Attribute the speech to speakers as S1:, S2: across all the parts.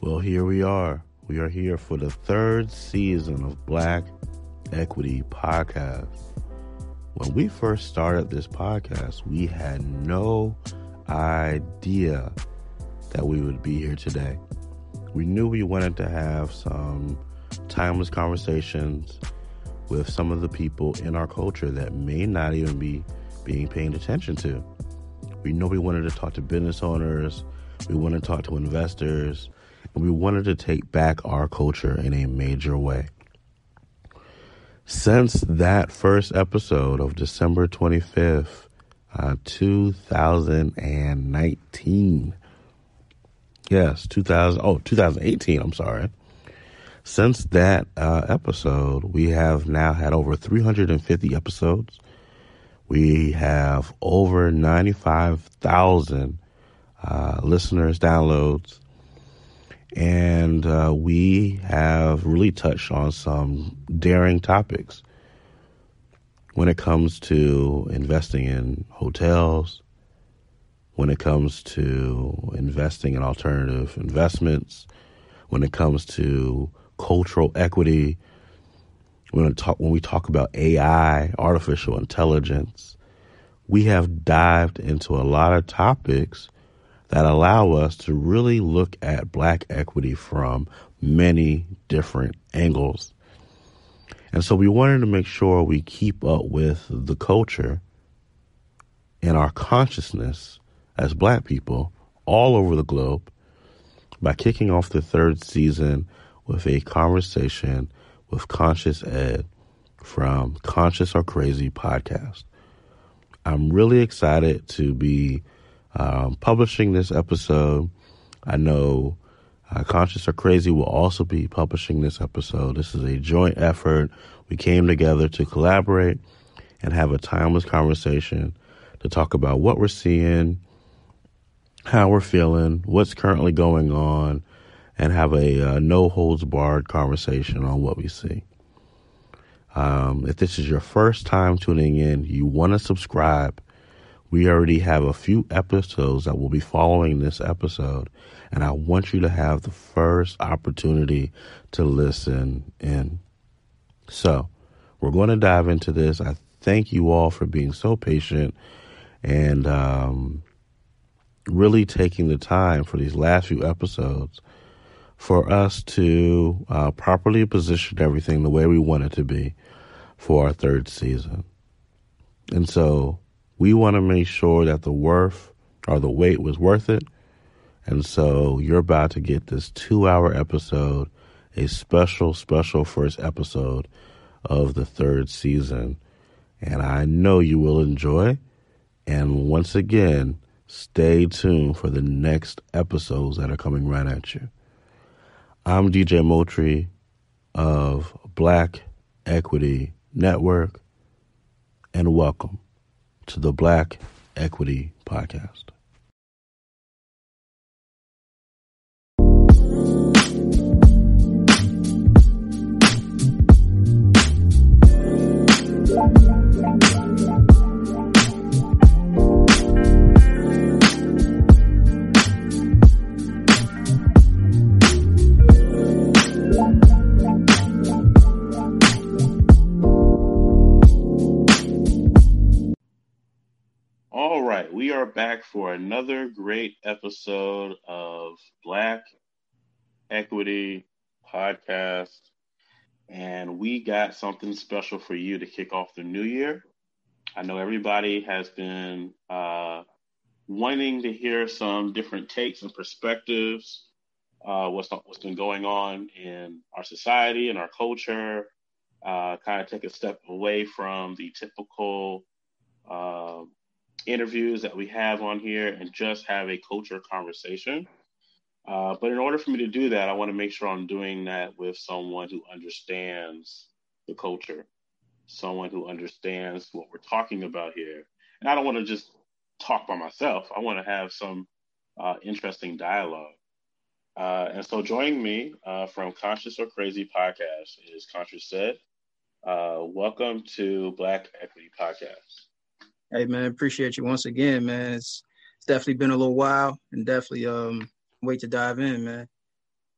S1: Well, here we are. We are here for the third season of Black Equity Podcast. When we first started this podcast, we had no idea that we would be here today. We knew we wanted to have some timeless conversations with some of the people in our culture that may not even be being paid attention to. We know we wanted to talk to business owners, we wanted to talk to investors, and we wanted to take back our culture in a major way. Since that first episode of December 25th, uh, 2019, yes, 2000, oh, 2018, I'm sorry. Since that uh, episode, we have now had over 350 episodes. We have over 95,000 uh, listeners, downloads, and uh, we have really touched on some daring topics when it comes to investing in hotels, when it comes to investing in alternative investments, when it comes to cultural equity, when talk, when we talk about AI, artificial intelligence, we have dived into a lot of topics that allow us to really look at black equity from many different angles. And so we wanted to make sure we keep up with the culture and our consciousness as black people all over the globe by kicking off the third season with a conversation with Conscious Ed from Conscious or Crazy podcast. I'm really excited to be um, publishing this episode. I know uh, Conscious or Crazy will also be publishing this episode. This is a joint effort. We came together to collaborate and have a timeless conversation to talk about what we're seeing, how we're feeling, what's currently going on, and have a uh, no holds barred conversation on what we see. Um, if this is your first time tuning in, you want to subscribe we already have a few episodes that will be following this episode, and I want you to have the first opportunity to listen in. So, we're going to dive into this. I thank you all for being so patient and um, really taking the time for these last few episodes for us to uh, properly position everything the way we want it to be for our third season. And so, we want to make sure that the worth or the wait was worth it. And so you're about to get this two hour episode, a special, special first episode of the third season. And I know you will enjoy. And once again, stay tuned for the next episodes that are coming right at you. I'm DJ Moultrie of Black Equity Network, and welcome to the Black Equity Podcast. We are back for another great episode of Black Equity Podcast. And we got something special for you to kick off the new year. I know everybody has been uh, wanting to hear some different takes and perspectives. Uh, what's what's been going on in our society and our culture? Uh, kind of take a step away from the typical uh, interviews that we have on here and just have a culture conversation. Uh, but in order for me to do that, I want to make sure I'm doing that with someone who understands the culture, someone who understands what we're talking about here. And I don't want to just talk by myself. I want to have some uh, interesting dialogue. Uh, and so joining me uh, from Conscious or Crazy podcast is Conscious Ed. Uh, welcome to Black Equity Podcast.
S2: Hey man, appreciate you once again, man. It's, it's definitely been a little while, and definitely um wait to dive in, man.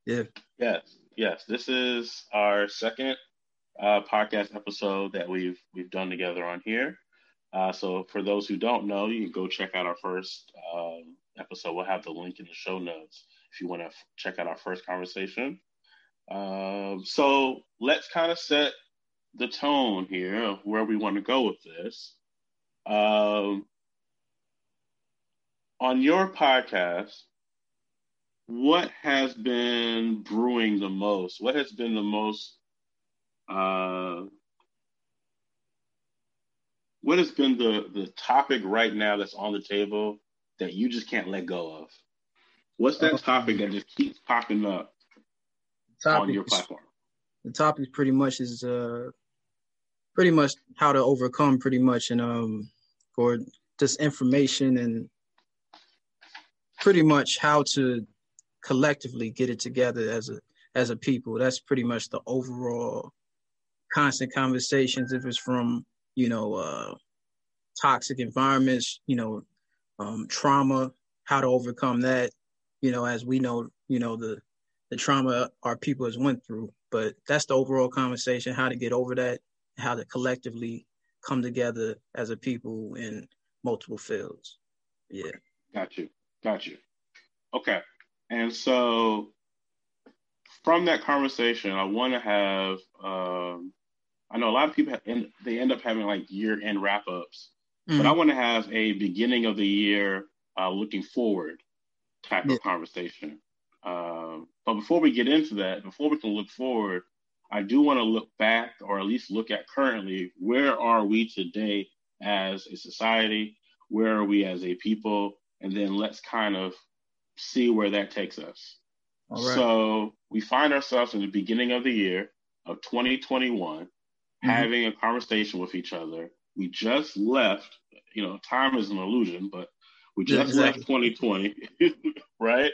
S2: Yeah.
S3: Yes, yes. This is our second uh, podcast episode that we've we've done together on here. Uh, so for those who don't know, you can go check out our first um, episode. We'll have the link in the show notes if you want to f- check out our first conversation. Um, so let's kind of set the tone here of where we want to go with this. Um, on your podcast, what has been brewing the most? What has been the most uh, what has been the the topic right now that's on the table that you just can't let go of? What's that topic that just keeps popping up topic, on your platform?
S2: The topic pretty much is uh pretty much how to overcome pretty much and um for just information and pretty much how to collectively get it together as a as a people. That's pretty much the overall constant conversations. If it's from you know uh, toxic environments, you know um, trauma, how to overcome that. You know, as we know, you know the the trauma our people has went through. But that's the overall conversation: how to get over that, how to collectively come together as a people in multiple fields. Yeah.
S3: Got you. Got you. Okay. And so from that conversation, I want to have, um, I know a lot of people, have, they end up having like year end wrap ups, mm-hmm. but I want to have a beginning of the year uh, looking forward type yeah. of conversation. Um, but before we get into that, before we can look forward, I do want to look back or at least look at currently where are we today as a society? Where are we as a people? And then let's kind of see where that takes us. So we find ourselves in the beginning of the year of 2021 mm-hmm. having a conversation with each other. We just left, you know, time is an illusion, but we just yeah, exactly. left 2020, right?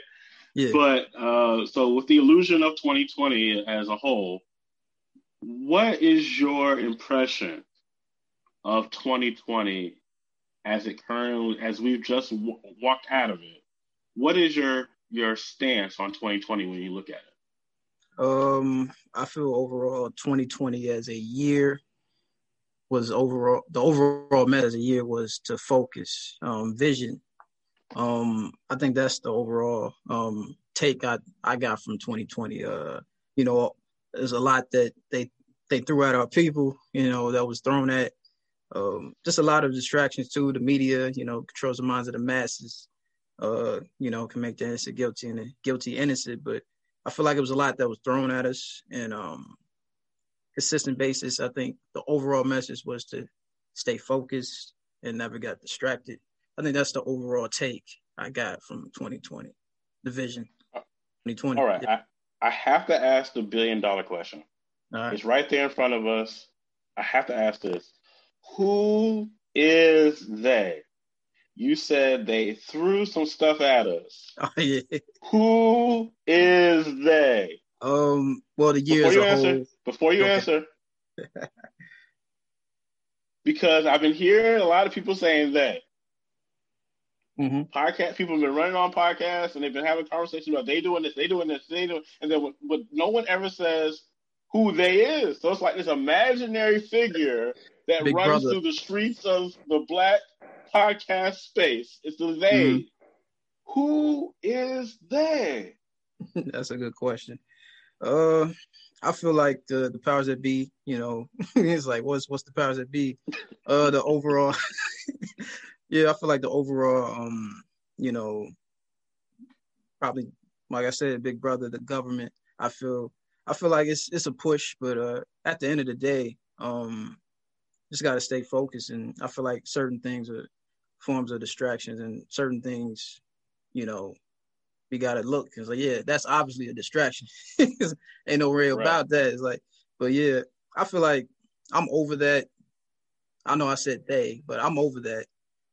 S3: Yeah. But uh, so with the illusion of 2020 as a whole, what is your impression of 2020 as it currently as we've just w- walked out of it? What is your your stance on 2020 when you look at it?
S2: Um, I feel overall 2020 as a year was overall the overall message as a year was to focus, um, vision. Um, I think that's the overall um take I I got from 2020. Uh, you know, there's a lot that they they threw at our people. You know, that was thrown at. Um, just a lot of distractions too. The media, you know, controls the minds of the masses uh, you know, can make the innocent guilty and the guilty innocent. But I feel like it was a lot that was thrown at us and um consistent basis. I think the overall message was to stay focused and never got distracted. I think that's the overall take I got from 2020, the vision. 2020.
S3: All right. I, I have to ask the billion dollar question. Right. It's right there in front of us. I have to ask this. Who is they? you said they threw some stuff at us.
S2: Oh, yeah.
S3: Who is they?
S2: Um. Well, the year before
S3: you answer,
S2: whole...
S3: Before you okay. answer, because I've been hearing a lot of people saying that. Mm-hmm. Podcast people have been running on podcasts and they've been having conversations about they doing this, they doing this, they doing, and then but no one ever says who they is. So it's like this imaginary figure that Big runs brother. through the streets of the black podcast space. It's the they. Mm-hmm. Who is they?
S2: That's a good question. Uh, I feel like the the powers that be, you know, it's like what's what's the powers that be? Uh, the overall, yeah, I feel like the overall, um, you know, probably like I said, Big Brother, the government. I feel I feel like it's it's a push, but uh, at the end of the day, um, just got to stay focused, and I feel like certain things are forms of distractions and certain things, you know, we gotta look. It's like, yeah, that's obviously a distraction. Ain't no real right. about that. It's like, but yeah, I feel like I'm over that. I know I said they, but I'm over that.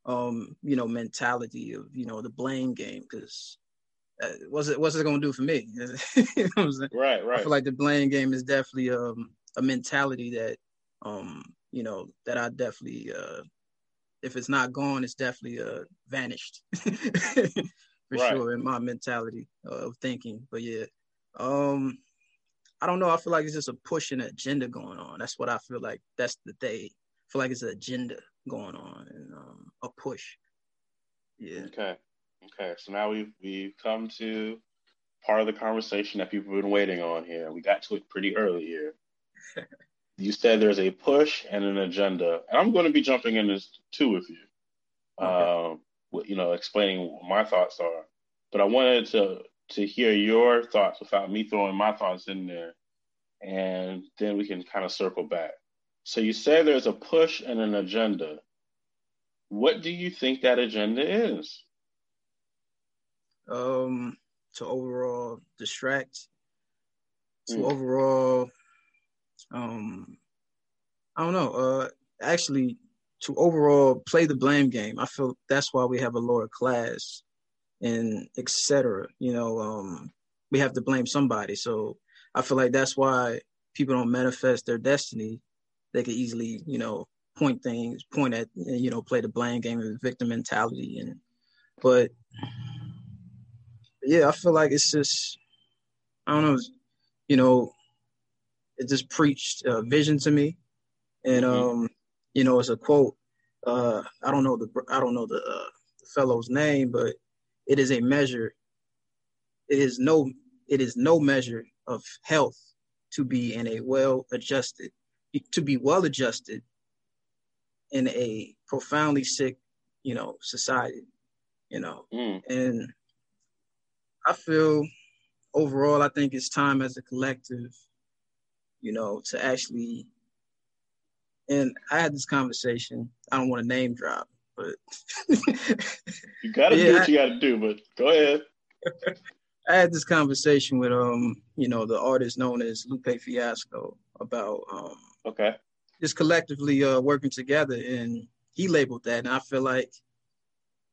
S2: Um, you know, mentality of you know the blame game because what's it what's it gonna do for me?
S3: you know right, right.
S2: I feel like the blame game is definitely um a mentality that um you know that I definitely uh if it's not gone, it's definitely uh vanished for right. sure in my mentality of thinking. But yeah, Um, I don't know. I feel like it's just a push and agenda going on. That's what I feel like. That's the day. I feel like it's an agenda going on and um, a push. Yeah.
S3: Okay. Okay. So now we've we've come to part of the conversation that people have been waiting on here. We got to it pretty early here. you said there's a push and an agenda, and I'm going to be jumping in this too with you. Okay. Um, you know, explaining what my thoughts are. But I wanted to to hear your thoughts without me throwing my thoughts in there, and then we can kind of circle back. So you say there's a push and an agenda. What do you think that agenda is?
S2: Um, to overall distract, to mm. overall, um, I don't know. Uh, actually, to overall play the blame game. I feel that's why we have a lower class and etc. You know, um, we have to blame somebody. So I feel like that's why people don't manifest their destiny. They could easily, you know, point things, point at, you know, play the blame game and victim mentality. And but yeah, I feel like it's just I don't know, you know, it just preached uh, vision to me, and mm-hmm. um, you know, it's a quote. Uh, I don't know the I don't know the, uh, the fellow's name, but it is a measure. It is no it is no measure of health to be in a well adjusted to be well adjusted in a profoundly sick, you know, society, you know, mm. and I feel overall, I think it's time as a collective, you know, to actually. And I had this conversation. I don't want to name drop, but
S3: you got to yeah, do what you got to do. But go ahead.
S2: I had this conversation with um, you know, the artist known as Lupe Fiasco about um,
S3: okay,
S2: just collectively uh working together, and he labeled that, and I feel like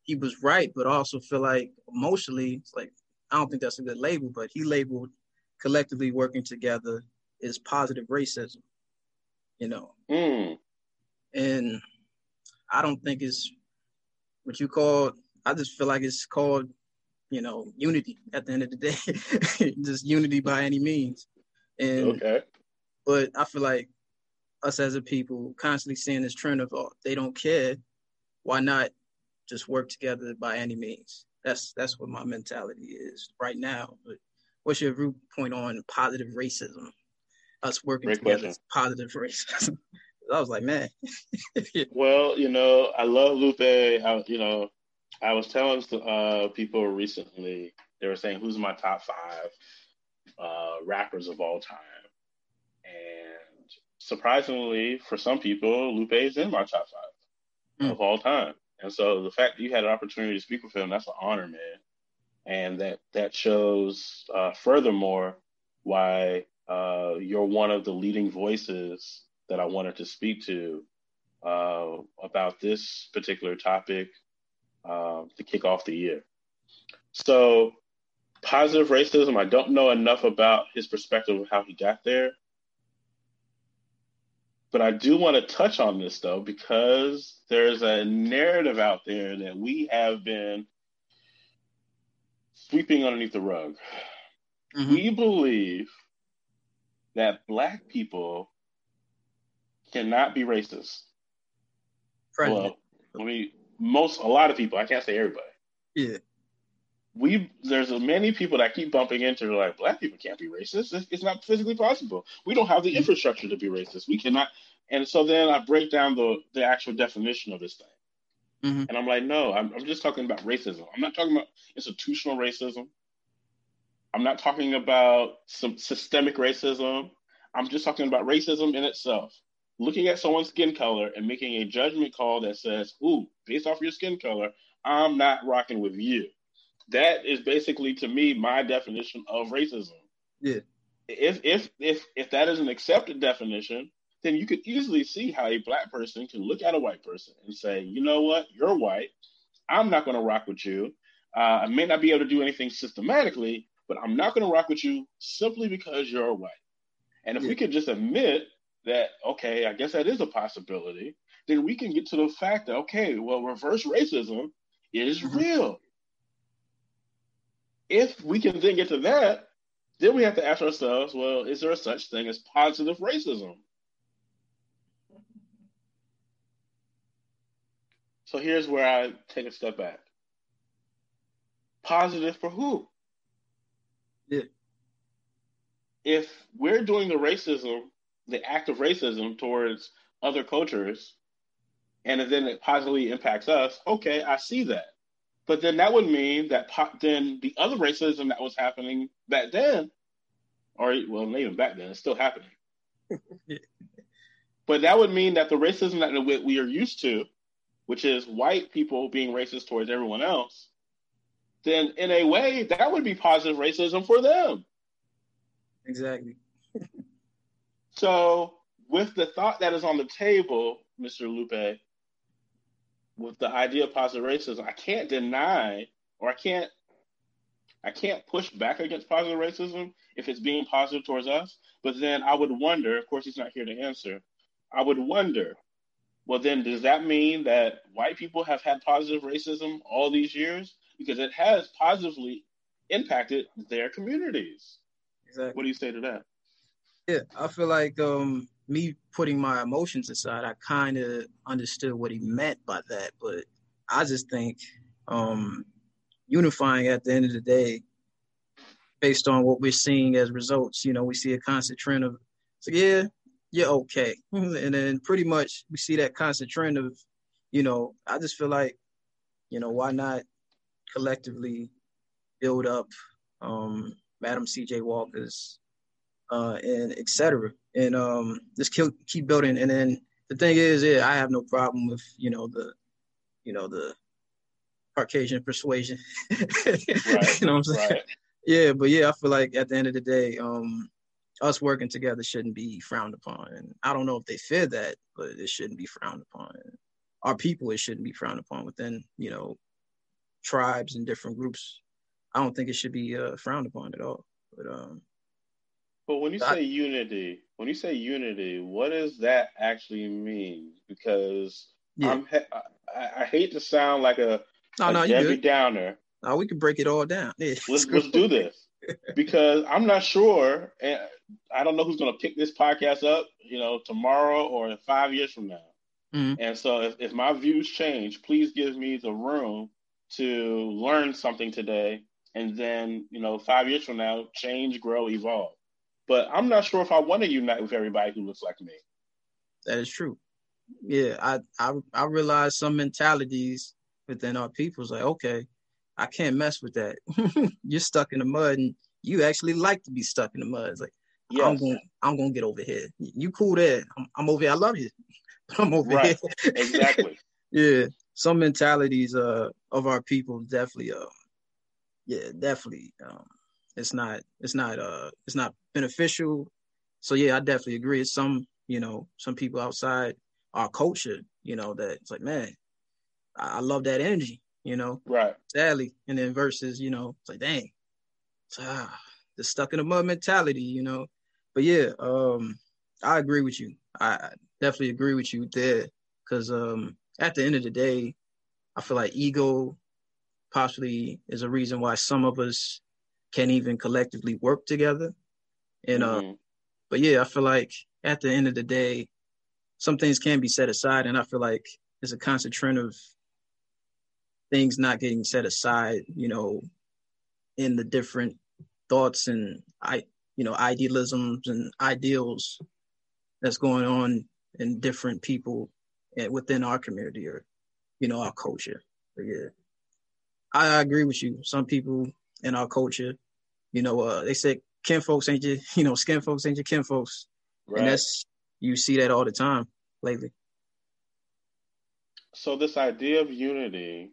S2: he was right, but I also feel like emotionally, it's like I don't think that's a good label, but he labeled collectively working together is positive racism, you know.
S3: Mm.
S2: And I don't think it's what you call, I just feel like it's called, you know, unity at the end of the day, just unity by any means. And,
S3: okay.
S2: But I feel like us as a people constantly seeing this trend of, oh, they don't care. Why not just work together by any means? That's that's what my mentality is right now. But what's your viewpoint on positive racism? Us working Great together, question. positive racism. I was like, man.
S3: well, you know, I love Lupe. I, you know, I was telling uh, people recently. They were saying, "Who's my top five uh, rappers of all time?" And surprisingly, for some people, Lupe is in my top five mm. of all time. And so the fact that you had an opportunity to speak with him, that's an honor, man. And that that shows, uh, furthermore, why uh, you're one of the leading voices that I wanted to speak to uh, about this particular topic uh, to kick off the year. So, positive racism, I don't know enough about his perspective of how he got there. But I do want to touch on this though, because there's a narrative out there that we have been sweeping underneath the rug. Mm-hmm. We believe that Black people cannot be racist.
S2: Right.
S3: Well, I mean, most, a lot of people, I can't say everybody.
S2: Yeah.
S3: We there's many people that keep bumping into like black people can't be racist. It's, it's not physically possible. We don't have the mm-hmm. infrastructure to be racist. We cannot. And so then I break down the the actual definition of this thing. Mm-hmm. And I'm like, no, I'm, I'm just talking about racism. I'm not talking about institutional racism. I'm not talking about some systemic racism. I'm just talking about racism in itself. Looking at someone's skin color and making a judgment call that says, ooh, based off your skin color, I'm not rocking with you. That is basically to me my definition of racism.
S2: Yeah.
S3: If if if if that is an accepted definition, then you could easily see how a black person can look at a white person and say, you know what, you're white. I'm not going to rock with you. Uh, I may not be able to do anything systematically, but I'm not going to rock with you simply because you're white. And if yeah. we could just admit that, okay, I guess that is a possibility, then we can get to the fact that, okay, well, reverse racism is mm-hmm. real. If we can then get to that, then we have to ask ourselves, well, is there a such thing as positive racism? So here's where I take a step back. Positive for who?
S2: Yeah.
S3: If we're doing the racism, the act of racism towards other cultures, and then it positively impacts us, okay, I see that. But then that would mean that po- then the other racism that was happening back then, or well, not even back then, it's still happening. But that would mean that the racism that we are used to, which is white people being racist towards everyone else, then in a way that would be positive racism for them.
S2: Exactly.
S3: so, with the thought that is on the table, Mr. Lupe, with the idea of positive racism, I can't deny or I can't I can't push back against positive racism if it's being positive towards us. But then I would wonder, of course he's not here to answer. I would wonder, well then does that mean that white people have had positive racism all these years? Because it has positively impacted their communities.
S2: Exactly.
S3: What do you say to that?
S2: Yeah, I feel like um me putting my emotions aside, I kind of understood what he meant by that, but I just think um, unifying at the end of the day, based on what we're seeing as results, you know, we see a constant trend of, so yeah, you're okay, and then pretty much we see that constant trend of, you know, I just feel like, you know, why not collectively build up um, Madam C.J. Walker's uh, and etc. And um, just keep keep building. And then the thing is, yeah, I have no problem with you know the, you know the Caucasian persuasion. right, you know what I'm saying? Right. Yeah, but yeah, I feel like at the end of the day, um, us working together shouldn't be frowned upon. And I don't know if they fear that, but it shouldn't be frowned upon. Our people, it shouldn't be frowned upon within, you know, tribes and different groups. I don't think it should be uh, frowned upon at all. But um,
S3: but when you say unity, when you say unity, what does that actually mean? Because yeah. I'm, I, I, hate to sound like a, no, a no, Debbie Downer.
S2: No, we can break it all down. Yeah.
S3: Let's, let's do this because I'm not sure, and I don't know who's going to pick this podcast up, you know, tomorrow or five years from now. Mm-hmm. And so, if, if my views change, please give me the room to learn something today, and then, you know, five years from now, change, grow, evolve. But I'm not sure if I want to unite with everybody who looks like me.
S2: That is true. Yeah, I I I realize some mentalities within our people is like, okay, I can't mess with that. You're stuck in the mud, and you actually like to be stuck in the mud. It's like, yes. I'm going, I'm going to get over here. You cool there? I'm, I'm over here. I love you. I'm over right.
S3: here. exactly.
S2: yeah, some mentalities uh of our people definitely uh, yeah, definitely um it's not it's not uh it's not beneficial. So yeah, I definitely agree. It's some you know some people outside our culture, you know, that it's like man, I, I love that energy, you know,
S3: right?
S2: Sadly, and then versus you know it's like dang, it's, ah, the stuck in the mud mentality, you know. But yeah, um, I agree with you. I definitely agree with you there because um, at the end of the day, I feel like ego possibly is a reason why some of us can even collectively work together. And uh, mm-hmm. uh, but yeah, I feel like at the end of the day, some things can be set aside, and I feel like it's a constant trend of things not getting set aside. You know, in the different thoughts and I, you know, idealisms and ideals that's going on in different people within our community or, you know, our culture. But yeah, I agree with you. Some people in our culture. You know, uh, they say kin folks ain't your, you know, skin folks ain't your kin folks. Right. And that's, you see that all the time lately.
S3: So this idea of unity,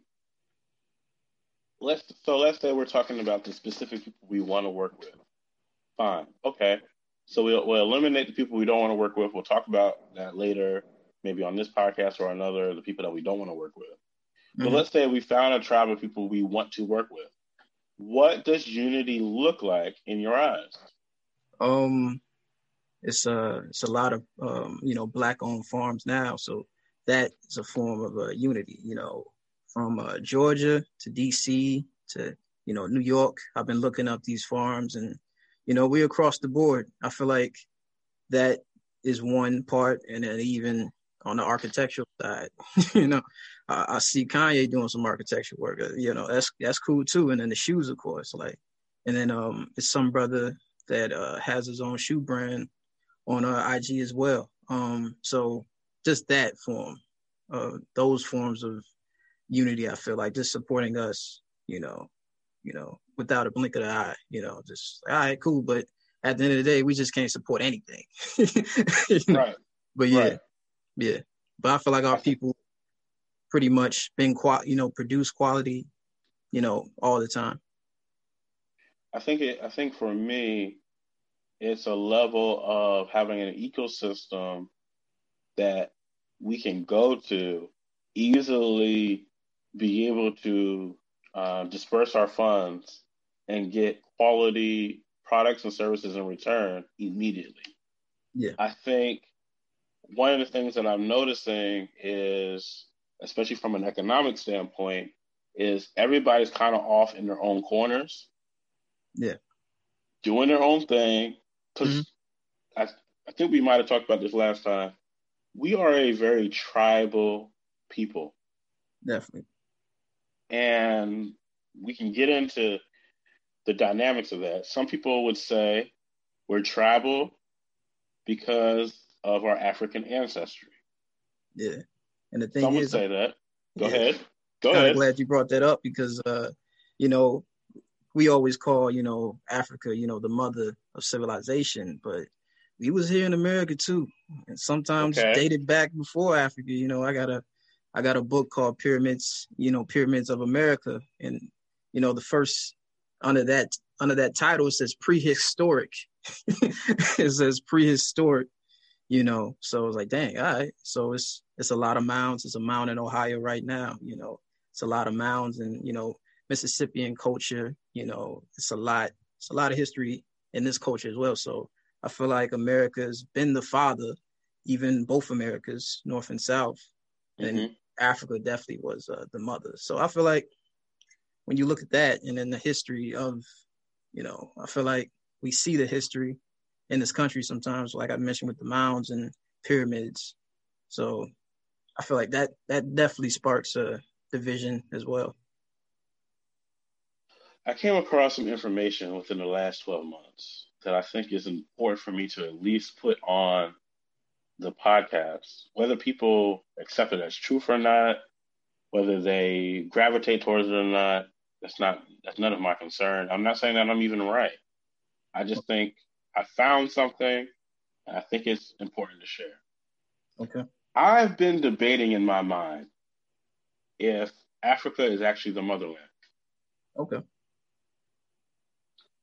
S3: let's, so let's say we're talking about the specific people we want to work with. Fine. Okay. So we'll, we'll eliminate the people we don't want to work with. We'll talk about that later, maybe on this podcast or another, the people that we don't want to work with. But mm-hmm. let's say we found a tribe of people we want to work with what does unity look like in your eyes?
S2: Um, it's a it's a lot of um, you know black owned farms now, so that is a form of uh, unity. You know, from uh, Georgia to D.C. to you know New York. I've been looking up these farms, and you know, we're across the board. I feel like that is one part, and then even on the architectural side, you know, I, I, see Kanye doing some architectural work. Uh, you know, that's that's cool too. And then the shoes, of course, like, and then um, it's some brother that uh, has his own shoe brand on uh, IG as well. Um, so just that form, uh, those forms of unity, I feel like just supporting us, you know, you know, without a blink of the eye, you know, just all right, cool. But at the end of the day, we just can't support anything. you know? Right. But yeah, right. yeah. But I feel like our people pretty much been qual, you know, produce quality, you know, all the time.
S3: I think it. I think for me, it's a level of having an ecosystem that we can go to easily be able to uh, disperse our funds and get quality products and services in return immediately.
S2: Yeah.
S3: I think one of the things that I'm noticing is, especially from an economic standpoint, is everybody's kind of off in their own corners.
S2: Yeah.
S3: Doing their own thing. Because mm-hmm. I, I think we might have talked about this last time. We are a very tribal people.
S2: Definitely.
S3: And we can get into the dynamics of that. Some people would say we're tribal because of our African ancestry.
S2: Yeah. And the thing
S3: Some
S2: is,
S3: say that. Go yeah, ahead. Go ahead.
S2: I'm glad you brought that up because, uh, you know, we always call, you know, Africa, you know, the mother of civilization, but we was here in America too. And sometimes okay. dated back before Africa, you know, I got a I got a book called Pyramids, you know, Pyramids of America. And, you know, the first under that under that title it says prehistoric. it says prehistoric, you know. So it's like, dang, all right. So it's it's a lot of mounds. It's a mound in Ohio right now, you know. It's a lot of mounds and, you know, Mississippian culture, you know, it's a lot, it's a lot of history in this culture as well. So I feel like America's been the father, even both Americas, North and South. And mm-hmm. Africa definitely was uh, the mother. So I feel like when you look at that and then the history of, you know, I feel like we see the history in this country sometimes, like I mentioned with the mounds and pyramids. So I feel like that that definitely sparks a division as well.
S3: I came across some information within the last 12 months that I think is important for me to at least put on the podcast, whether people accept it as truth or not, whether they gravitate towards it or not, that's not that's none of my concern. I'm not saying that I'm even right. I just think I found something and I think it's important to share.
S2: Okay.
S3: I've been debating in my mind if Africa is actually the motherland.
S2: Okay.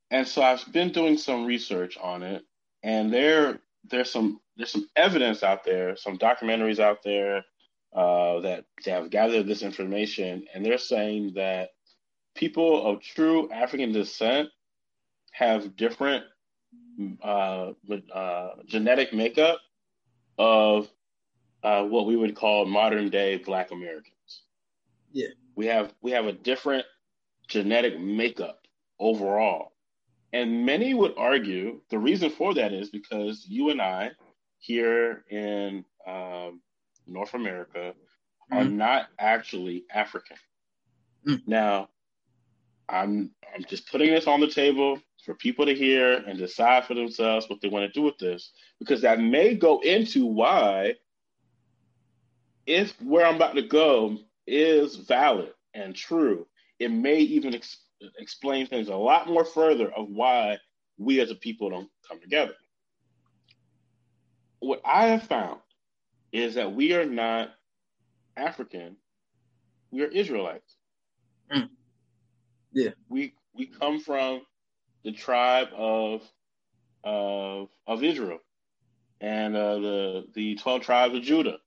S3: And so I've been doing some research on it, and there there's some there's some evidence out there, some documentaries out there uh, that, have gathered this information, and they're saying that people of true African descent have different uh, uh, genetic makeup of uh, what we would call modern day Black Americans.
S2: Yeah,
S3: we have we have a different genetic makeup overall, and many would argue the reason for that is because you and I here in um, North America mm-hmm. are not actually African. Mm. Now, I'm I'm just putting this on the table for people to hear and decide for themselves what they want to do with this because that may go into why if where I'm about to go is valid and true, it may even ex- explain things a lot more further of why we as a people don't come together. What I have found is that we are not African, we are Israelites.
S2: Mm. Yeah.
S3: We we come from the tribe of of of Israel and uh, the the twelve tribes of Judah,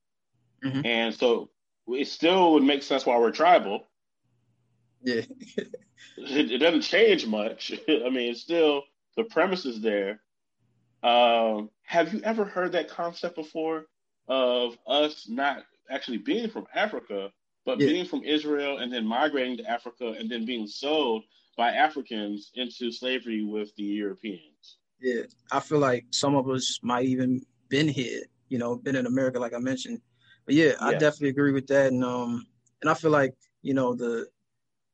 S3: mm-hmm. and so it still would make sense why we're tribal.
S2: Yeah,
S3: it, it, doesn't change much. I mean, it's still the premise is there. Um, have you ever heard that concept before of us not actually being from Africa, but yeah. being from Israel and then migrating to Africa and then being sold by Africans into slavery with the Europeans.
S2: Yeah, I feel like some of us might even been here, you know, been in America, like I mentioned. But yeah, I definitely agree with that, and um, and I feel like you know the,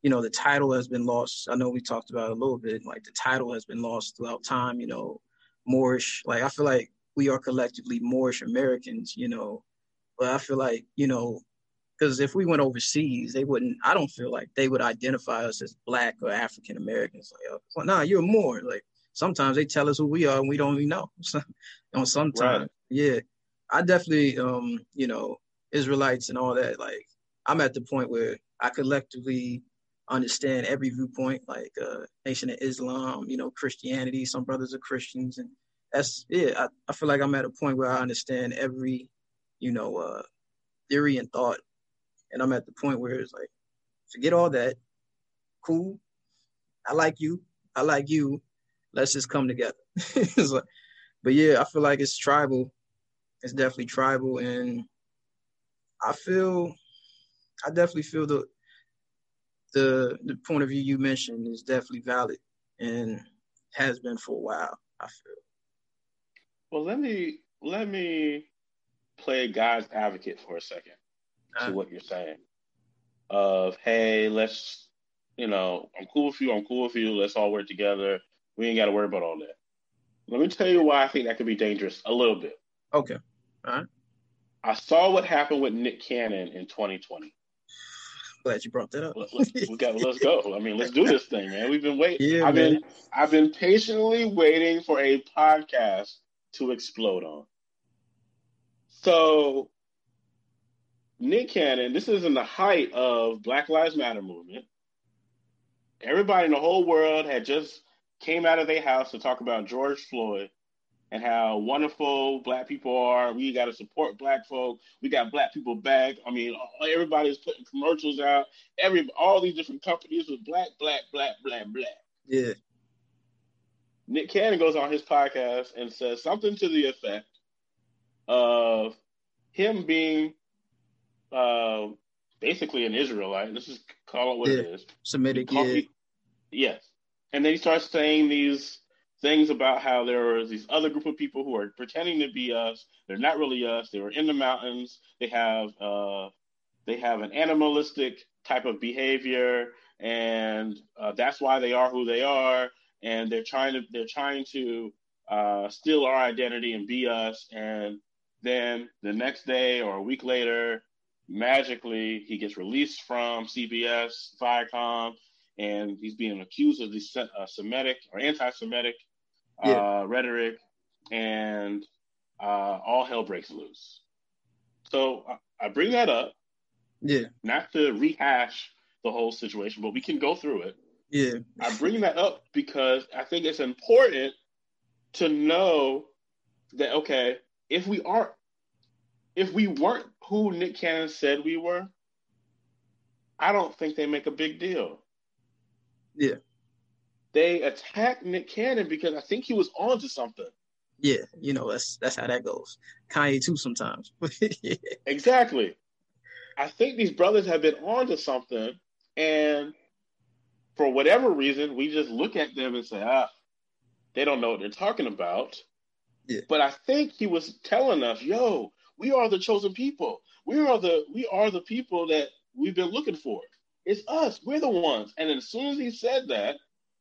S2: you know, the title has been lost. I know we talked about it a little bit, like the title has been lost throughout time. You know, Moorish. Like I feel like we are collectively Moorish Americans. You know, but I feel like you know because if we went overseas, they wouldn't. I don't feel like they would identify us as black or African Americans. Like, oh, well, nah, you're more. Like sometimes they tell us who we are and we don't even know. Know, sometimes, right. yeah, I definitely, um, you know, Israelites and all that. Like, I'm at the point where I collectively understand every viewpoint, like uh, Nation of Islam, you know, Christianity. Some brothers are Christians, and that's yeah. I, I feel like I'm at a point where I understand every, you know, uh, theory and thought and I'm at the point where it's like, forget all that. Cool. I like you. I like you. Let's just come together. like, but yeah, I feel like it's tribal. It's definitely tribal, and I feel, I definitely feel the the the point of view you mentioned is definitely valid and has been for a while. I feel.
S3: Well, let me let me play God's advocate for a second to what you're saying. Of hey, let's you know, I'm cool with you, I'm cool with you, let's all work together. We ain't gotta worry about all that. Let me tell you why I think that could be dangerous a little bit.
S2: Okay. All right.
S3: I saw what happened with Nick Cannon in 2020.
S2: Glad you brought that up.
S3: got, let's go. I mean, let's do this thing, man. We've been waiting. Yeah, I've man. been I've been patiently waiting for a podcast to explode on. So Nick Cannon, this is in the height of Black Lives Matter movement. Everybody in the whole world had just came out of their house to talk about George Floyd and how wonderful black people are. We got to support black folk. We got black people back. I mean, everybody's putting commercials out. Every all these different companies with black, black, black, black, black.
S2: Yeah.
S3: Nick Cannon goes on his podcast and says something to the effect of him being uh, basically an Israelite. Let's just call it what yeah. it is.
S2: Semitic, yeah. He,
S3: yes. And then he starts saying these things about how there was these other group of people who are pretending to be us. They're not really us. They were in the mountains. They have uh, they have an animalistic type of behavior, and uh, that's why they are who they are. And they're trying to they're trying to uh, steal our identity and be us. And then the next day or a week later, magically he gets released from CBS, Viacom, and he's being accused of the uh, Semitic or anti-Semitic uh, rhetoric, and uh, all hell breaks loose. So I, I bring that up,
S2: yeah,
S3: not to rehash the whole situation, but we can go through it.
S2: Yeah,
S3: I bring that up because I think it's important to know that okay, if we are if we weren't who Nick Cannon said we were, I don't think they make a big deal.
S2: Yeah.
S3: They attacked Nick Cannon because I think he was onto something.
S2: Yeah, you know, that's that's how that goes. Kanye too sometimes.
S3: yeah. Exactly. I think these brothers have been onto something and for whatever reason, we just look at them and say, ah, they don't know what they're talking about.
S2: Yeah.
S3: But I think he was telling us, yo, we are the chosen people. We are the we are the people that we've been looking for. It's us. We're the ones. And as soon as he said that,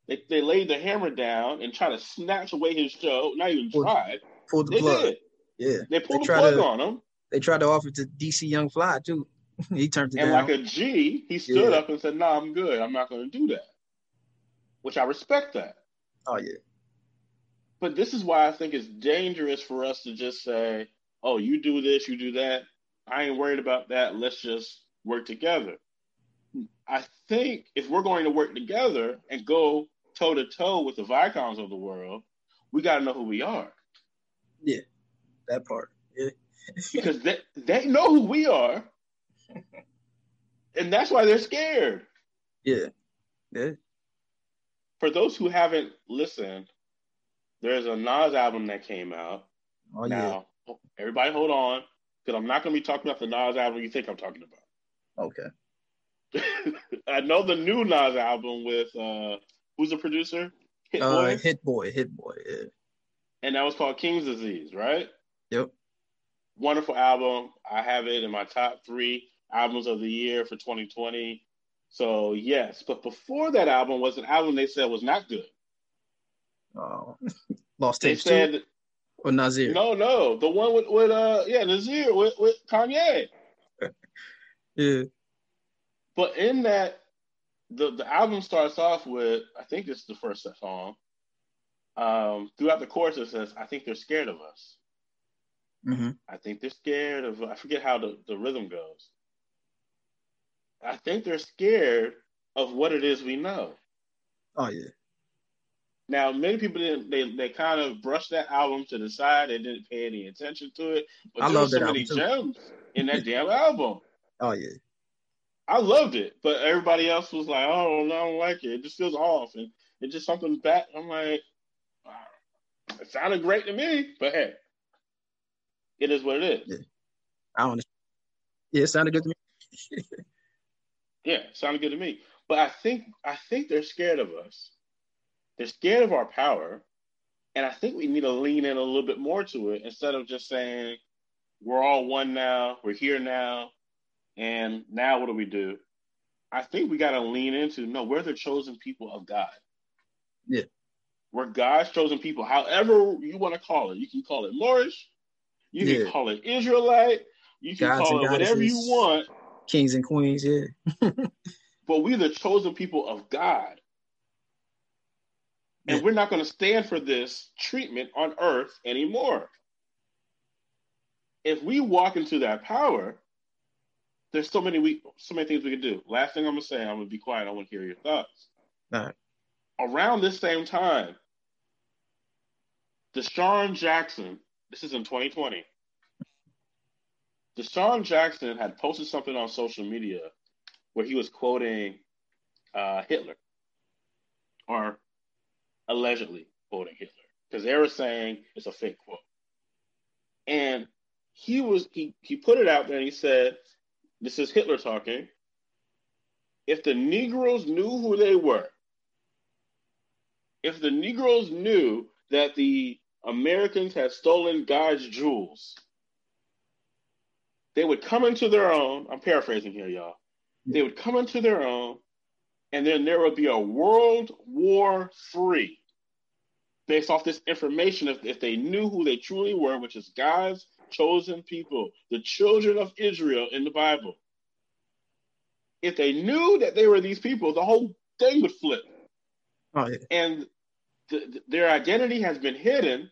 S3: they, they laid the hammer down and tried to snatch away his show. Not even pulled, tried.
S2: Pulled the they plug. Did.
S3: Yeah. They pulled they the plug to, on him.
S2: They tried to offer to DC Young Fly too. he turned it
S3: and
S2: down.
S3: like a G, he stood yeah. up and said, "No, nah, I'm good. I'm not going to do that." Which I respect that.
S2: Oh yeah.
S3: But this is why I think it's dangerous for us to just say, oh, you do this, you do that. I ain't worried about that. Let's just work together. I think if we're going to work together and go toe to toe with the Viacoms of the world, we got to know who we are.
S2: Yeah, that part. Yeah.
S3: because they, they know who we are. and that's why they're scared.
S2: Yeah. Yeah.
S3: For those who haven't listened, there's a Nas album that came out.
S2: Oh, now,
S3: Everybody hold on, because I'm not going to be talking about the Nas album you think I'm talking about.
S2: Okay.
S3: I know the new Nas album with uh, Who's the producer?
S2: Hit uh, Boy. Hit Boy. Hit Boy. Yeah.
S3: And that was called King's Disease, right?
S2: Yep.
S3: Wonderful album. I have it in my top three albums of the year for 2020. So yes, but before that album was an album they said was not good.
S2: Oh, Lost Tapes said, or Nasir?
S3: No, no, the one with with uh yeah Nasir with with Kanye.
S2: yeah.
S3: But in that, the the album starts off with I think this is the first song. Um, throughout the course, it says, "I think they're scared of us."
S2: Mm-hmm.
S3: I think they're scared of. I forget how the, the rhythm goes. I think they're scared of what it is we know.
S2: Oh yeah.
S3: Now, many people didn't. They they kind of brushed that album to the side. They didn't pay any attention to it. But I there love so many gems in that damn album.
S2: Oh yeah.
S3: I loved it, but everybody else was like, "Oh, no, I don't like it. It just feels off, and it's just something back." I'm like, wow. "It sounded great to me, but hey, it is what it is."
S2: Yeah. I don't. Yeah, it sounded good to me.
S3: yeah, it sounded good to me. But I think I think they're scared of us. They're scared of our power, and I think we need to lean in a little bit more to it instead of just saying, "We're all one now. We're here now." And now what do we do? I think we got to lean into no, we're the chosen people of God.
S2: Yeah.
S3: We're God's chosen people. However you want to call it. You can call it Moorish. You yeah. can call it Israelite. You can Gods call it whatever you want.
S2: Kings and queens, yeah.
S3: but we're the chosen people of God. And yeah. we're not going to stand for this treatment on earth anymore. If we walk into that power, there's so many we so many things we could do. Last thing I'm gonna say, I'm gonna be quiet. I want to hear your thoughts.
S2: All right.
S3: Around this same time, DeSean Jackson, this is in 2020. DeSean Jackson had posted something on social media where he was quoting uh, Hitler, or allegedly quoting Hitler, because they were saying it's a fake quote. And he was he he put it out there and he said this is Hitler talking. If the Negroes knew who they were, if the Negroes knew that the Americans had stolen God's jewels, they would come into their own. I'm paraphrasing here, y'all. They would come into their own, and then there would be a World War Three based off this information if, if they knew who they truly were, which is God's chosen people, the children of Israel in the Bible. If they knew that they were these people, the whole thing would flip.
S2: Oh, yeah.
S3: And the, their identity has been hidden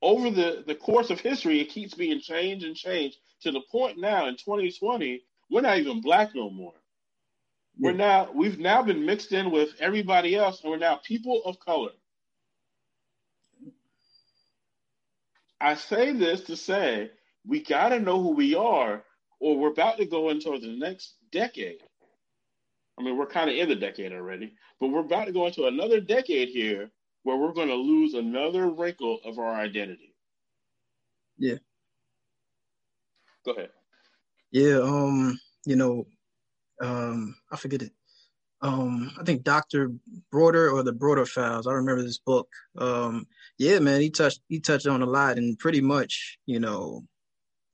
S3: over the, the course of history. It keeps being changed and changed to the point now in 2020, we're not even black no more. Yeah. We're now we've now been mixed in with everybody else, and we're now people of color. I say this to say we got to know who we are, or we're about to go into the next decade. I mean, we're kind of in the decade already, but we're about to go into another decade here where we're going to lose another wrinkle of our identity.
S2: Yeah.
S3: Go ahead.
S2: Yeah. Um. You know, um, I forget it um I think Dr. Broder or the Broder Files. I remember this book. Um yeah, man, he touched he touched on a lot and pretty much, you know,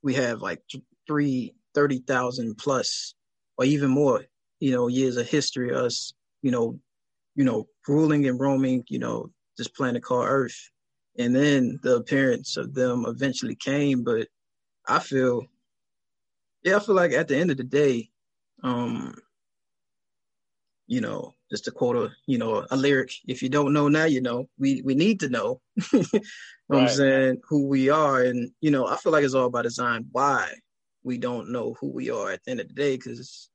S2: we have like three thirty thousand plus or even more, you know, years of history of us, you know, you know, ruling and roaming, you know, this planet called Earth. And then the appearance of them eventually came, but I feel yeah, I feel like at the end of the day, um, you know, just to quote a, you know, a lyric, if you don't know now, you know, we, we need to know, you know right. I'm saying, who we are. And, you know, I feel like it's all by design why we don't know who we are at the end of the day. Cause,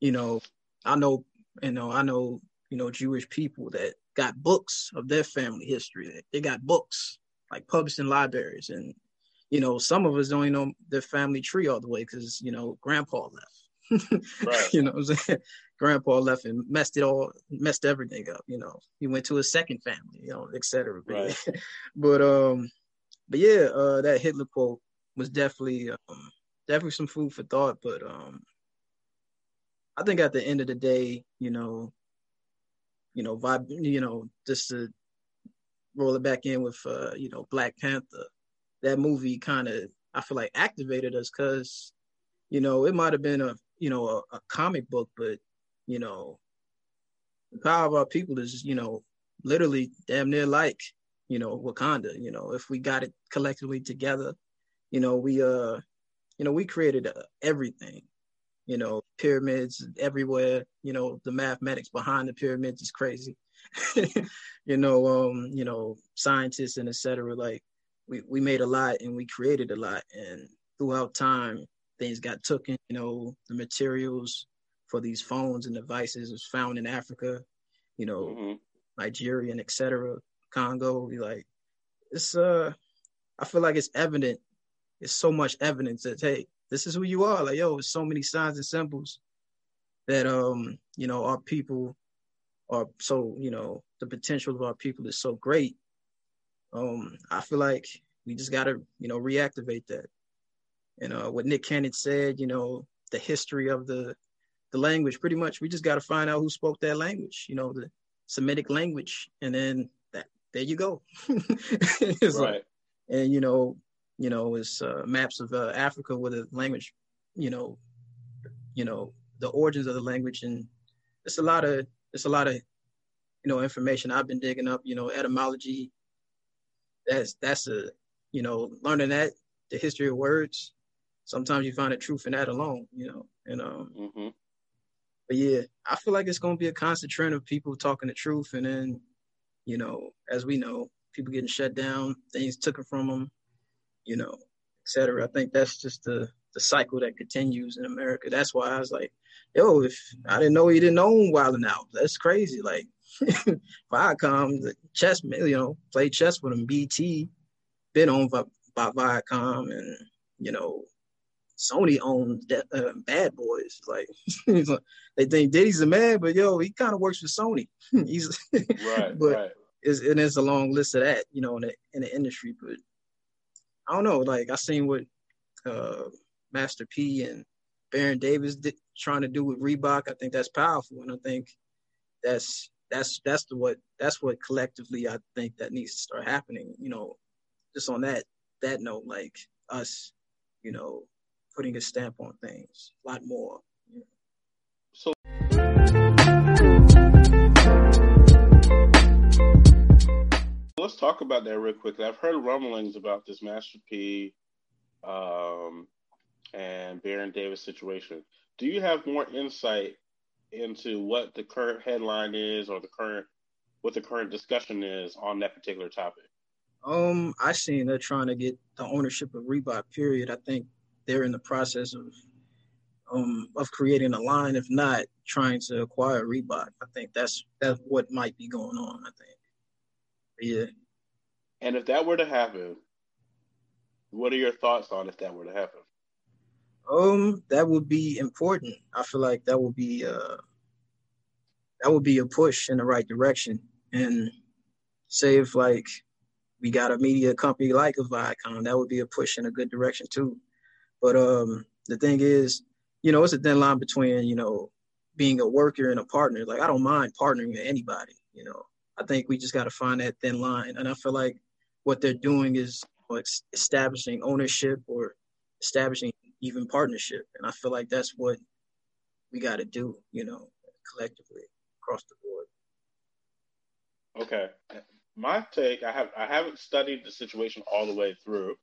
S2: you know, I know, you know, I know, you know, Jewish people that got books of their family history. They got books like published in libraries. And, you know, some of us don't even know their family tree all the way because, you know, grandpa left. Right. You know I'm saying? grandpa left and messed it all, messed everything up. You know, he went to his second family, you know, etc. Right. but um, but yeah, uh, that Hitler quote was definitely um, definitely some food for thought. But um, I think at the end of the day, you know, you know, vibe, you know, just to roll it back in with, uh, you know, Black Panther. That movie kind of, I feel like, activated us because, you know, it might have been a, you know, a, a comic book, but, you know, the power of our people is, you know, literally damn near like, you know, Wakanda. You know, if we got it collectively together, you know, we uh, you know, we created uh, everything. You know, pyramids everywhere. You know, the mathematics behind the pyramids is crazy. you know, um, you know, scientists and etc. Like we we made a lot and we created a lot, and throughout time, things got taken. You know, the materials for these phones and devices was found in Africa. You know, mm-hmm. Nigeria and etc. Congo. We like it's uh, I feel like it's evident. It's so much evidence that hey, this is who you are. Like yo, it's so many signs and symbols that um, you know, our people are so you know the potential of our people is so great. Um, I feel like we just gotta you know reactivate that. And uh, what Nick Cannon said, you know, the history of the the language. Pretty much, we just got to find out who spoke that language. You know, the Semitic language, and then that there you go. right. Like, and you know, you know, it's uh, maps of uh, Africa with a language. You know, you know the origins of the language, and it's a lot of it's a lot of you know information I've been digging up. You know, etymology. That's that's a you know learning that the history of words. Sometimes you find the truth in that alone. You know, and um. Mm-hmm but yeah, I feel like it's gonna be a constant trend of people talking the truth, and then, you know, as we know, people getting shut down, things taken from them, you know, etc. I think that's just the the cycle that continues in America. That's why I was like, yo, if I didn't know he didn't own Wild 'N Out, that's crazy. Like Viacom, the chess, you know, played chess with him. BET, been owned by, by Viacom, and you know, Sony owns uh, Bad Boys. Like they think Diddy's a man, but yo, he kind of works for Sony. He's right, but right. It's, and there's a long list of that, you know, in the in the industry. But I don't know. Like I seen what uh, Master P and Baron Davis did, trying to do with Reebok. I think that's powerful, and I think that's that's that's the what that's what collectively I think that needs to start happening. You know, just on that that note, like us, you know, putting a stamp on things a lot more. So.
S3: Let's talk about that real quick. I've heard rumblings about this Master P um, and Baron Davis situation. Do you have more insight into what the current headline is or the current what the current discussion is on that particular topic?
S2: Um, I seen they're trying to get the ownership of Reebok. Period. I think they're in the process of um, of creating a line, if not trying to acquire Reebok. I think that's that's what might be going on. I think. But yeah.
S3: And if that were to happen, what are your thoughts on if that were to happen?
S2: Um, that would be important. I feel like that would be uh that would be a push in the right direction. And say if like we got a media company like a Viacom, that would be a push in a good direction too. But um, the thing is, you know, it's a thin line between you know being a worker and a partner. Like I don't mind partnering with anybody. You know, I think we just got to find that thin line. And I feel like what they're doing is establishing ownership or establishing even partnership. And I feel like that's what we got to do. You know, collectively across the board.
S3: Okay, my take. I have I haven't studied the situation all the way through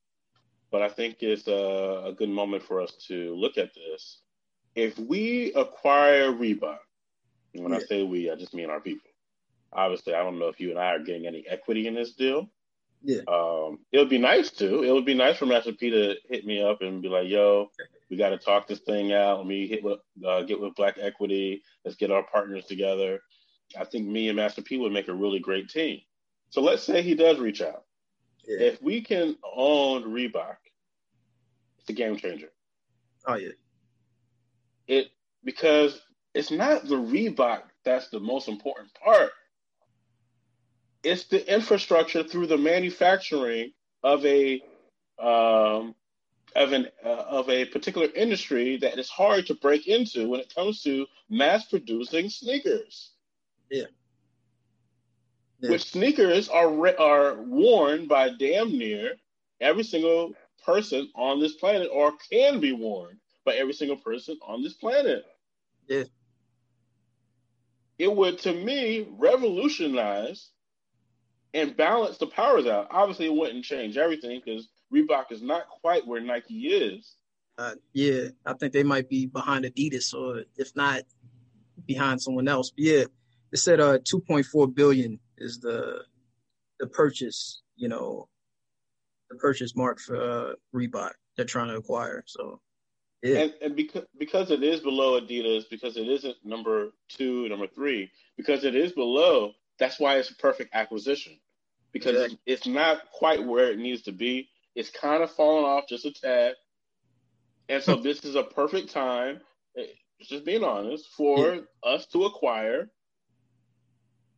S3: but I think it's a, a good moment for us to look at this. If we acquire Reebok, when yeah. I say we, I just mean our people. Obviously, I don't know if you and I are getting any equity in this deal.
S2: Yeah.
S3: Um, it would be nice to. It would be nice for Master P to hit me up and be like, "Yo, we got to talk this thing out. Let me hit with, uh, get with Black Equity. Let's get our partners together." I think me and Master P would make a really great team. So let's say he does reach out. Yeah. If we can own Reebok, it's a game changer.
S2: Oh yeah.
S3: It because it's not the Reebok that's the most important part. It's the infrastructure through the manufacturing of a um, of an uh, of a particular industry that is hard to break into when it comes to mass producing sneakers.
S2: Yeah.
S3: Yeah. which sneakers are re- are worn by damn near every single person on this planet, or can be worn by every single person on this planet.
S2: Yeah.
S3: It would, to me, revolutionize and balance the powers out. Obviously, it wouldn't change everything because Reebok is not quite where Nike is.
S2: Uh, yeah, I think they might be behind Adidas, or if not, behind someone else. But yeah, it said uh 2.4 billion is the the purchase, you know, the purchase mark for uh, Reebok they're trying to acquire. So
S3: yeah. And, and because because it is below Adidas, because it isn't number two, number three, because it is below, that's why it's a perfect acquisition. Because exactly. it's not quite where it needs to be. It's kind of falling off just a tad. And so this is a perfect time, eh, just being honest, for yeah. us to acquire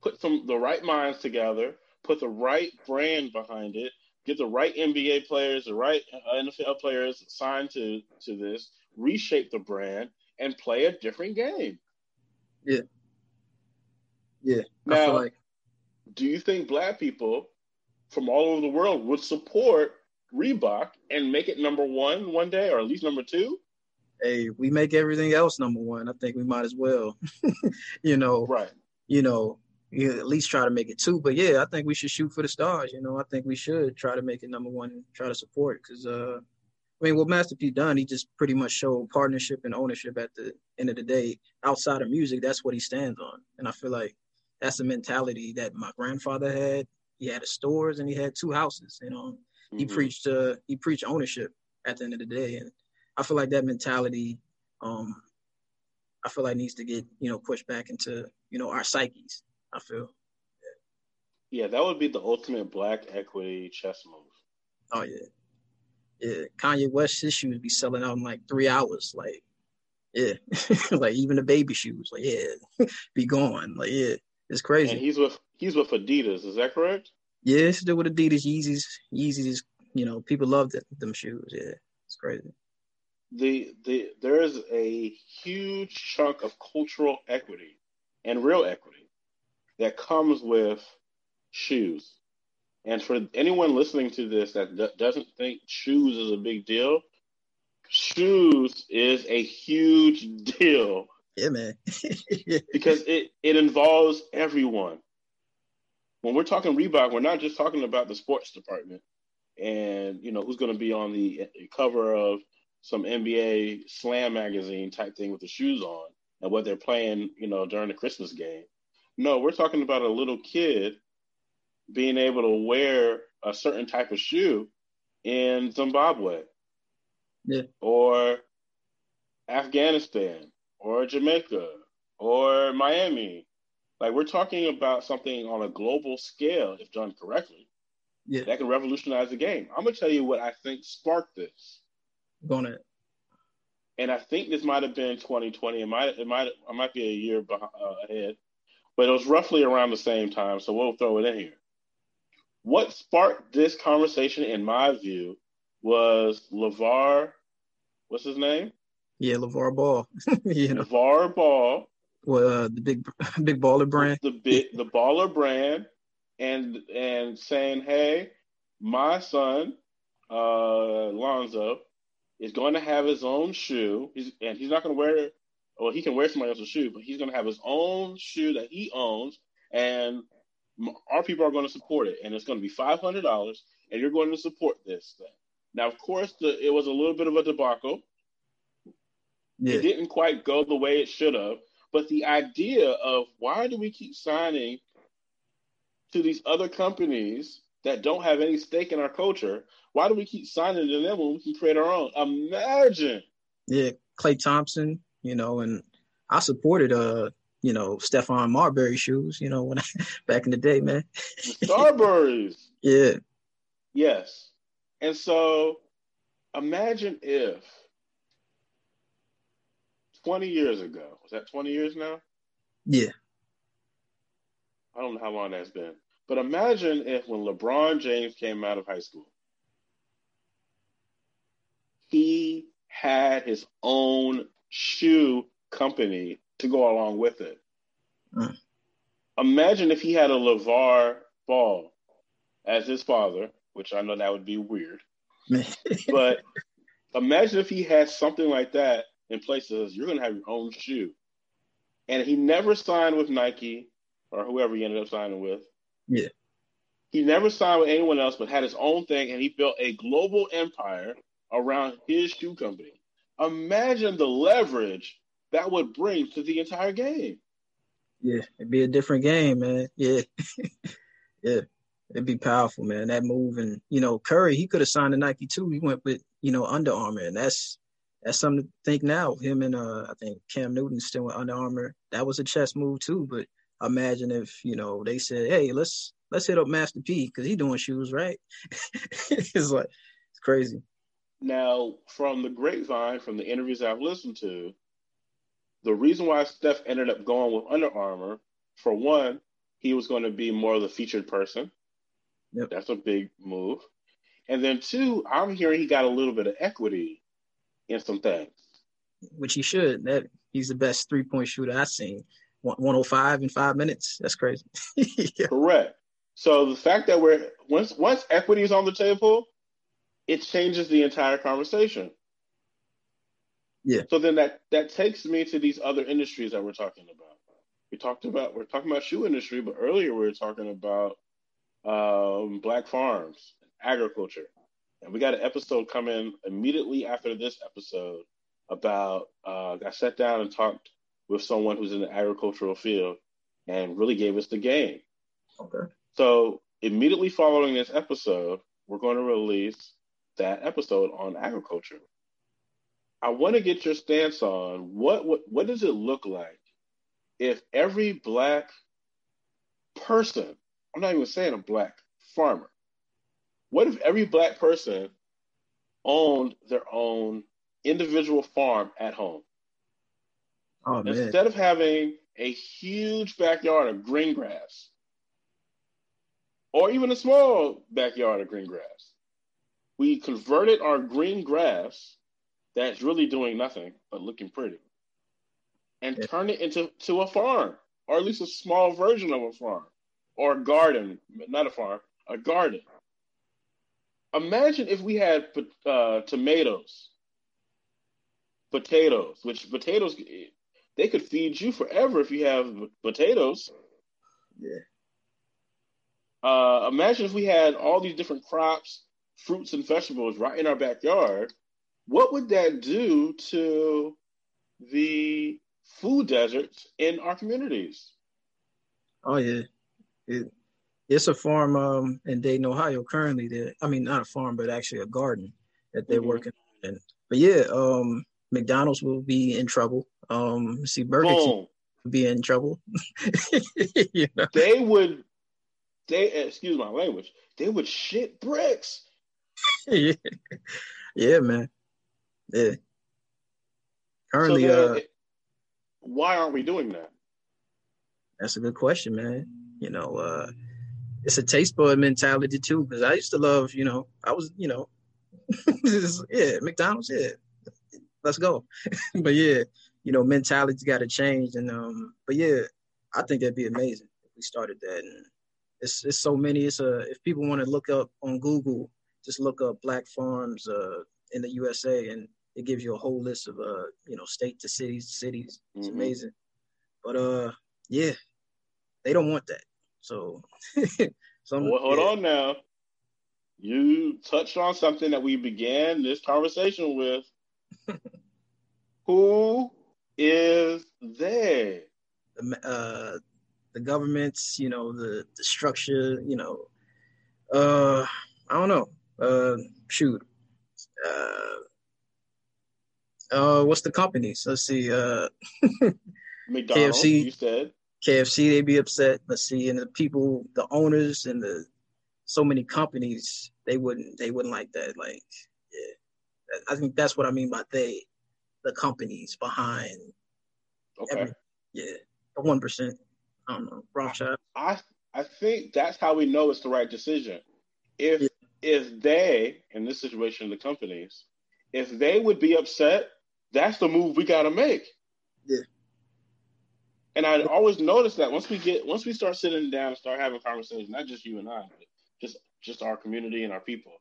S3: put some the right minds together, put the right brand behind it, get the right NBA players, the right NFL players signed to to this, reshape the brand, and play a different game.
S2: Yeah. Yeah.
S3: Now, like... do you think black people from all over the world would support Reebok and make it number one one day, or at least number two?
S2: Hey, we make everything else number one. I think we might as well. you know,
S3: right?
S2: You know, you at least try to make it two. But yeah, I think we should shoot for the stars. You know, I think we should try to make it number one, try to support because uh, I mean, what Master P done, he just pretty much showed partnership and ownership at the end of the day. Outside of music, that's what he stands on, and I feel like that's the mentality that my grandfather had. He had stores and he had two houses. You know, mm-hmm. he preached uh, he preached ownership at the end of the day, and I feel like that mentality, um, I feel like needs to get you know pushed back into you know our psyches I feel.
S3: Yeah, that would be the ultimate black equity chess move.
S2: Oh yeah, yeah. Kanye West his shoes be selling out in like three hours. Like, yeah, like even the baby shoes. Like, yeah, be gone. Like, yeah, it's crazy.
S3: And he's with he's with Adidas. Is that correct?
S2: Yeah, he's still with Adidas. Yeezys, Yeezys. You know, people love them, them shoes. Yeah, it's crazy.
S3: The the there is a huge chunk of cultural equity and real equity that comes with shoes. And for anyone listening to this that d- doesn't think shoes is a big deal, shoes is a huge deal.
S2: Yeah, man.
S3: because it, it involves everyone. When we're talking Reebok, we're not just talking about the sports department and you know who's going to be on the cover of some NBA Slam magazine type thing with the shoes on and what they're playing, you know, during the Christmas game. No, we're talking about a little kid being able to wear a certain type of shoe in Zimbabwe.
S2: Yeah.
S3: Or Afghanistan or Jamaica or Miami. Like we're talking about something on a global scale, if done correctly.
S2: Yeah.
S3: That can revolutionize the game. I'm gonna tell you what I think sparked this.
S2: Go on it.
S3: And I think this might have been 2020. It might it might I might be a year behind, uh, ahead but it was roughly around the same time, so we'll throw it in here. What sparked this conversation, in my view, was LeVar, what's his name?
S2: Yeah, LeVar Ball.
S3: you know. LeVar Ball.
S2: Well, uh, the big big baller brand.
S3: The big the baller brand and and saying, hey, my son, uh, Lonzo, is going to have his own shoe. He's, and he's not going to wear or he can wear somebody else's shoe, but he's going to have his own shoe that he owns, and our people are going to support it, and it's going to be five hundred dollars, and you're going to support this thing. Now, of course, the, it was a little bit of a debacle. Yeah. It didn't quite go the way it should have, but the idea of why do we keep signing to these other companies that don't have any stake in our culture? Why do we keep signing to them when we can create our own? Imagine.
S2: Yeah, Klay Thompson, you know, and I supported uh, you know, Stephon Marbury shoes, you know, when I back in the day, man.
S3: Starburys.
S2: yeah.
S3: Yes. And so imagine if 20 years ago, was that 20 years now?
S2: Yeah.
S3: I don't know how long that's been. But imagine if when LeBron James came out of high school, he had his own shoe company to go along with it. Mm. Imagine if he had a LeVar Ball as his father, which I know that would be weird. but imagine if he had something like that in place of you're going to have your own shoe. And he never signed with Nike or whoever he ended up signing with.
S2: Yeah.
S3: He never signed with anyone else, but had his own thing, and he built a global empire around his shoe company. Imagine the leverage that would bring to the entire game.
S2: Yeah, it'd be a different game, man. Yeah. yeah. It'd be powerful, man. That move and you know, Curry, he could have signed a Nike too. He went with, you know, Under Armour, and that's that's something to think now. Him and uh I think Cam Newton still with Under Armour. That was a chess move too, but imagine if, you know, they said, Hey, let's let's hit up Master P because he's doing shoes, right? it's like it's crazy.
S3: Now, from the grapevine, from the interviews I've listened to, the reason why Steph ended up going with Under Armour, for one, he was going to be more of the featured person.
S2: Yep.
S3: That's a big move. And then two, I'm hearing he got a little bit of equity in some things.
S2: Which he should. That he's the best three point shooter I've seen. 105 in five minutes. That's crazy.
S3: yeah. Correct. So the fact that we're once once equity is on the table, it changes the entire conversation.
S2: Yeah.
S3: So then that that takes me to these other industries that we're talking about. We talked about we're talking about shoe industry, but earlier we were talking about um, black farms, agriculture, and we got an episode coming immediately after this episode about. Uh, I sat down and talked with someone who's in the agricultural field, and really gave us the game.
S2: Okay.
S3: So immediately following this episode, we're going to release that episode on agriculture. I want to get your stance on what, what what does it look like if every black person, I'm not even saying a black farmer, what if every black person owned their own individual farm at home?
S2: Oh,
S3: Instead of having a huge backyard of green grass, or even a small backyard of green grass, we converted our green grass that's really doing nothing but looking pretty and yeah. turn it into to a farm or at least a small version of a farm or a garden not a farm a garden. Imagine if we had uh, tomatoes. Potatoes which potatoes they could feed you forever if you have potatoes.
S2: Yeah.
S3: Uh, imagine if we had all these different crops fruits and vegetables right in our backyard what would that do to the food deserts in our communities?
S2: Oh yeah, it, it's a farm um, in Dayton, Ohio. Currently, that I mean, not a farm, but actually a garden that they're mm-hmm. working in. But yeah, um, McDonald's will be in trouble. Um, see, Burger Boom. King will be in trouble.
S3: you know? They would. They excuse my language. They would shit bricks.
S2: yeah. yeah, man. Yeah. Currently, so uh,
S3: why aren't we doing that?
S2: That's a good question, man. You know, uh, it's a taste bud mentality too. Because I used to love, you know, I was, you know, yeah, McDonald's, yeah, let's go. but yeah, you know, mentality's got to change. And um, but yeah, I think that'd be amazing if we started that. And it's it's so many. It's a if people want to look up on Google, just look up Black Farms uh in the USA, and it gives you a whole list of uh you know state to cities cities. It's mm-hmm. amazing, but uh yeah, they don't want that. So,
S3: some, well, hold yeah. on now. You touched on something that we began this conversation with. Who is there?
S2: The, uh, the governments, you know, the, the structure, you know, uh, I don't know. Uh, shoot, uh, uh, what's the companies? Let's see. Uh,
S3: McDonald's. KFC. You said
S2: KFC. They'd be upset. Let's see, and the people, the owners, and the so many companies, they wouldn't. They wouldn't like that. Like, yeah, I think that's what I mean by they, the companies behind.
S3: Okay. Every,
S2: yeah, the one percent. I don't know. Rothschild.
S3: I I think that's how we know it's the right decision. If. If they, in this situation, the companies, if they would be upset that's the move we got to make.
S2: Yeah.
S3: And I always notice that once we get once we start sitting down and start having conversations, not just you and I, but just just our community and our people,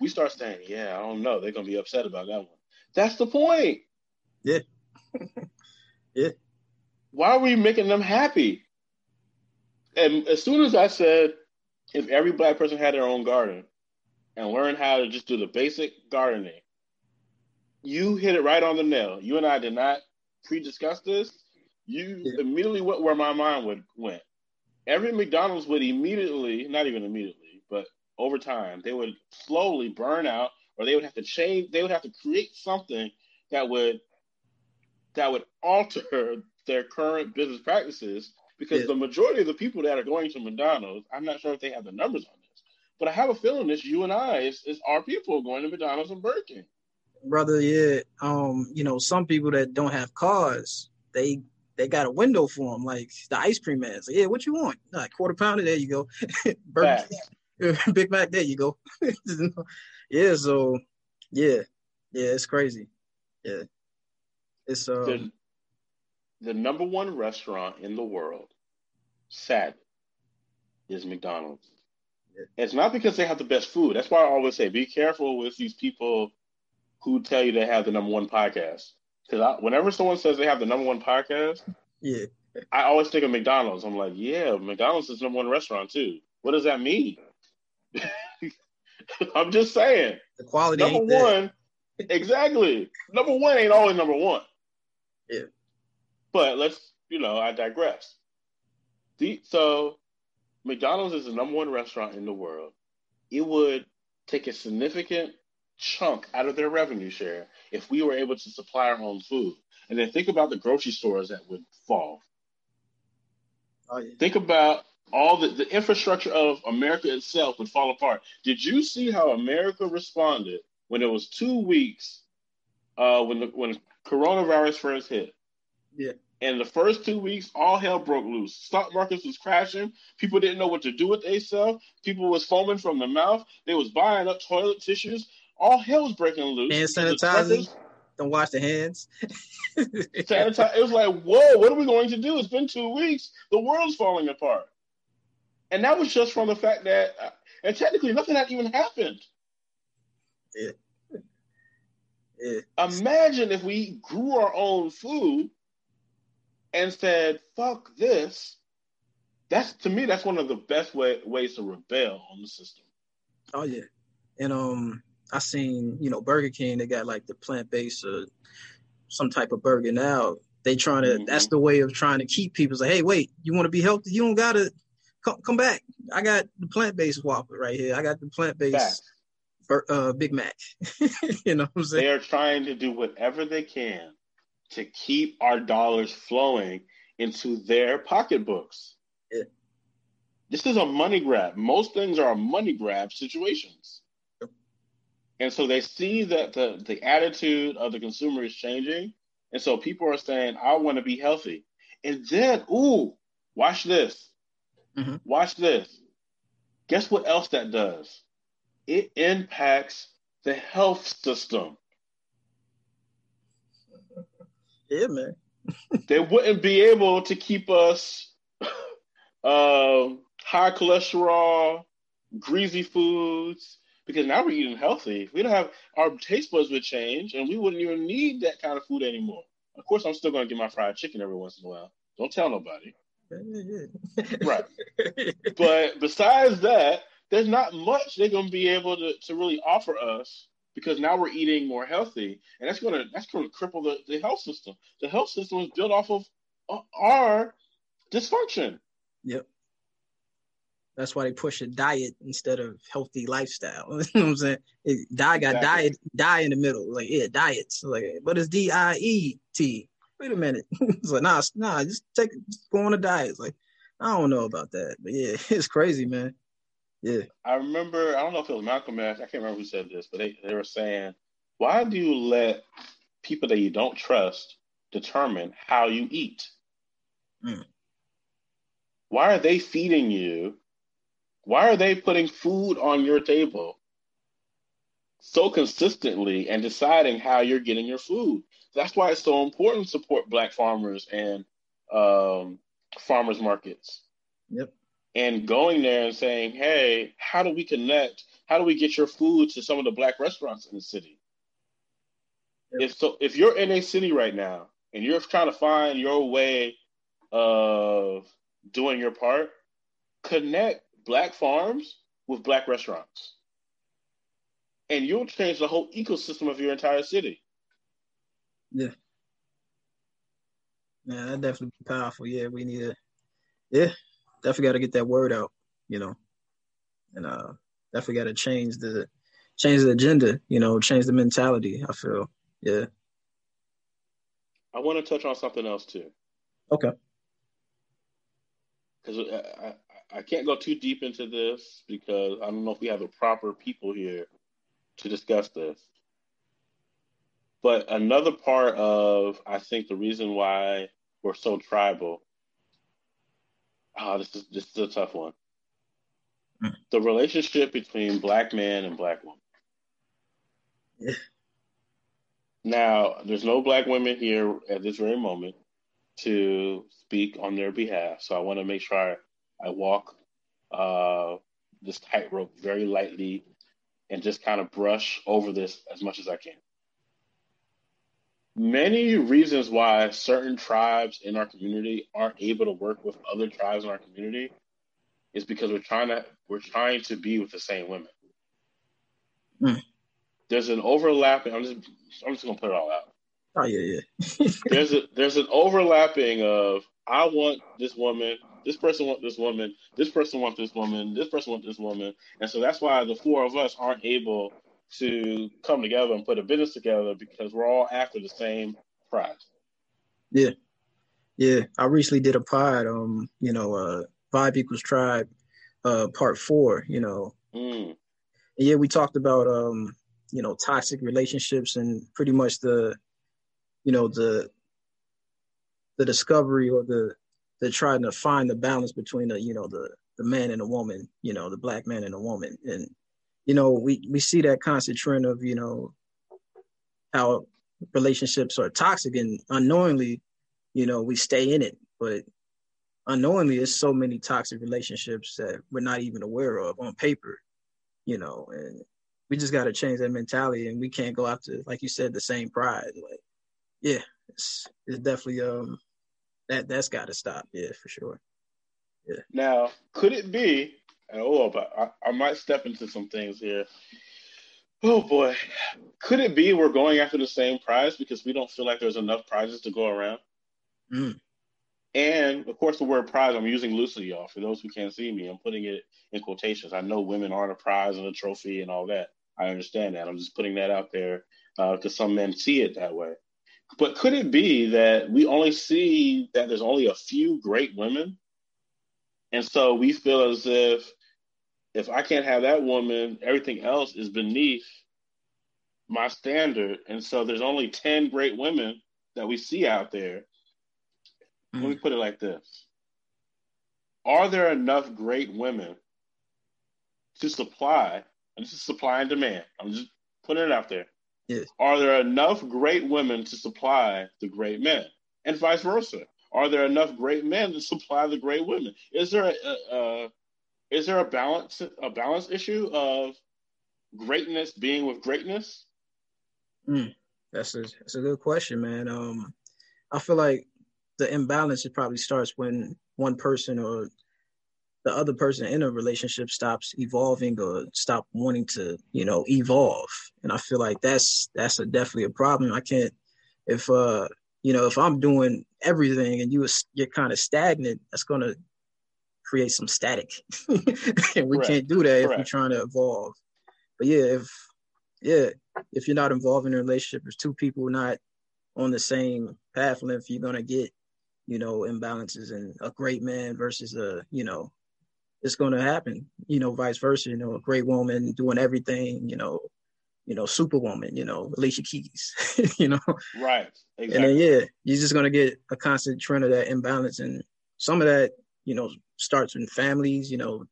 S3: we start saying, "Yeah, I don't know, they're gonna be upset about that one." That's the point.
S2: Yeah. yeah.
S3: Why are we making them happy? And as soon as I said, if every black person had their own garden and learn how to just do the basic gardening, you hit it right on the nail. You and I did not pre-discuss this. You yeah. immediately went where my mind would went. Every McDonald's would immediately, not even immediately, but over time, they would slowly burn out, or they would have to change. They would have to create something that would that would alter their current business practices because yeah. the majority of the people that are going to McDonald's, I'm not sure if they have the numbers on but I have a feeling this you and I It's, is our people going to McDonald's and Burger King.
S2: Brother, yeah, um, you know, some people that don't have cars, they they got a window for them, like the ice cream man. So, yeah, what you want? Like quarter pounder, there you go. Burger King, Big Mac, there you go. yeah, so yeah, yeah, it's crazy. Yeah, it's uh.
S3: The, the number one restaurant in the world, sad, is McDonald's. It's not because they have the best food. That's why I always say, be careful with these people who tell you they have the number one podcast. Because whenever someone says they have the number one podcast,
S2: yeah,
S3: I always think of McDonald's. I'm like, yeah, McDonald's is number one restaurant too. What does that mean? I'm just saying.
S2: The quality.
S3: Number one, exactly. Number one ain't always number one.
S2: Yeah.
S3: But let's, you know, I digress. The, so McDonald's is the number one restaurant in the world. It would take a significant chunk out of their revenue share if we were able to supply our own food. And then think about the grocery stores that would fall.
S2: Oh, yeah.
S3: Think about all the, the infrastructure of America itself would fall apart. Did you see how America responded when it was two weeks uh, when the when coronavirus first hit?
S2: Yeah.
S3: And the first two weeks, all hell broke loose. Stock markets was crashing. People didn't know what to do with themselves. People was foaming from the mouth. They was buying up toilet tissues. All hell was breaking loose.
S2: Hand sanitizers. Don't wash the hands.
S3: sanitize. It was like, whoa, what are we going to do? It's been two weeks. The world's falling apart. And that was just from the fact that, uh, and technically, nothing had even happened.
S2: Yeah. Yeah.
S3: Imagine if we grew our own food and said, fuck this, that's to me, that's one of the best way, ways to rebel on the system.
S2: Oh yeah. And um I seen, you know, Burger King, they got like the plant based or some type of burger now. They trying to mm-hmm. that's the way of trying to keep people say, hey, wait, you want to be healthy? You don't gotta come come back. I got the plant based Whopper right here. I got the plant based uh, Big Mac. you know what I'm saying?
S3: They are trying to do whatever they can to keep our dollars flowing into their pocketbooks.
S2: Yeah.
S3: This is a money grab. Most things are money grab situations. Yep. And so they see that the, the attitude of the consumer is changing. And so people are saying, I want to be healthy. And then, ooh, watch this.
S2: Mm-hmm.
S3: Watch this. Guess what else that does? It impacts the health system.
S2: Yeah, man.
S3: they wouldn't be able to keep us uh, high cholesterol, greasy foods, because now we're eating healthy. We don't have our taste buds would change, and we wouldn't even need that kind of food anymore. Of course, I'm still going to get my fried chicken every once in a while. Don't tell nobody. right. But besides that, there's not much they're going to be able to, to really offer us because now we're eating more healthy, and that's gonna that's gonna cripple the, the health system. The health system is built off of uh, our dysfunction.
S2: Yep. That's why they push a diet instead of healthy lifestyle. you know what I'm saying? It, die got exactly. diet, die in the middle. Like, yeah, diets. Like, but it's D I E T. Wait a minute. it's like, nah, nah, just take, just go on a diet. It's like, I don't know about that, but yeah, it's crazy, man. Yeah.
S3: I remember, I don't know if it was Malcolm X, I can't remember who said this, but they, they were saying, why do you let people that you don't trust determine how you eat?
S2: Mm.
S3: Why are they feeding you? Why are they putting food on your table so consistently and deciding how you're getting your food? That's why it's so important to support Black farmers and um, farmers markets.
S2: Yep.
S3: And going there and saying, "Hey, how do we connect? How do we get your food to some of the black restaurants in the city?" If so, if you're in a city right now and you're trying to find your way of doing your part, connect black farms with black restaurants. And you'll change the whole ecosystem of your entire city.
S2: Yeah. Yeah, that definitely be powerful. Yeah, we need to yeah, definitely gotta get that word out, you know. And uh definitely gotta change the change the agenda, you know, change the mentality, I feel. Yeah.
S3: I want to touch on something else too.
S2: Okay.
S3: Because I, I, I can't go too deep into this because I don't know if we have the proper people here to discuss this. But another part of I think the reason why we're so tribal. Oh, this is this is a tough one. Mm. The relationship between black man and black woman. Yeah. Now, there's no black women here at this very moment to speak on their behalf. So I want to make sure I, I walk uh, this tightrope very lightly and just kind of brush over this as much as I can. Many reasons why certain tribes in our community aren't able to work with other tribes in our community is because we're trying to we're trying to be with the same women. Mm there's an overlapping. I'm just I'm just gonna put it all out.
S2: Oh yeah, yeah.
S3: there's a there's an overlapping of I want this woman, this person want this woman, this person want this woman, this person want this woman, and so that's why the four of us aren't able to come together and put a business together because we're all after the same prize.
S2: Yeah, yeah. I recently did a pod, um, you know, uh, Vibe Equals Tribe, uh, part four. You know, mm. yeah, we talked about um you know toxic relationships and pretty much the you know the the discovery or the the trying to find the balance between the you know the the man and the woman you know the black man and the woman and you know we we see that constant trend of you know how relationships are toxic and unknowingly you know we stay in it but unknowingly there's so many toxic relationships that we're not even aware of on paper you know and we just got to change that mentality, and we can't go after, like you said, the same pride. Like, yeah, it's it's definitely um that that's got to stop. Yeah, for sure.
S3: Yeah. Now, could it be? Oh, but I, I might step into some things here. Oh boy, could it be we're going after the same prize because we don't feel like there's enough prizes to go around? Mm. And of course, the word prize I'm using loosely, y'all. For those who can't see me, I'm putting it in quotations. I know women aren't a prize and a trophy and all that. I understand that. I'm just putting that out there because uh, some men see it that way. But could it be that we only see that there's only a few great women? And so we feel as if if I can't have that woman, everything else is beneath my standard. And so there's only 10 great women that we see out there. Mm. Let me put it like this Are there enough great women to supply this is supply and demand. I'm just putting it out there.
S2: Yes.
S3: Are there enough great women to supply the great men, and vice versa? Are there enough great men to supply the great women? Is there a, a is there a balance a balance issue of greatness being with greatness?
S2: Mm, that's a that's a good question, man. Um, I feel like the imbalance it probably starts when one person or the other person in a relationship stops evolving or stop wanting to you know evolve and i feel like that's that's a definitely a problem i can't if uh you know if i'm doing everything and you you're kind of stagnant that's to create some static and we Correct. can't do that if we're trying to evolve but yeah if yeah if you're not involved in a relationship there's two people not on the same path length you're going to get you know imbalances and a great man versus a you know it's going to happen. You know, vice versa. You know, a great woman doing everything. You know, you know, superwoman. You know, Alicia Keys. you know,
S3: right.
S2: Exactly. And then yeah, you're just going to get a constant trend of that imbalance, and some of that, you know, starts in families. You know,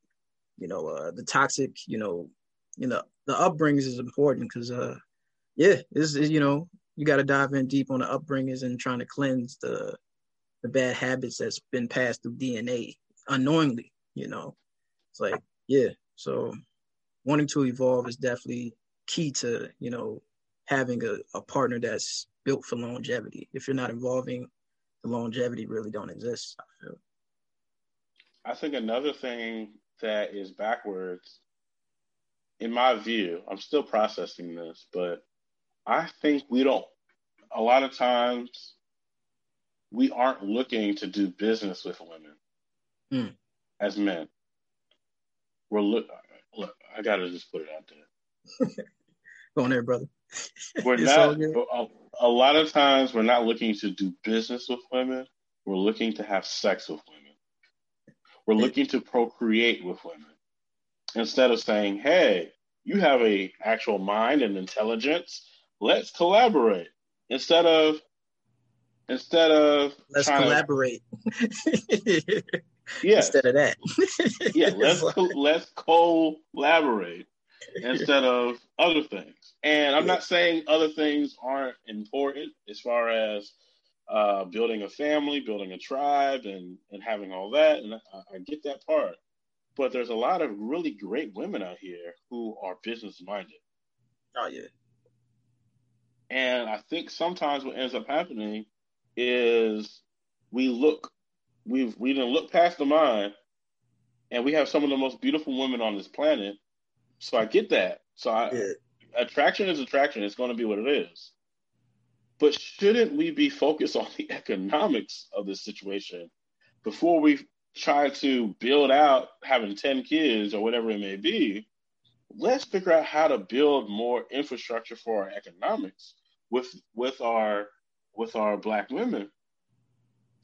S2: you know, uh, the toxic. You know, you know, the upbringings is important because, uh, yeah, this is you know, you got to dive in deep on the upbringings and trying to cleanse the the bad habits that's been passed through DNA unknowingly, you know. It's like, yeah. So wanting to evolve is definitely key to, you know, having a, a partner that's built for longevity. If you're not evolving, the longevity really don't exist, I
S3: think another thing that is backwards, in my view, I'm still processing this, but I think we don't, a lot of times, we aren't looking to do business with women mm. as men. We're look, look, I gotta just put it out there.
S2: Go on there, brother.
S3: We're not, a, a lot of times, we're not looking to do business with women. We're looking to have sex with women. We're looking to procreate with women instead of saying, "Hey, you have a actual mind and intelligence. Let's collaborate." Instead of instead of
S2: let's collaborate.
S3: To, yeah.
S2: Instead of that.
S3: yeah, let's co- let's collaborate instead of other things. And I'm not saying other things aren't important as far as uh, building a family, building a tribe, and and having all that. And I, I get that part, but there's a lot of really great women out here who are business minded.
S2: Oh yeah.
S3: And I think sometimes what ends up happening is we look, we've we didn't look past the mind, and we have some of the most beautiful women on this planet. So I get that. So I, yeah. attraction is attraction. It's going to be what it is. But shouldn't we be focused on the economics of this situation before we try to build out having 10 kids or whatever it may be? Let's figure out how to build more infrastructure for our economics with with our with our black women.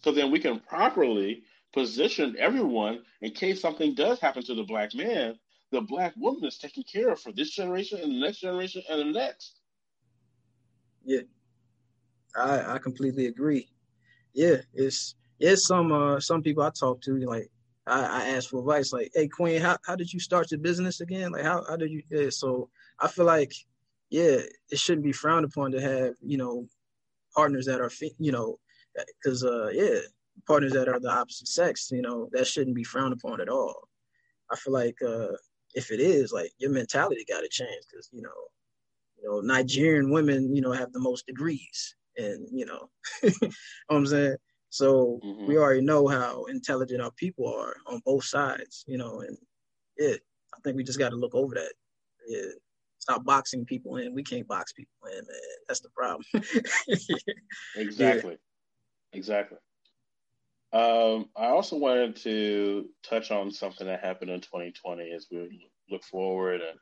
S3: So then we can properly position everyone in case something does happen to the black man, the black woman is taken care of for this generation and the next generation and the next.
S2: Yeah. I I completely agree. Yeah, it's it's some uh some people I talk to like I, I ask for advice like, hey Queen, how, how did you start your business again? Like how how did you yeah, so I feel like yeah, it shouldn't be frowned upon to have, you know, partners that are you know, because uh yeah, partners that are the opposite sex, you know, that shouldn't be frowned upon at all. I feel like uh if it is, like your mentality got to change because you know, you know, Nigerian women, you know, have the most degrees and you know, you know what I'm saying. So mm-hmm. we already know how intelligent our people are on both sides, you know, and yeah, I think we just got to look over that. Yeah, stop boxing people in. We can't box people in, man. That's the problem.
S3: exactly, yeah. exactly. Um, I also wanted to touch on something that happened in 2020 as we look forward and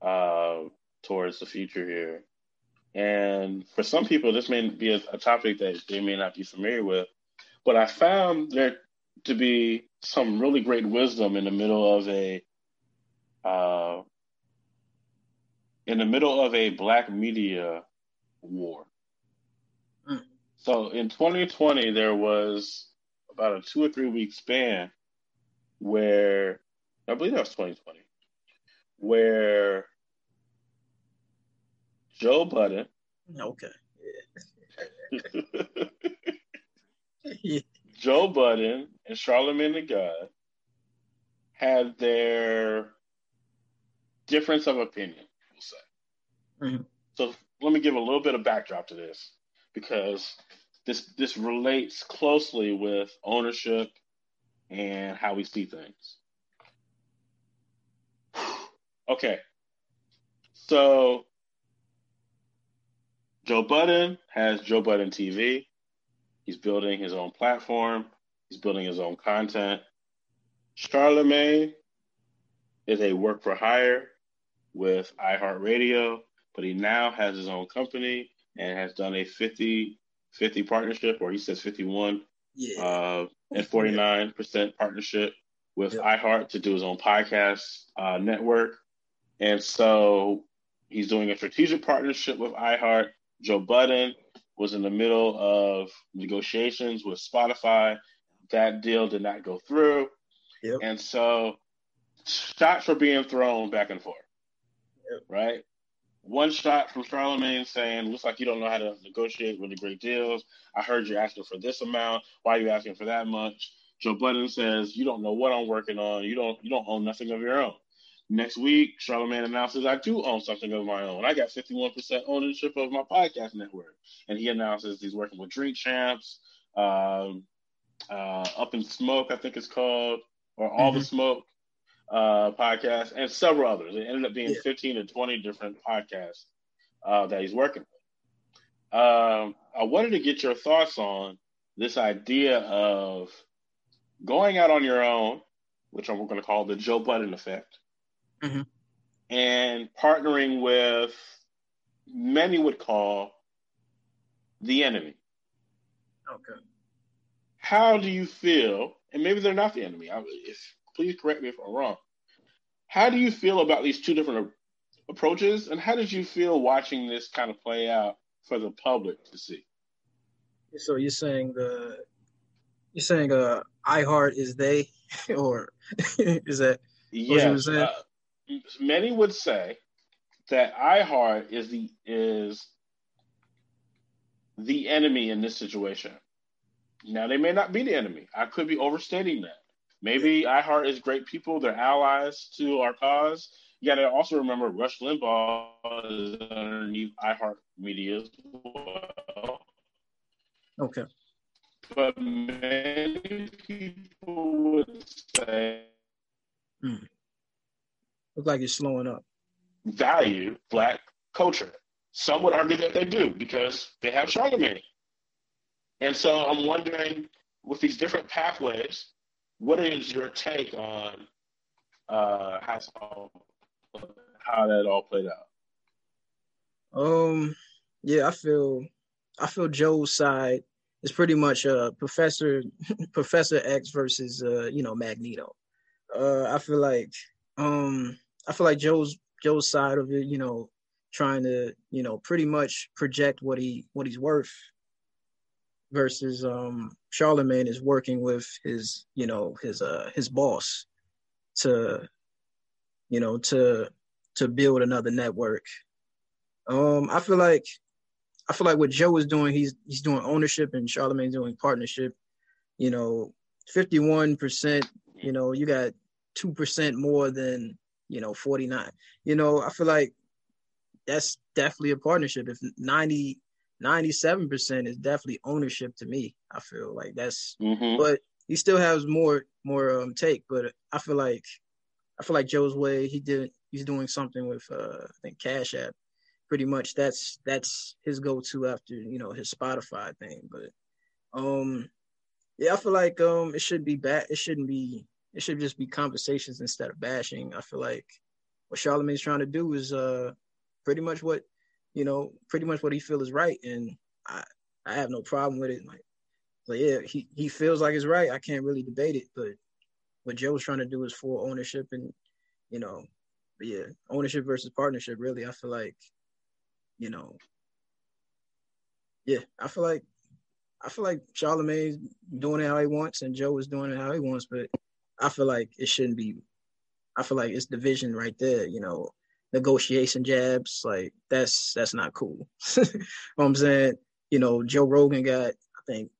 S3: uh, towards the future here. And for some people, this may be a, a, topic that they may not be familiar with, but I found there to be some really great wisdom in the middle of a uh, in the middle of a black media war. Mm. So in 2020, there was about a two or three week span where I believe that was 2020, where Joe Budden.
S2: Okay.
S3: Yeah. Joe Budden and Charlemagne the God had their difference of opinion, we'll say. Mm-hmm. So let me give a little bit of backdrop to this because this this relates closely with ownership and how we see things. okay. So Joe Budden has Joe Budden TV. He's building his own platform. He's building his own content. Charlemagne is a work for hire with iHeartRadio, but he now has his own company and has done a 50 50 partnership, or he says 51 yeah. uh, and 49% partnership with iHeart to do his own podcast uh, network. And so he's doing a strategic partnership with iHeart Joe Budden was in the middle of negotiations with Spotify. That deal did not go through. Yep. And so shots were being thrown back and forth. Yep. Right? one shot from Charlemagne saying, "Looks like you don't know how to negotiate really great deals. I heard you're asking for this amount. Why are you asking for that much?" Joe Budden says, "You don't know what I'm working on. You don't you don't own nothing of your own." Next week, Charlemagne announces I do own something of my own. I got 51% ownership of my podcast network, and he announces he's working with Drink Champs, um, uh, Up in Smoke, I think it's called, or All mm-hmm. the Smoke uh, podcast, and several others. It ended up being yeah. 15 to 20 different podcasts uh, that he's working with. Um, I wanted to get your thoughts on this idea of going out on your own, which I'm going to call the Joe Budden effect, mm-hmm. and partnering with many would call the enemy.
S2: Okay.
S3: How do you feel? And maybe they're not the enemy. I, if please correct me if I'm wrong. How do you feel about these two different approaches, and how did you feel watching this kind of play out for the public to see?
S2: So you're saying the you're saying uh iHeart is they, or is that
S3: yes? Uh, many would say that iHeart is the is the enemy in this situation. Now they may not be the enemy. I could be overstating that. Maybe iHeart is great people. They're allies to our cause. You got to also remember Rush Limbaugh is underneath iHeart Media as well.
S2: Okay.
S3: But many people would say.
S2: Hmm. Looks like it's slowing up.
S3: Value black culture. Some would argue that they do because they have Charlemagne. And so I'm wondering with these different pathways, what is your take on uh, how how that all played out?
S2: Um, yeah, I feel I feel Joe's side is pretty much uh Professor Professor X versus uh you know Magneto. Uh, I feel like um I feel like Joe's Joe's side of it, you know, trying to you know pretty much project what he what he's worth versus um Charlemagne is working with his, you know, his uh his boss to you know to to build another network. Um I feel like I feel like what Joe is doing, he's he's doing ownership and Charlemagne's doing partnership. You know, 51%, you know, you got 2% more than, you know, 49. You know, I feel like that's definitely a partnership. If 90 97% is definitely ownership to me. I feel like that's mm-hmm. but he still has more more um take, but I feel like I feel like Joe's way he did he's doing something with uh I think Cash App. Pretty much that's that's his go to after, you know, his Spotify thing. But um yeah, I feel like um it should be bad it shouldn't be it should just be conversations instead of bashing. I feel like what Charlemagne's trying to do is uh pretty much what you know, pretty much what he feels is right, and I I have no problem with it. Like, but yeah, he he feels like it's right. I can't really debate it, but what Joe's trying to do is full ownership, and you know, yeah, ownership versus partnership. Really, I feel like, you know, yeah, I feel like I feel like Charlemagne's doing it how he wants, and Joe is doing it how he wants, but I feel like it shouldn't be. I feel like it's division right there. You know, negotiation jabs. Like that's that's not cool. what I'm saying? You know, Joe Rogan got I think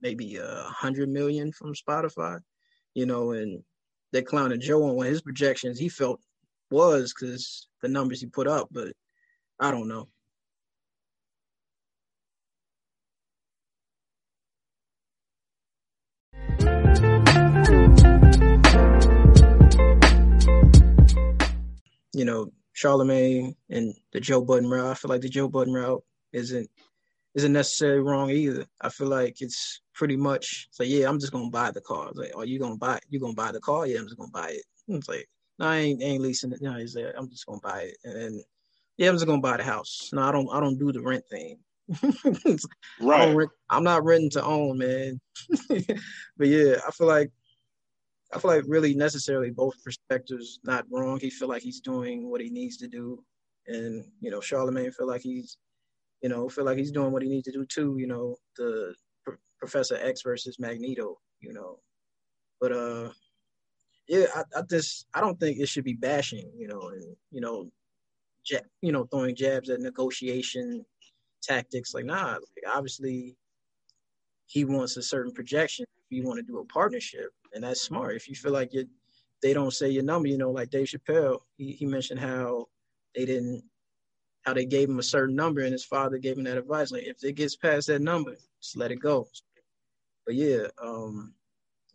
S2: maybe a hundred million from Spotify. You know, and they clowning Joe on his projections he felt was because the numbers he put up, but I don't know. You know, Charlemagne and the Joe Budden route. I feel like the Joe Budden route isn't isn't necessarily wrong either. I feel like it's pretty much it's like, yeah, I'm just gonna buy the car. It's like, are you gonna buy you gonna buy the car? Yeah, I'm just gonna buy it. It's like, no, I ain't, ain't leasing it. No, he's like, I'm just gonna buy it. And then, yeah, I'm just gonna buy the house. No, I don't I don't do the rent thing.
S3: right.
S2: Rent, I'm not renting to own, man. but yeah, I feel like I feel like really necessarily both perspectives not wrong. He feel like he's doing what he needs to do, and you know Charlemagne feel like he's, you know, feel like he's doing what he needs to do too. You know, the Professor X versus Magneto. You know, but uh, yeah, I, I just I don't think it should be bashing. You know, and you know, you know, throwing jabs at negotiation tactics. Like, nah, like obviously he wants a certain projection. If you want to do a partnership, and that's smart. If you feel like you they don't say your number, you know, like Dave Chappelle, he, he mentioned how they didn't how they gave him a certain number and his father gave him that advice. Like if it gets past that number, just let it go. But yeah, um,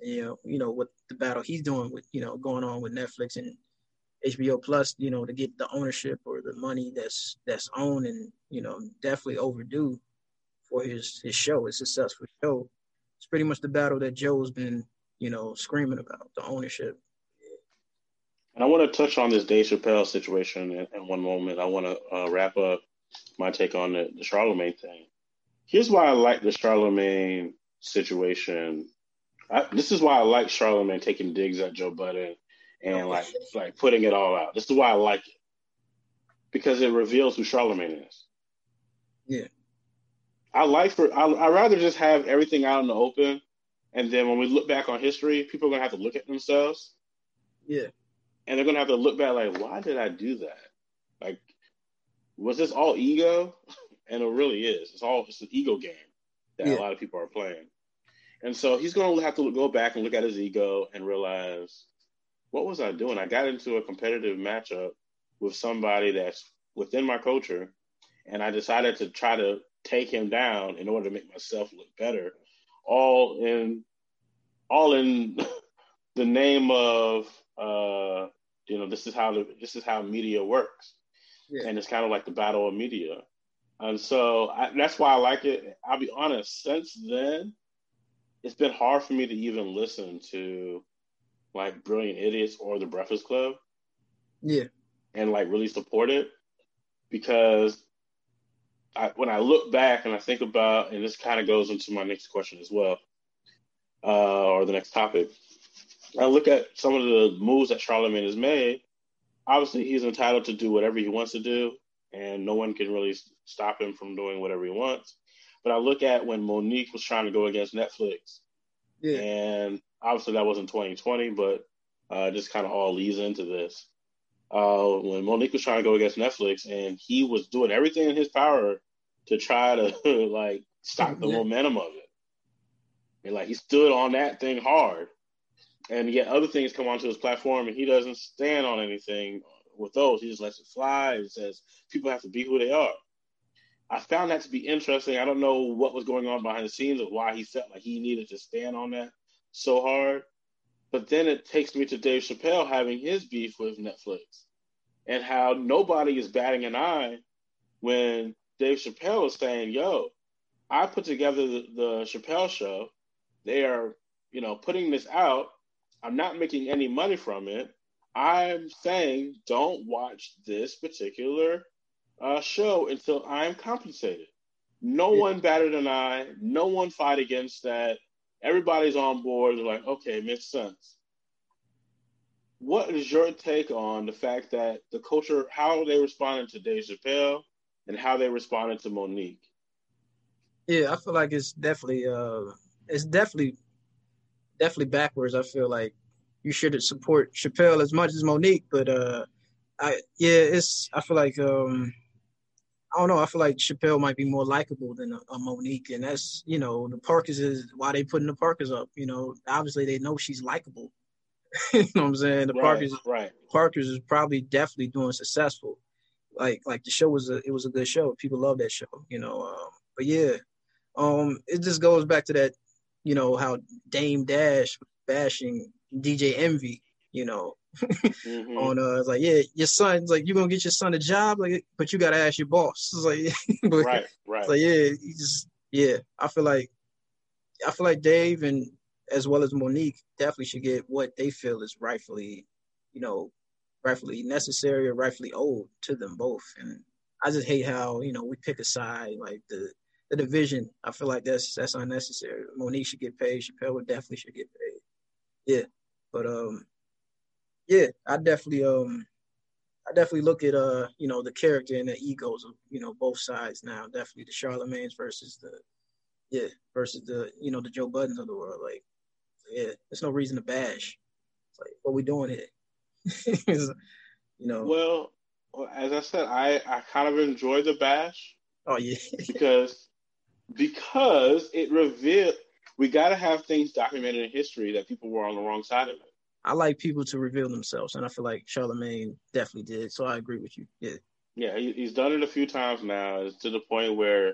S2: you know, you know what the battle he's doing with, you know, going on with Netflix and HBO Plus, you know, to get the ownership or the money that's that's owned and you know definitely overdue for his his show, his successful show. It's pretty much the battle that Joe's been, you know, screaming about the ownership.
S3: And I want to touch on this Dave Chappelle situation in, in one moment. I want to uh, wrap up my take on the, the Charlemagne thing. Here's why I like the Charlemagne situation. I, this is why I like Charlemagne taking digs at Joe Budden and like like putting it all out. This is why I like it because it reveals who Charlemagne is.
S2: Yeah,
S3: I like for I I rather just have everything out in the open, and then when we look back on history, people are gonna have to look at themselves.
S2: Yeah,
S3: and they're gonna have to look back like, why did I do that? Like, was this all ego? and it really is. It's all it's an ego game that yeah. a lot of people are playing. And so he's going to have to go back and look at his ego and realize what was I doing? I got into a competitive matchup with somebody that's within my culture, and I decided to try to take him down in order to make myself look better, all in all in the name of uh, you know this is how the, this is how media works, yeah. and it's kind of like the battle of media, and so I, that's why I like it. I'll be honest, since then, it's been hard for me to even listen to like Brilliant Idiots or The Breakfast Club.
S2: Yeah.
S3: And like really support it because I, when I look back and I think about, and this kind of goes into my next question as well, uh, or the next topic. I look at some of the moves that Charlemagne has made. Obviously, he's entitled to do whatever he wants to do, and no one can really stop him from doing whatever he wants. But I look at when Mo'Nique was trying to go against Netflix, yeah. and obviously that wasn't 2020, but uh, just kind of all leads into this. Uh, when Mo'Nique was trying to go against Netflix, and he was doing everything in his power to try to like stop the yeah. momentum of it, and like he stood on that thing hard, and yet other things come onto his platform, and he doesn't stand on anything with those. He just lets it fly and says people have to be who they are. I found that to be interesting. I don't know what was going on behind the scenes of why he felt like he needed to stand on that so hard. But then it takes me to Dave Chappelle having his beef with Netflix and how nobody is batting an eye when Dave Chappelle is saying, yo, I put together the, the Chappelle show. They are, you know, putting this out. I'm not making any money from it. I'm saying don't watch this particular uh, show until I'm compensated. No yeah. one batted an eye. No one fought against that everybody's on board. They're like, okay, makes sense. What is your take on the fact that the culture, how they responded to Dave Chappelle and how they responded to Mo'Nique?
S2: Yeah, I feel like it's definitely, uh, it's definitely, definitely backwards. I feel like you should support Chappelle as much as Mo'Nique, but uh, I yeah, it's I feel like um, I don't know. I feel like Chappelle might be more likable than a, a, Mo'Nique, and that's you know the Parkers is why they putting the Parkers up. You know, obviously they know she's likable. you know what I'm saying? The
S3: right,
S2: Parkers,
S3: right?
S2: Parkers is probably definitely doing successful. Like like the show was a it was a good show. People love that show. You know, um, but yeah, um, it just goes back to that. You know how Dame Dash bashing DJ Envy. You know, mm-hmm. on uh, it's like, yeah, your son's like, you're gonna get your son a job, like, but you gotta ask your boss. It's like,
S3: but, right, right.
S2: It's like, yeah, he just, yeah. I feel like, I feel like Dave and as well as Mo'Nique definitely should get what they feel is rightfully, you know, rightfully necessary or rightfully owed to them both. And I just hate how you know we pick a side, like the the division. I feel like that's that's unnecessary. Mo'Nique should get paid. Chappelle definitely should get paid. Yeah, but um, yeah, I definitely um I definitely look at uh, you know, the character and the egos of, you know, both sides now. Definitely the Charlemagne's versus the yeah, versus the, you know, the Joe Buddens of the world. Like, yeah, there's no reason to bash. It's like, what we doing here? you know.
S3: Well, Well, as I said, I I kind of enjoy the bash.
S2: Oh yeah,
S3: because because it revealed we got to have things documented in history that people were on the wrong side of it.
S2: I like people to reveal themselves, and I feel like Charlemagne definitely did. So I agree with you. Yeah.
S3: Yeah, he, he's done it a few times now. It's to the point where,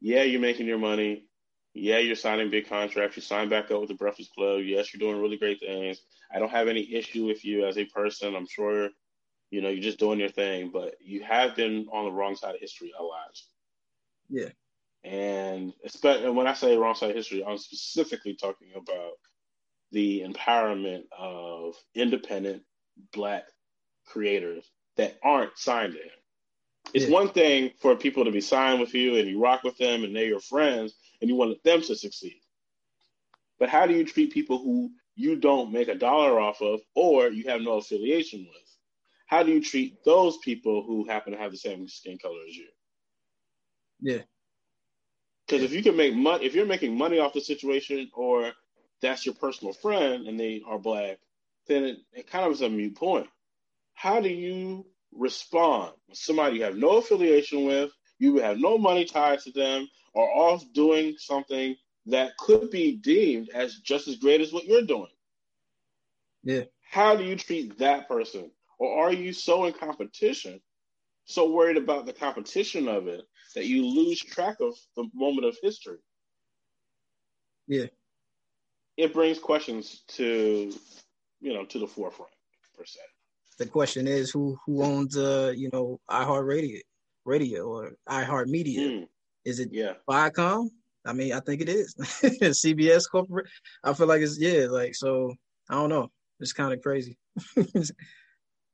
S3: yeah, you're making your money. Yeah, you're signing big contracts. You sign back up with the Breakfast Club. Yes, you're doing really great things. I don't have any issue with you as a person. I'm sure, you know, you're just doing your thing, but you have been on the wrong side of history a lot.
S2: Yeah.
S3: And especially when I say wrong side of history, I'm specifically talking about the empowerment of independent black creators that aren't signed to him. It's yeah. one thing for people to be signed with you and you rock with them and they're your friends and you want them to succeed. But how do you treat people who you don't make a dollar off of or you have no affiliation with? How do you treat those people who happen to have the same skin color as you?
S2: Yeah.
S3: Because if you can make money, if you're making money off the situation, or that's your personal friend and they are black, then it, it kind of is a mute point. How do you respond somebody you have no affiliation with, you have no money tied to them, are off doing something that could be deemed as just as great as what you're doing?
S2: Yeah.
S3: How do you treat that person? Or are you so in competition, so worried about the competition of it, that you lose track of the moment of history?
S2: Yeah.
S3: It brings questions to, you know, to the forefront per se
S2: the question is who who owns uh you know iHeart Radio, Radio or iHeart Media? Mm. Is it
S3: yeah.
S2: Viacom? I mean, I think it is. CBS corporate. I feel like it's yeah, like so. I don't know. It's kind of crazy.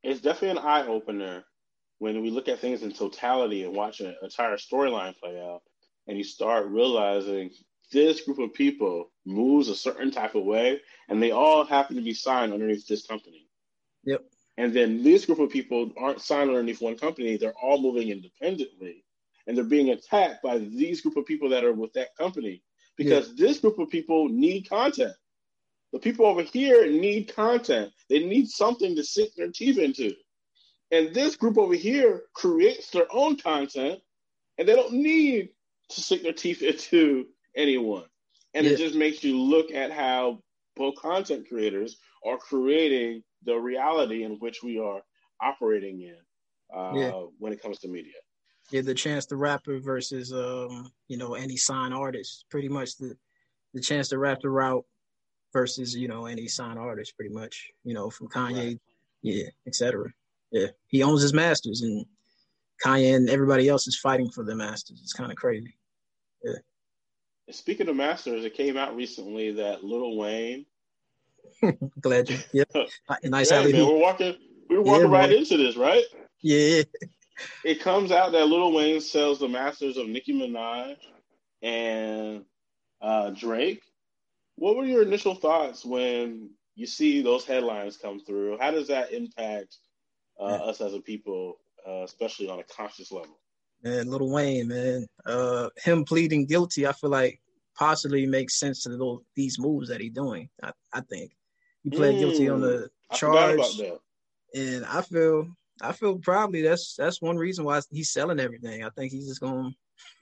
S3: it's definitely an eye opener when we look at things in totality and watch an entire storyline play out, and you start realizing this group of people moves a certain type of way, and they all happen to be signed underneath this company.
S2: Yep.
S3: And then this group of people aren't signed underneath one company, they're all moving independently. And they're being attacked by these group of people that are with that company because yeah. this group of people need content. The people over here need content. They need something to sink their teeth into. And this group over here creates their own content and they don't need to sink their teeth into anyone. And yeah. it just makes you look at how both content creators are creating the reality in which we are operating in uh, yeah. when it comes to media.
S2: Yeah, the Chance the Rapper versus um, you know any signed artist. Pretty much the the Chance to rap the Rapper route versus you know any signed artist. Pretty much you know from Kanye, right. yeah, etc. Yeah, he owns his masters, and Kanye and everybody else is fighting for the masters. It's kind of crazy. Yeah.
S3: Speaking of masters, it came out recently that Lil Wayne
S2: Glad you. Yep.
S3: nice yeah, man, we're walking. We're walking yeah, right man. into this, right?
S2: Yeah.
S3: It comes out that Lil Wayne sells the masters of Nicki Minaj and uh, Drake. What were your initial thoughts when you see those headlines come through? How does that impact uh, yeah. us as a people, uh, especially on a conscious level?
S2: Man, Little Wayne, man, uh, him pleading guilty, I feel like possibly makes sense to those, these moves that he's doing. I, I think he pled mm, guilty on the mm, charge, I and I feel I feel probably that's that's one reason why he's selling everything. I think he's just gonna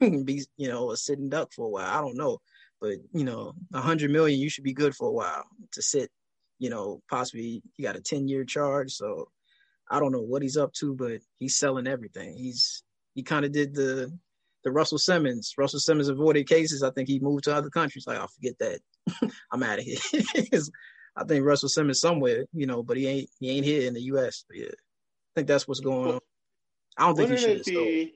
S2: be you know a sitting duck for a while. I don't know, but you know, a hundred million you should be good for a while to sit. You know, possibly he got a ten year charge, so I don't know what he's up to, but he's selling everything. He's he kind of did the the Russell Simmons. Russell Simmons avoided cases. I think he moved to other countries. Like, I'll forget that. I'm out of here. I think Russell Simmons somewhere, you know, but he ain't he ain't here in the U.S. But yeah, I think that's what's going on. I don't think he should. Be,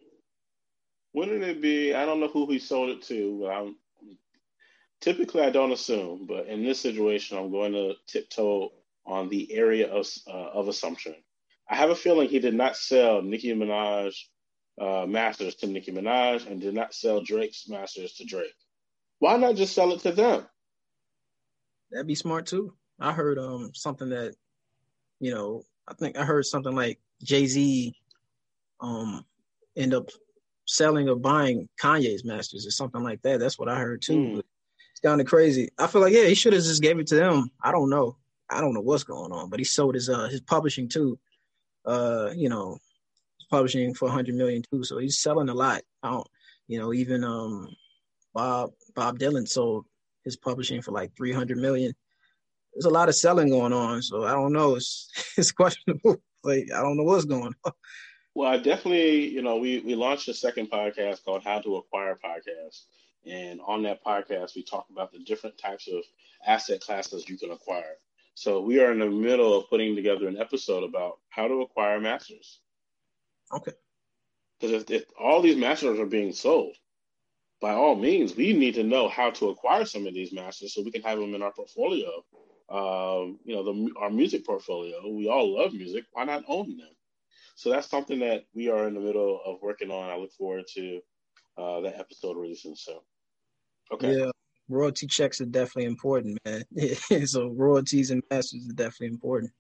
S3: wouldn't it be? I don't know who he sold it to, but I'm typically I don't assume, but in this situation, I'm going to tiptoe on the area of uh, of assumption. I have a feeling he did not sell Nicki Minaj uh, masters to Nicki Minaj and did not sell Drake's masters to Drake. Why not just sell it to them?
S2: That'd be smart too. I heard um something that, you know, I think I heard something like Jay Z um end up selling or buying Kanye's masters or something like that. That's what I heard too. Mm. It's kind of crazy. I feel like yeah, he should have just gave it to them. I don't know. I don't know what's going on, but he sold his uh his publishing too. Uh, you know, publishing for 100 million too. So he's selling a lot. Don't, you know, even um Bob Bob Dylan sold his publishing for like 300 million. There's a lot of selling going on, so I don't know. It's it's questionable. Like I don't know what's going on.
S3: Well, I definitely, you know, we we launched a second podcast called How to Acquire Podcast, and on that podcast we talk about the different types of asset classes you can acquire. So we are in the middle of putting together an episode about how to acquire masters.
S2: Okay.
S3: Because if, if all these masters are being sold, by all means, we need to know how to acquire some of these masters so we can have them in our portfolio. Um, you know, the, our music portfolio. We all love music. Why not own them? So that's something that we are in the middle of working on. I look forward to uh, that episode releasing soon. Okay.
S2: Yeah, royalty checks are definitely important, man. so royalties and masters are definitely important.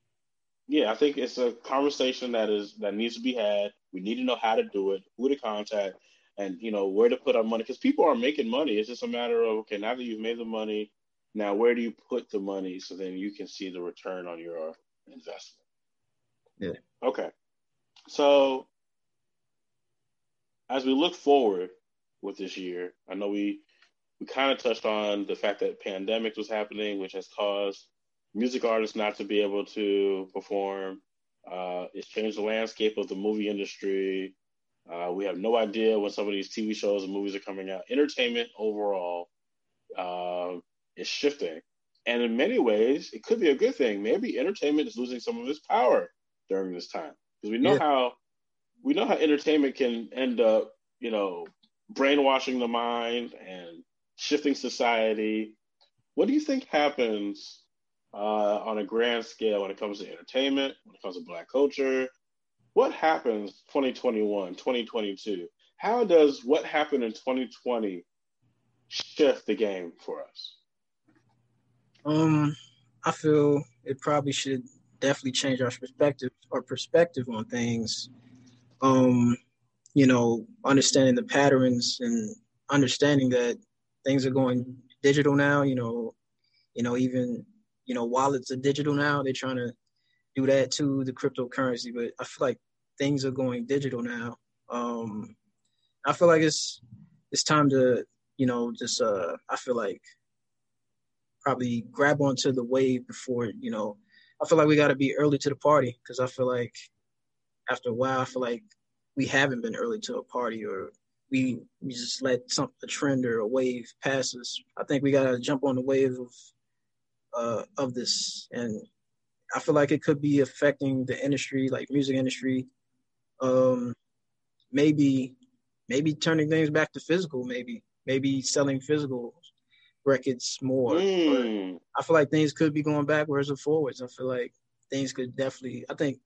S3: Yeah, I think it's a conversation that is that needs to be had. We need to know how to do it, who to contact, and you know where to put our money because people are making money. It's just a matter of okay, now that you've made the money, now where do you put the money so then you can see the return on your investment?
S2: Yeah.
S3: Okay. So as we look forward with this year, I know we we kind of touched on the fact that pandemic was happening, which has caused music artists not to be able to perform. Uh, it's changed the landscape of the movie industry. Uh, we have no idea when some of these TV shows and movies are coming out. Entertainment overall uh, is shifting. And in many ways, it could be a good thing. Maybe entertainment is losing some of its power during this time because we know yeah. how we know how entertainment can end up, you know, brainwashing the mind and shifting society. What do you think happens uh, on a grand scale when it comes to entertainment, when it comes to Black culture? What happens 2021, 2022? How does what happened in 2020 shift the game for us?
S2: Um, I feel it probably should definitely change our perspective our perspective on things. Um, you know, understanding the patterns and understanding that things are going digital now. You know, you know even you know wallets are digital now. They're trying to do that too, the cryptocurrency. But I feel like things are going digital now. Um, I feel like it's it's time to you know just uh, I feel like probably grab onto the wave before you know. I feel like we got to be early to the party because I feel like after a while, I feel like we haven't been early to a party or we we just let some a trend or a wave pass us. I think we gotta jump on the wave of uh, of this, and I feel like it could be affecting the industry, like music industry. Um, maybe maybe turning things back to physical, maybe maybe selling physical records more. Mm. I feel like things could be going backwards or forwards. I feel like things could definitely. I think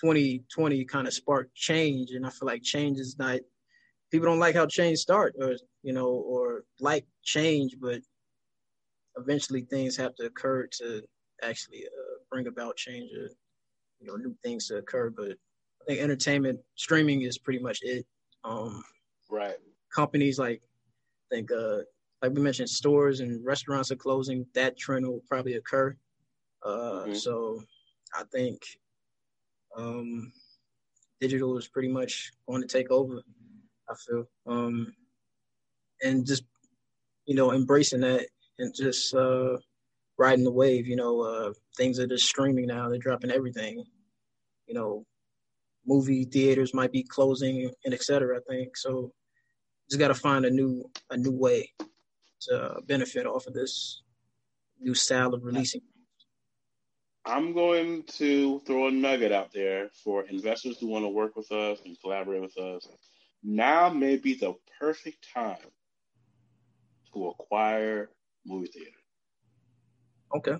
S2: 2020 kind of sparked change, and I feel like change is not people don't like how change start or you know or like change but eventually things have to occur to actually uh, bring about change or you know new things to occur but i think entertainment streaming is pretty much it. Um
S3: right.
S2: companies like i think uh like we mentioned stores and restaurants are closing. That trend will probably occur. Uh mm-hmm. so i think um digital is pretty much going to take over I feel, um, and just you know embracing that and just uh, riding the wave. You know, uh, things are just streaming now; they're dropping everything. You know, movie theaters might be closing and etc. I think so. Just got to find a new a new way to benefit off of this new style of releasing.
S3: I'm going to throw a nugget out there for investors who want to work with us and collaborate with us now may be the perfect time to acquire movie theater.
S2: Okay.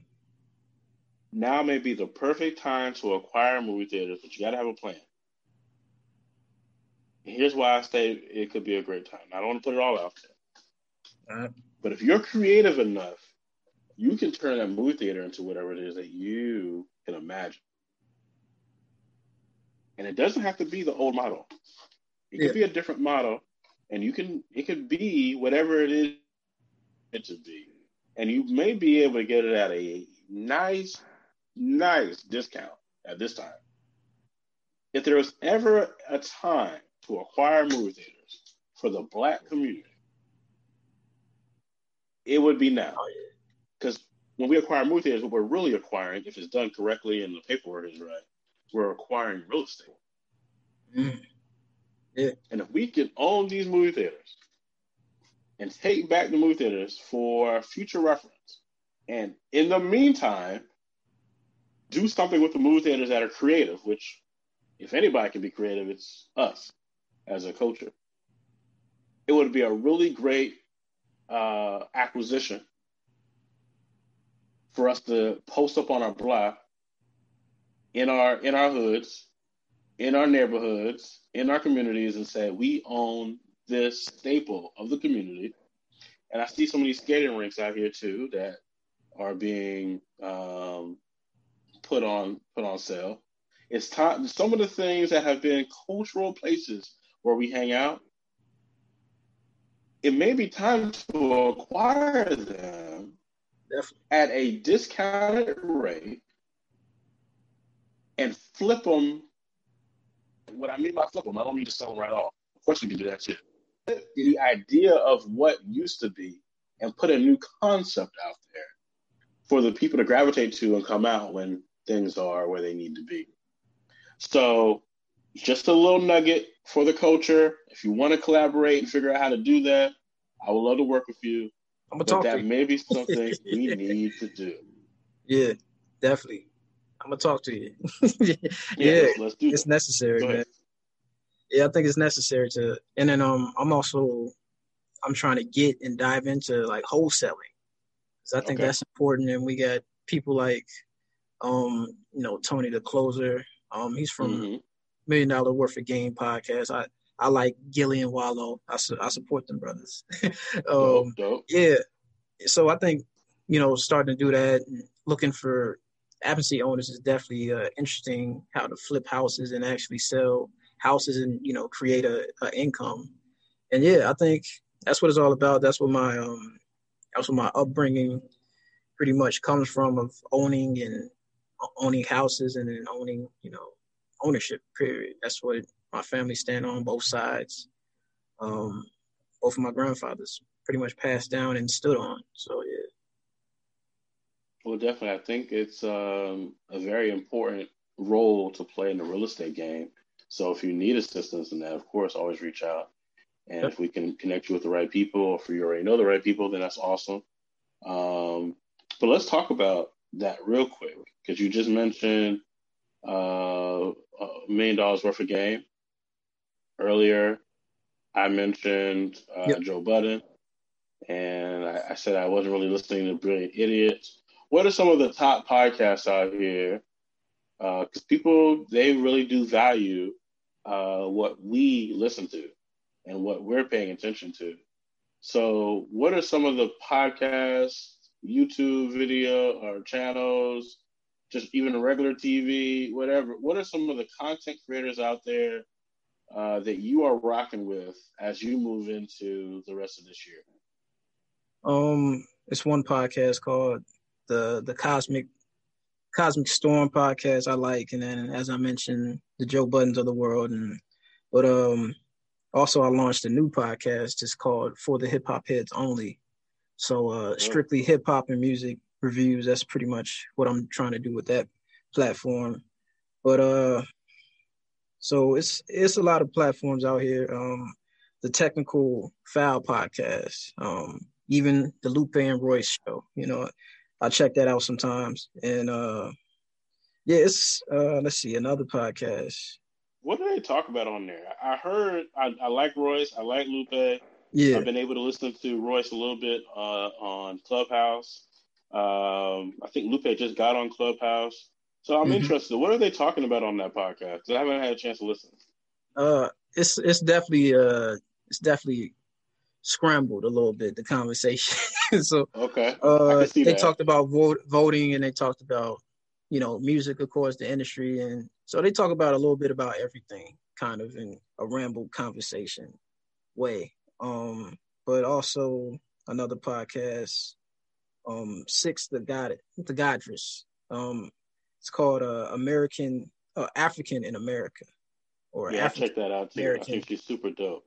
S3: Now may be the perfect time to acquire movie theaters, but you got to have a plan. And here's why I say it could be a great time. I don't want to put it all out there.
S2: Right.
S3: But if you're creative enough, you can turn that movie theater into whatever it is that you can imagine. And it doesn't have to be the old model. It could be a different model, and you can it could be whatever it is it to be, and you may be able to get it at a nice, nice discount at this time. if there was ever a time to acquire movie theaters for the black community, it would be now. Because oh, when we acquire movie theaters, what we're really acquiring, if it's done correctly and the paperwork is right, we're acquiring real estate.
S2: Mm. Yeah.
S3: And if we can own these movie theaters and take back the movie theaters for future reference, and in the meantime, do something with the movie theaters that are creative, which, if anybody can be creative, it's us as a culture. It would be a really great uh, acquisition for us to post up on our block in our in our hoods, in our neighborhoods, in our communities, and say we own this staple of the community. And I see some of these skating rinks out here too that are being um, put on put on sale. It's time. Some of the things that have been cultural places where we hang out. It may be time to acquire them
S2: Definitely.
S3: at a discounted rate and flip them. What I mean by flip them, I don't mean to sell them right off. Of course, we can do that too. The idea of what used to be and put a new concept out there for the people to gravitate to and come out when things are where they need to be. So, just a little nugget for the culture. If you want to collaborate and figure out how to do that, I would love to work with you.
S2: I'm gonna talk
S3: that
S2: to you.
S3: may be something we need to do.
S2: Yeah, definitely. I'm gonna talk to you.
S3: Yeah,
S2: yeah,
S3: let's, let's do
S2: it's
S3: that.
S2: necessary, man. Yeah, I think it's necessary to. And then um, I'm also I'm trying to get and dive into like wholesaling because I think
S3: Okay.
S2: that's important. And we got people like um, you know, Tony the closer. Um, he's from
S3: Mhm.
S2: Million Dollaz Worth of Game podcast. I I like Gillie and Wallo. I su- I support them brothers. um,
S3: Dope, dope.
S2: yeah. So I think, you know, starting to do that and looking for absentee owners is definitely uh, interesting how to flip houses and actually sell houses and, you know, create a, a income. And yeah, I think that's what it's all about. That's what my um that's what my upbringing pretty much comes from of owning and owning houses and then owning, you know, ownership period. That's what my family stand on both sides. Um both of my grandfathers pretty much passed down and stood on. So yeah.
S3: Well, definitely. I think it's um, a very important role to play in the real estate game. So if you need assistance in that, of course, always reach out. And
S2: Yep.
S3: if we can connect you with the right people, or if you already know the right people, then that's awesome. Um, but let's talk about that real quick because you just mentioned uh, a million dollars worth of game earlier. I mentioned uh,
S2: Yep.
S3: Joe Budden, and I, I said I wasn't really listening to Brilliant Idiots. What are some of the top podcasts out here? Because people they really do value uh, what we listen to and what we're paying attention to. So, what are some of the podcasts, YouTube video or channels, just even regular TV, whatever? What are some of the content creators out there uh, that you are rocking with as you move into the rest of this year?
S2: Um it's one podcast called the the Cosmic Cosmic Storm podcast I like and then as I mentioned the Joe Buddens of the world and but um also I launched a new podcast it's called For the Hip Hop Heads Only. So uh strictly hip hop and music reviews that's pretty much what I'm trying to do with that platform. But uh so it's it's a lot of platforms out here um the technical foul podcast um even the Lupe and Royce show. You know, I check that out sometimes. And uh yeah, it's uh let's see, another podcast.
S3: What do they talk about on there? I heard I, I like Royce, I like Lupe.
S2: Yeah.
S3: I've been able to listen to Royce a little bit uh, on Clubhouse. Um, I think Lupe just got on Clubhouse. So I'm
S2: Mhm.
S3: interested. What are they talking about on that podcast? I haven't had a chance to listen.
S2: Uh it's it's definitely uh it's definitely scrambled a little bit the conversation. so
S3: Okay.
S2: Uh they
S3: that.
S2: talked about vote, voting and they talked about you know music of course the industry and so they talk about a little bit about everything kind of in a ramble conversation way um but also another podcast um six the god the godress um it's called uh american uh, african in america or
S3: yeah,
S2: African
S3: check that out too. I think she's super dope.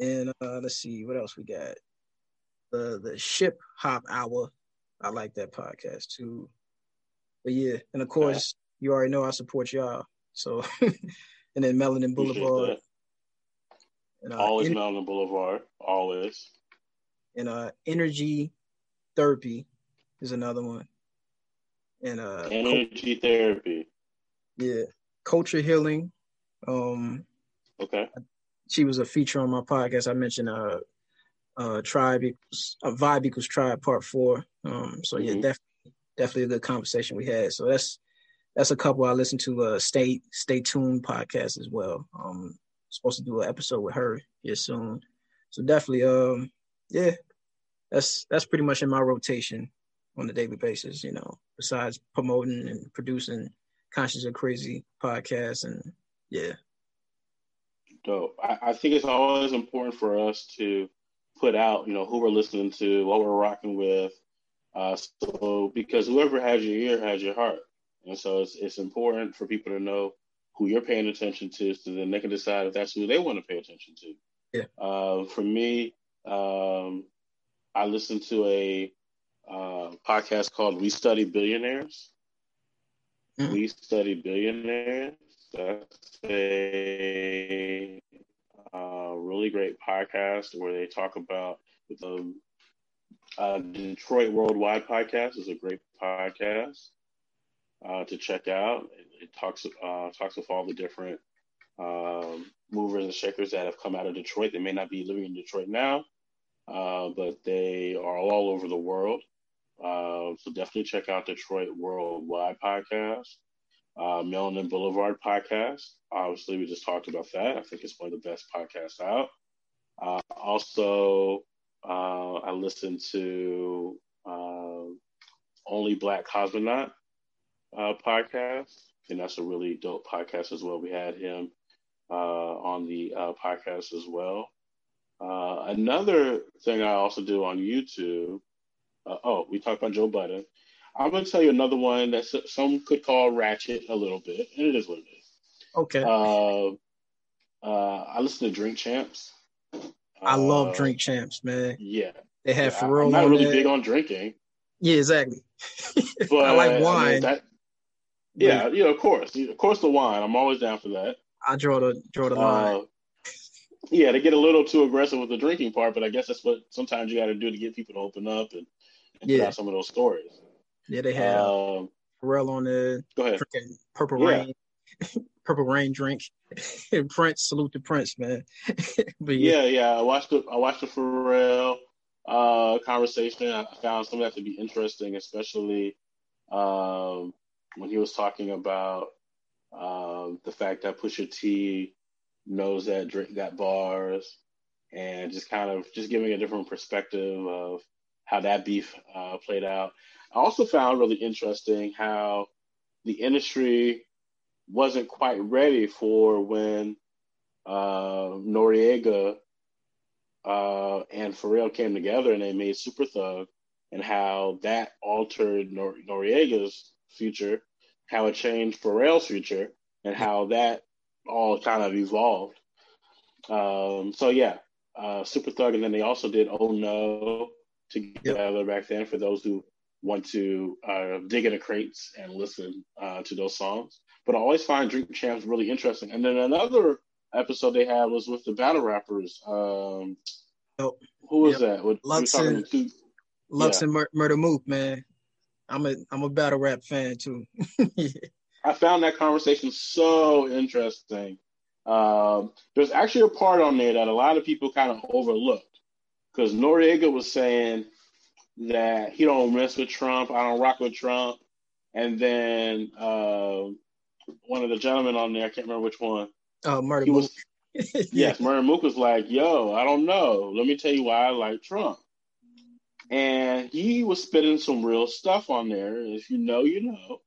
S2: And uh, let's see what else we got. The the Ship Hop Hour. I like that podcast too. But yeah, and of course you already know I support y'all. So and then Melanin Boulevard. And, uh,
S3: Always
S2: en-
S3: Mountain Boulevard. Always.
S2: and uh Energy Therapy is another one. And uh co-
S3: Energy therapy.
S2: yeah, Culture Healing. Um
S3: Okay.
S2: She was a feature on my podcast. I mentioned uh uh tribe equals uh, vibe equals tribe part four. Um so yeah,
S3: Mhm.
S2: definitely definitely a good conversation we had. So that's that's a couple I listened to uh stay stay tuned podcast as well. Um supposed to do an episode with her here soon. So definitely um yeah, that's that's pretty much in my rotation on a daily basis, you know, besides promoting and producing Conscious or Crazy podcast and yeah.
S3: Dope. I, I think it's always important for us to put out, you know, who we're listening to, what we're rocking with. Uh, so because whoever has your ear has your heart, and so it's it's important for people to know who you're paying attention to, so then they can decide if that's who they want to pay attention to.
S2: Yeah.
S3: Uh, for me, um, I listen to a uh, podcast called "We Study Billionaires."
S2: Mhm.
S3: We Study Billionaires. That's a uh, really great podcast where they talk about the uh, Detroit Worldwide podcast is a great podcast uh, to check out. It, it talks uh, talks with all the different um, movers and shakers that have come out of Detroit. They may not be living in Detroit now, uh, but they are all over the world. Uh, so definitely check out Detroit Worldwide podcast, uh, Melanin Boulevard podcast. Obviously, we just talked about that. I think it's one of the best podcasts out. Uh, also, uh, I listened to uh, Only Black Cosmonaut uh, podcast, and that's a really dope podcast as well. We had him uh, on the uh, podcast as well. Uh, another thing I also do on YouTube. Oh, we talked about Joe Budden. I'm going to tell you another one that some could call ratchet a little bit, and it is what it is.
S2: Okay.
S3: Uh, uh, I listen to Drink Champs.
S2: I love
S3: Uh,
S2: Drink Champs, man.
S3: Yeah,
S2: They have
S3: yeah, I-
S2: Pharrell
S3: I'm not really
S2: there.
S3: big on drinking,
S2: yeah, exactly.
S3: but
S2: I like
S3: mean,
S2: wine.
S3: that- yeah, you know, of course, of course, the wine. I'm always down for that.
S2: I draw the draw the line.
S3: Uh, yeah, they get a little too aggressive with the drinking part, but I guess that's what sometimes you got to do to get people to open up and, and
S2: Yeah.
S3: out some of those stories.
S2: Yeah, they had
S3: Um,
S2: Pharrell on there
S3: go ahead.
S2: Purple
S3: Yeah.
S2: Rain, Purple Rain drink. and Prince, salute to Prince, man. but yeah,
S3: Yeah, yeah. I watched the I watched the Pharrell uh, conversation. I found some of that to be interesting, especially um, when he was talking about um, the fact that Pusha T knows that Drake got bars, and just kind of just giving a different perspective of how that beef uh, played out. I also found really interesting how the industry wasn't quite ready for when uh, Noriega uh, and Pharrell came together and they made Super Thug, and how that altered Nor- Noriega's future, how it changed Pharrell's future, and how that all kind of evolved. Um, so yeah, uh, Super Thug, and then they also did Oh No together back then for those who want to uh, dig into crates and listen uh, to those songs. But I always find Drink Champs really interesting. And then another episode they had was with the battle rappers. Um,
S2: Oh,
S3: who was
S2: yep.
S3: that? What,
S2: Lux
S3: we were talking
S2: and-
S3: to-
S2: Lux
S3: yeah.
S2: and Mur- Murder Mook, man. I'm a I'm a battle rap fan too. yeah.
S3: I found that conversation so interesting. Um, there's actually a part on there that a lot of people kind of overlooked because Noriega was saying that he don't mess with Trump, I don't rock with Trump, and then uh, one of the gentlemen on there, I can't remember which one,
S2: Uh, Murder
S3: he
S2: Mook.
S3: was yes, Murder Mook was like, "Yo, I don't know. Let me tell you why I like Trump." And he was spitting some real stuff on there. If you know, you know.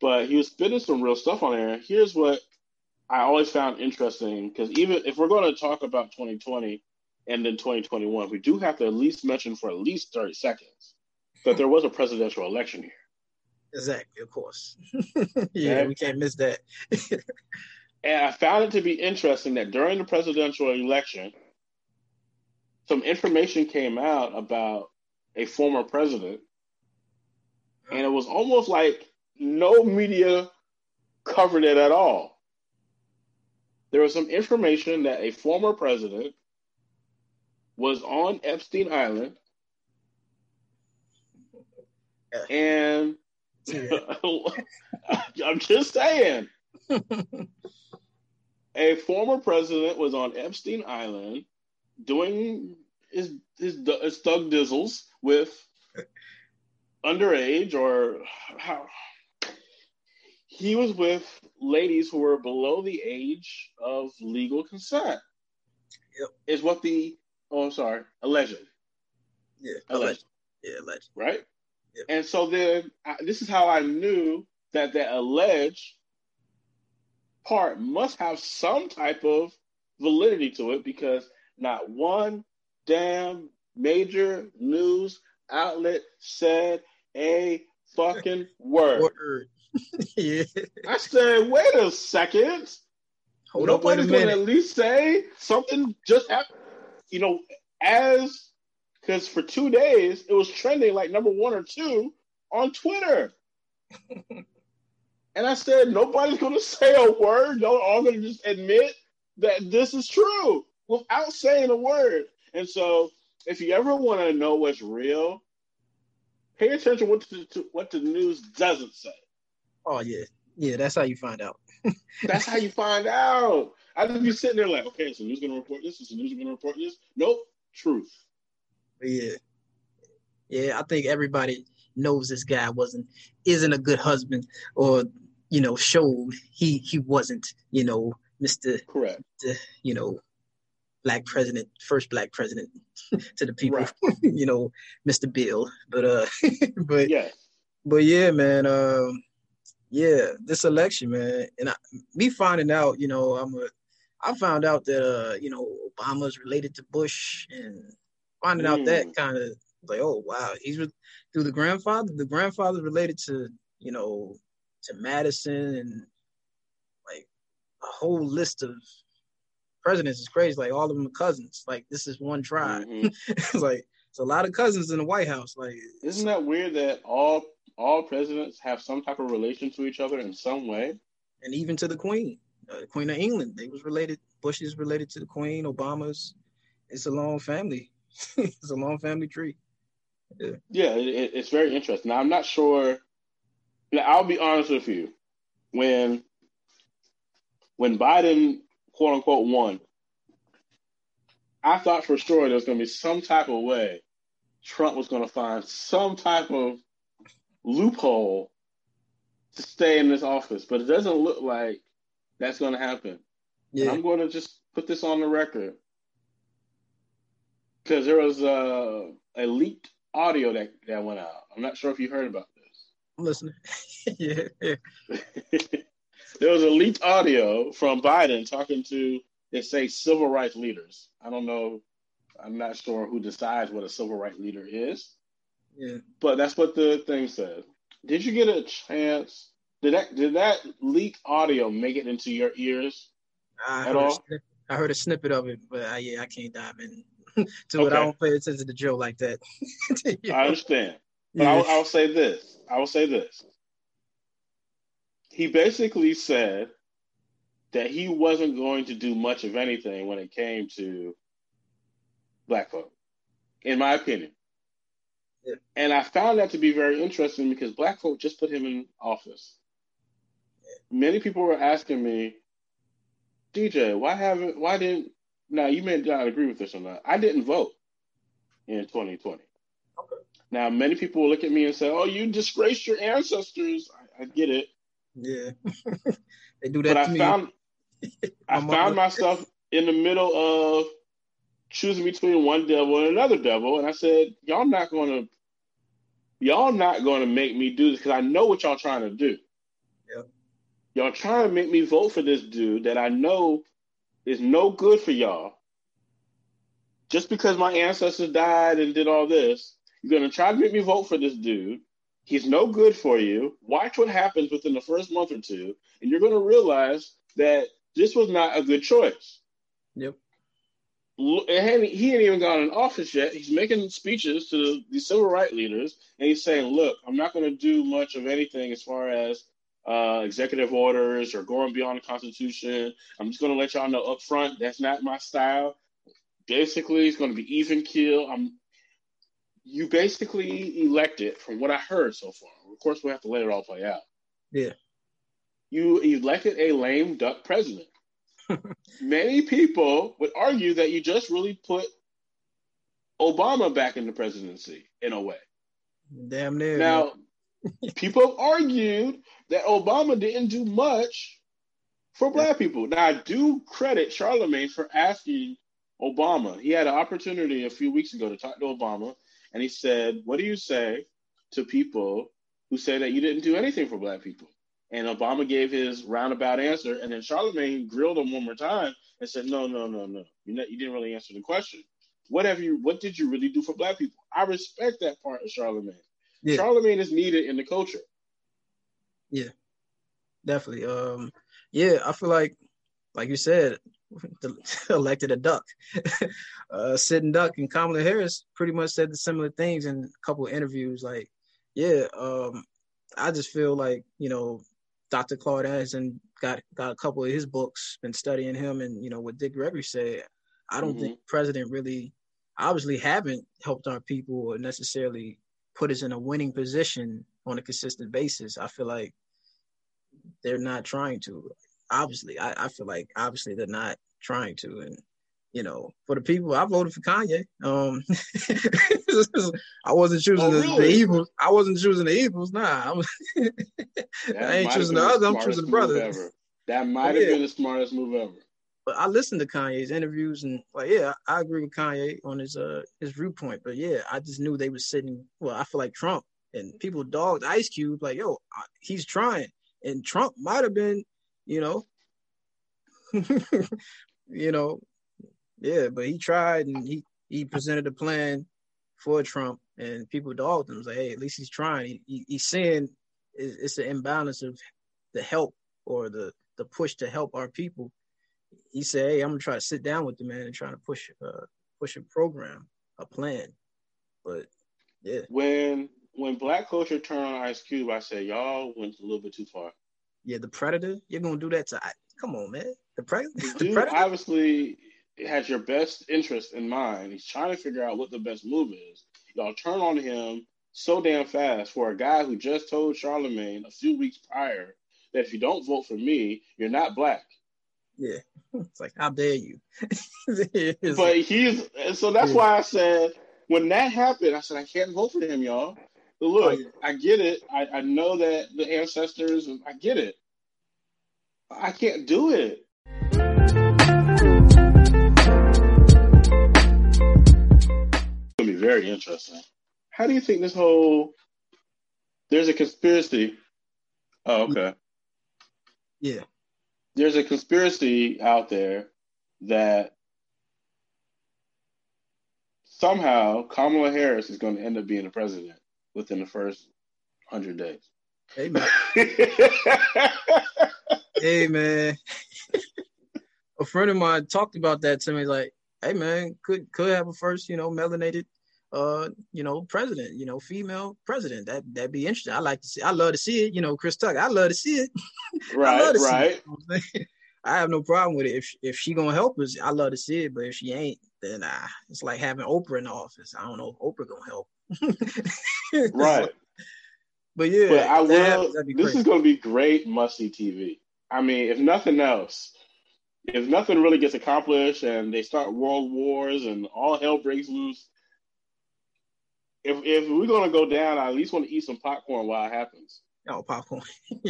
S3: But he was spitting some real stuff on there. Here's what I always found interesting because even if we're going to talk about 2020 and then 2021, we do have to at least mention for at least 30 seconds that there was a presidential election here.
S2: Exactly, of course. yeah,
S3: Okay.
S2: we can't miss that.
S3: And I found it to be interesting that during the presidential election, some information came out about a former president, and it was almost like no media covered it at all. There was some information that a former president was on Epstein Island, and I'm just saying, a former president was on Epstein Island doing his his, his thug dizzles with underage or how he was with ladies who were below the age of legal consent.
S2: Yep.
S3: Is what the oh I'm sorry, alleged.
S2: Yeah,
S3: Alleged.
S2: alleged. Yeah, alleged.
S3: Right?
S2: Yep.
S3: And so then I, this is how I knew that the alleged part must have some type of validity to it because not one damn major news outlet said a fucking word.
S2: Word. yeah.
S3: I said, wait a second.
S2: Hold up, wait a
S3: Nobody's going to
S2: minute.
S3: at least say something just happened. You know, as because for two days it was trending like number one or two on Twitter. and I said, nobody's going to say a word. Y'all are all going to just admit that this is true without saying a word. And so, if you ever want to know what's real, pay attention what to, to what the news doesn't say.
S2: Oh yeah, yeah. That's how you find out.
S3: That's how you find out. I just be sitting there like, okay, so who's gonna report this? Is the news gonna report this? Nope, truth.
S2: Yeah, yeah. I think everybody knows this guy wasn't isn't a good husband, or you know, showed he he wasn't. You know, Mister,
S3: Correct.
S2: you know, black president, first black president to the people.
S3: Right.
S2: you know, Mister Bill. But uh, but
S3: yeah,
S2: but yeah, man. Um, yeah, this election, man, and I, me finding out, you know, I'm a, I found out that uh, you know, Obama's related to Bush, and finding out that
S3: Mm.
S2: kind of like, oh wow, he's re- through the grandfather. The grandfather's related to, you know, to Madison and like a whole list of presidents is crazy. Like all of them are cousins. Like this is one tribe.
S3: Mhm.
S2: it's like it's a lot of cousins in the White House. Like
S3: Isn't that weird that all all presidents have some type of relation to each other in some way?
S2: and even to the Queen, uh, the Queen of England. They was related. Bush is related to the Queen. Obama's. It's a long family. it's a long family tree.
S3: Yeah, it, it- it's very interesting. Now I'm not sure. Now, I'll be honest with you. When when Biden quote unquote won, I thought for sure there was going to be some type of way Trump was going to find some type of loophole to stay in this office, but it doesn't look like that's going to happen. And
S2: Yeah,
S3: I'm going to just put this on the record because there was uh, a leaked audio that, that went out. I'm not sure if you heard about this.
S2: I'm listening. yeah, yeah,
S3: there was a leaked audio from Biden talking to, they say, civil rights leaders. I don't know. I'm not sure who decides what a civil rights leader is,
S2: yeah.
S3: but that's what the thing said. Did you get a chance? Did that did that leaked audio make it into your ears?
S2: I
S3: At all?
S2: snip, I heard a snippet of it, but I, yeah, I can't dive in to it. I don't pay attention to the Joe like that. Yeah.
S3: I understand. But
S2: Yeah.
S3: I'll, I'll say this. I will say this. He basically said that he wasn't going to do much of anything when it came to black folk, in my opinion.
S2: Yeah.
S3: And I found that to be very interesting because black folk just put him in office. Many people were asking me, DJ, why haven't, why didn't, now you may not agree with this or not. I didn't vote in 2020. Okay. Now, many people will look at me and say, "Oh, you disgraced your ancestors." I, I get it,
S2: yeah. they do that
S3: but
S2: to
S3: I
S2: me.
S3: found I found myself in the middle of choosing between one devil and another devil, and I said, "Y'all not going to, y'all not going to make me do this because I know what y'all trying to do.
S2: Yep.
S3: Y'all trying to make me vote for this dude that I know is no good for y'all. Just because my ancestors died and did all this, you're going to try to make me vote for this dude. He's no good for you. Watch what happens within the first month or two, and you're going to realize that this was not a good choice.
S2: Yep.
S3: And he ain't even got in office yet. He's making speeches to the civil rights leaders, and he's saying, "Look, I'm not going to do much of anything as far as uh, executive orders or going beyond the Constitution. I'm just going to let y'all know up front that's not my style. Basically, it's going to be even kill. I'm you basically elected, from what I heard so far. Of course, we have to let it all play out.
S2: Yeah.
S3: You elected a lame duck president. Many people would argue that you just really put Obama back in the presidency in a way.
S2: Damn near.
S3: Now, people have argued that Obama didn't do much for black people. Now, I do credit Charlemagne for asking Obama. He had an opportunity a few weeks ago to talk to Obama, and he said, What do you say to people who say that you didn't do anything for black people? And Obama gave his roundabout answer, and then Charlemagne grilled him one more time and said, "No, no, no, no. You, you didn't really answer the question. What have you? What did you really do for Black people? I respect that part of Charlemagne. Yeah. Charlemagne is needed in the culture.
S2: Yeah, definitely. Um, yeah, I feel like, like you said, elected a duck. uh, sitting duck and Kamala Harris pretty much said the similar things in a couple of interviews. Like, yeah, um, I just feel like you know Dr. Claude Anderson got got a couple of his books, been studying him, and you know what Dick Gregory said. I don't mm-hmm. think president really, obviously, haven't helped our people or necessarily put us in a winning position on a consistent basis. I feel like they're not trying to. Obviously, I, I feel like obviously they're not trying to, and you know, for the people, I voted for Kanye. Um, I wasn't choosing oh, really? the, evils. I wasn't choosing the evils. Nah, I, I ain't choosing the other. I'm choosing the brothers.
S3: That might have yeah. been the smartest move ever.
S2: But I listened to Kanye's interviews and like, yeah, I agree with Kanye on his uh his viewpoint. But yeah, I just knew they were sitting. Well, I feel like Trump and people dogged Ice Cube like, yo, he's trying, and Trump might have been, you know, you know, yeah, but he tried and he he presented a plan for Trump, and people dogged him. Like, hey, at least he's trying. He, he, he's saying it's an imbalance of the help or the the push to help our people. He said, hey, I'm gonna try to sit down with the man and try to push uh push a program, a plan. But yeah,
S3: when when black culture turned on Ice Cube, I said y'all went a little bit too far.
S2: Yeah, the predator. You're gonna do that to? Come on, man. The, pre-
S3: the dude predator. Obviously, has your best interest in mind. He's trying to figure out what the best move is. Y'all turn on him so damn fast for a guy who just told Charlemagne a few weeks prior that if you don't vote for me, you're not black.
S2: Yeah, it's like how dare you?
S3: but he's so that's yeah. why I said when that happened, I said I can't vote for him, y'all. But look, oh, yeah. I get it. I, I know that the ancestors, I get it. I can't do it. gonna be very interesting. How do you think this whole there's a conspiracy? Oh, okay.
S2: Yeah.
S3: There's a conspiracy out there that somehow Kamala Harris is going to end up being the president within the first hundred days.
S2: Hey man. hey man. a friend of mine talked about that to me. Like, hey man, could could have a first, you know, melanated uh, you know, president, you know, female president. That that'd be interesting. I like to see I love to see it, you know, Chris Tucker. I love to see it.
S3: Right, right.
S2: It, I have no problem with it. If if she gonna help us, I love to see it. But if she ain't, then uh, it's like having Oprah in the office. I don't know if Oprah gonna help.
S3: right.
S2: But yeah,
S3: but I will. This is gonna be great must see TV. I mean, if nothing else, if nothing really gets accomplished and they start world wars and all hell breaks loose, if if we're gonna go down, I at least want to eat some popcorn while it happens.
S2: Oh, popcorn.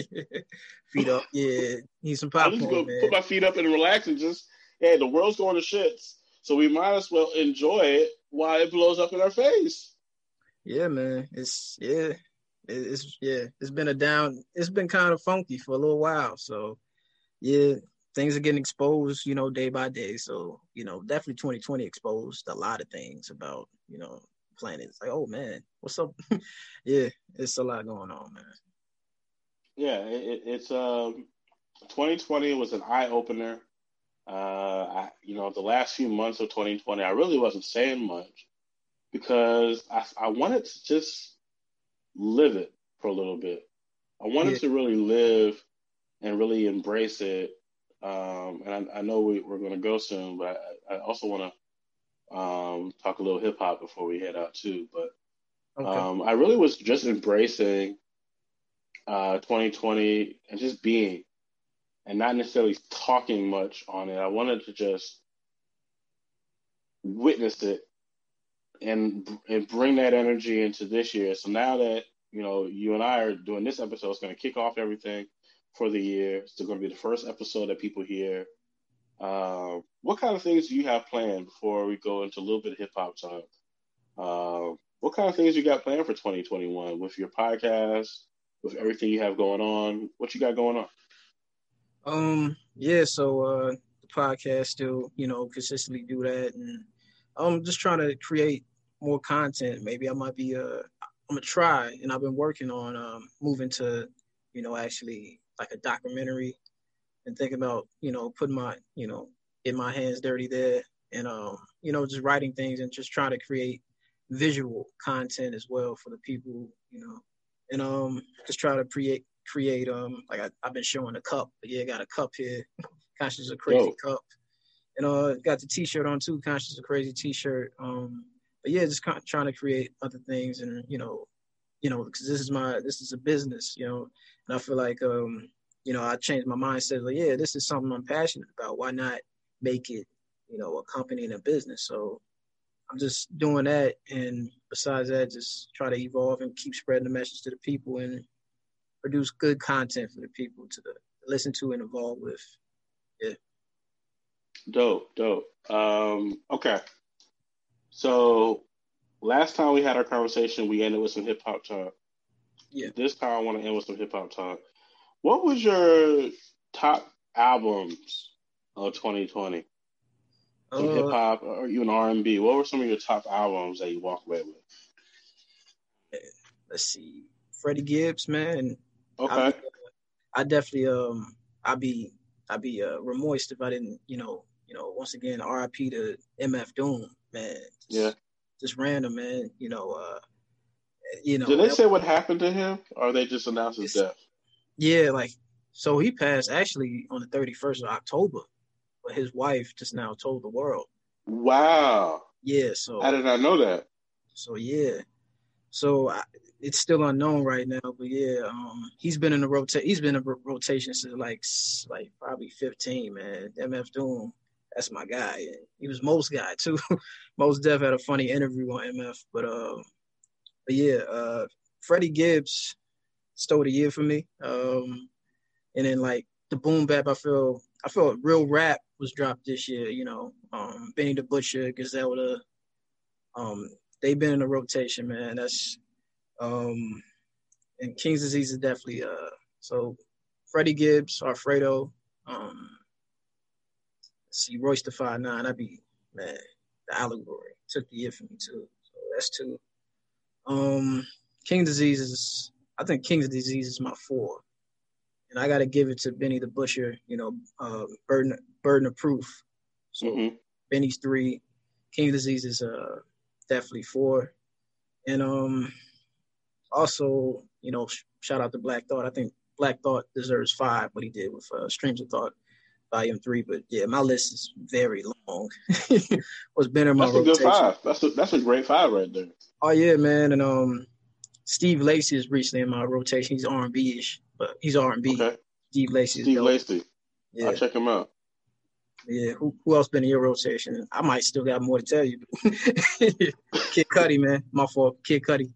S2: feet up, yeah. need some popcorn. I just
S3: put my feet up and relax and just hey, the world's going to shits, so we might as well enjoy it while it blows up in our face.
S2: Yeah, man. It's yeah. It's yeah. It's been a down. It's been kind of funky for a little while. So yeah, things are getting exposed, you know, day by day. So, you know, definitely 2020 exposed a lot of things about, you know, planet. It's like, oh man, what's up? yeah, it's a lot going on, man.
S3: Yeah, it, it's um, 2020 was an eye opener. Uh, I, you know, the last few months of 2020, I really wasn't saying much because I, I wanted to just live it for a little bit. I wanted yeah. to really live and really embrace it. Um, and I, I, know we, are going to go soon, but I, I also want to um, talk a little hip hop before we head out too. But okay. um, I really was just embracing uh, 2020 and just being and not necessarily talking much on it. I wanted to just witness it and and bring that energy into this year. So now that you know you and I are doing this episode, it's going to kick off everything for the year. It's going to be the first episode that people hear. Uh, what kind of things do you have planned before we go into a little bit of hip hop talk? Uh, what kind of things you got planned for 2021 with your podcast, with everything you have going on? What you got going on?
S2: Um, yeah, so uh the podcast still, you know, consistently do that and I'm just trying to create more content. Maybe I might be uh I'm gonna try and I've been working on um moving to, you know, actually like a documentary and thinking about, you know, putting my, you know, get my hands dirty there and um, you know, just writing things and just trying to create visual content as well for the people, you know. And um just try to create create um like I, have been showing a cup, but yeah, got a cup here. Conscious of crazy cup. And uh got the t shirt on too, conscious of crazy t shirt. Um but yeah, just trying to create other things and you know, you know, because this is my this is a business, you know, and I feel like um, you know, I changed my mindset like, yeah, this is something I'm passionate about. Why not make it, you know, a company and a business? So I'm just doing that and besides that, just try to evolve and keep spreading the message to the people and produce good content for the people to listen to and evolve with. Yeah.
S3: Dope, dope. Um, okay. So last time we had our conversation, we ended with some hip hop talk.
S2: Yeah.
S3: This time I want to end with some hip hop talk. What was your top albums of 2020? Uh, hip hop or even R and B. What were some of your top albums that you walked away with?
S2: Let's see, Freddie Gibbs, man.
S3: Okay. I,
S2: I definitely um I'd be I'd be uh remorse if I didn't you know you know once again R.I.P. to MF Doom, man.
S3: Yeah.
S2: Just random, man. You know, uh, you know.
S3: Did they say what happened to him, or they just announced his death?
S2: Yeah, like so he passed actually on the 31st of October, but his wife just now told the world.
S3: Wow.
S2: Yeah, so
S3: how did I know that?
S2: So yeah, so I, it's still unknown right now, but yeah, um, he's been in the rotation. He's been in a rotation since like like probably 15, man. MF Doom, that's my guy. He was most guy too. Mos Def had a funny interview on MF, but um, but yeah, uh, Freddie Gibbs stole the year for me. Um, and then like the boom bap, I feel I feel real rap was dropped this year. You know, um, Benny the Butcher, Griselda, um, they've been in the rotation, man. That's um, and King's Disease is definitely uh. So Freddie Gibbs, Alfredo, um, see Royce da Five Nine. I'd be man. The allegory took the year for me too. So that's two. Um, King Disease is I think King's Disease is my four, and I got to give it to Benny the Butcher. You know, uh, burden burden of proof. So mm-hmm. Benny's three, King's Disease is uh definitely four, and um also you know sh- shout out to Black Thought. I think Black Thought deserves five. What he did with uh, Streams of Thought. Volume three, but yeah, my list is very long. What's been in my
S3: that's rotation. a good five. That's a that's a great five right there.
S2: Oh yeah, man, and um, Steve Lacy is recently in my rotation. He's R and B ish, but he's R and B. Steve Lacy.
S3: Steve Lacy. Yeah. I'll check him out.
S2: Yeah. Who who else been in your rotation? I might still got more to tell you. Kid Cudi, man. My fault. Kid Cudi.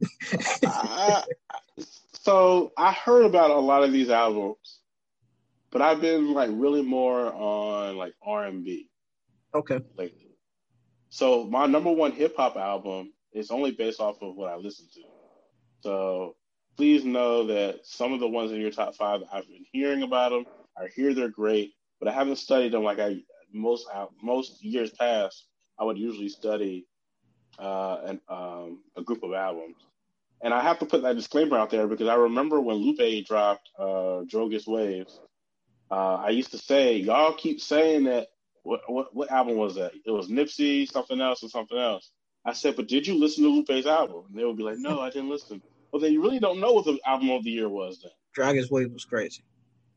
S3: so I heard about a lot of these albums, but I've been like really more on like R and B.
S2: Okay.
S3: Lately. So my number one hip hop album is only based off of what I listen to. So please know that some of the ones in your top five, I've been hearing about them. I hear they're great, but I haven't studied them like I most uh, most years past. I would usually study uh, an, um, a group of albums. And I have to put that disclaimer out there because I remember when Lupe dropped uh, Drogas Waves, uh, I used to say, y'all keep saying that. What, what what album was that? It was Nipsey, something else, and something else. I said, but did you listen to Lupe's album? And they would be like, no, I didn't listen. Well, then you really don't know what the album of the year was then.
S2: Drogas Wave was crazy.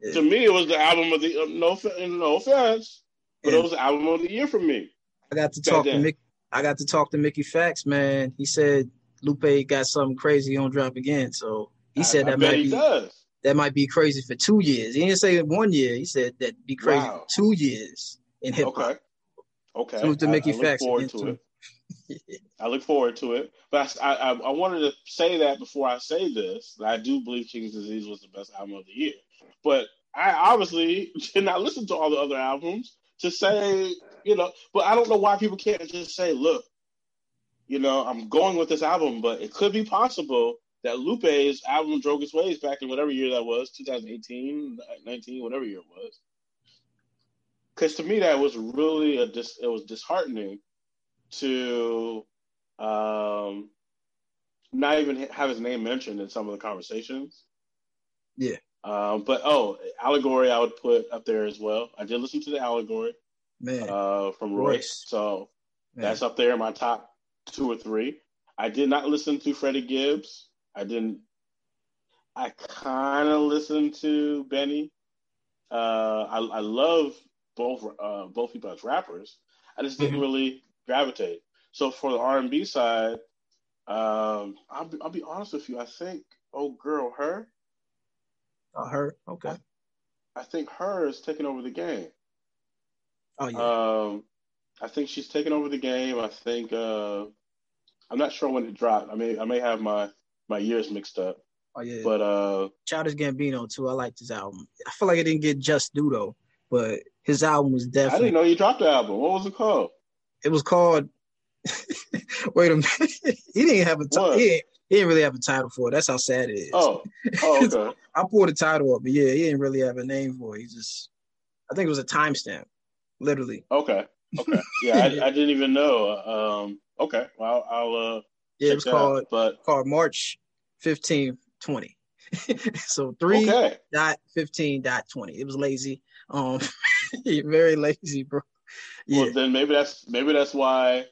S3: Yeah. To me, it was the album of the uh, no no offense, but yeah. it was the album of the year for me.
S2: I got to talk to Mick. I got to talk to Mickey Factz, man. He said Lupe got something crazy on drop again. So he said
S3: I,
S2: that
S3: I
S2: might be
S3: does.
S2: that might be crazy for two years. He didn't say one year. He said that'd be crazy wow. for two years in hip hop.
S3: Okay. Okay.
S2: So to Mickey I,
S3: forward to it. I look forward to it. But I, I, I wanted to say that before I say this. I do believe King's Disease was the best album of the year. But I obviously did not listen to all the other albums to say, you know, but I don't know why people can't just say, look, you know, I'm going with this album, but it could be possible that Lupe's album Drogas Wave back in whatever year that was, 2018, 19, whatever year it was. Because to me, that was really a dis- it was disheartening to um, not even have his name mentioned in some of the conversations.
S2: Yeah.
S3: Um, but oh, allegory I would put up there as well. I did listen to the allegory,
S2: man,
S3: uh, from Royce, Royce. so man. that's up there in my top two or three. I did not listen to Freddie Gibbs. I didn't. I kind of listened to Benny. Uh, I, I love both uh, both people as rappers. I just didn't mm-hmm. really gravitate. So for the R and B side, um, I'll be, I'll be honest with you. I think oh girl, her.
S2: Oh, her. Okay.
S3: I, I think her is taking over the game.
S2: Oh yeah.
S3: Um, I think she's taking over the game. I think uh, I'm not sure when it dropped. I may I may have my my years mixed up.
S2: Oh yeah.
S3: But uh,
S2: Childish Gambino too. I like this album. I feel like it didn't get just due though, but his album was definitely. I
S3: didn't know you dropped the album. What was it called?
S2: It was called. Wait a minute. he didn't have a title. He, he, didn't really have a title for it. That's how sad it is.
S3: Oh, oh okay.
S2: I pulled the title up, but yeah, he didn't really have a name for it. He just, I think it was a timestamp, literally.
S3: Okay. Okay. Yeah, I, I, didn't even know. Um. Okay. Well, I'll. uh
S2: Yeah, it was called. Out, but called March 15, 20. so three okay. dot fifteen dot twenty. It was lazy. Um, very lazy, bro.
S3: Yeah. Well, then maybe that's maybe that's why.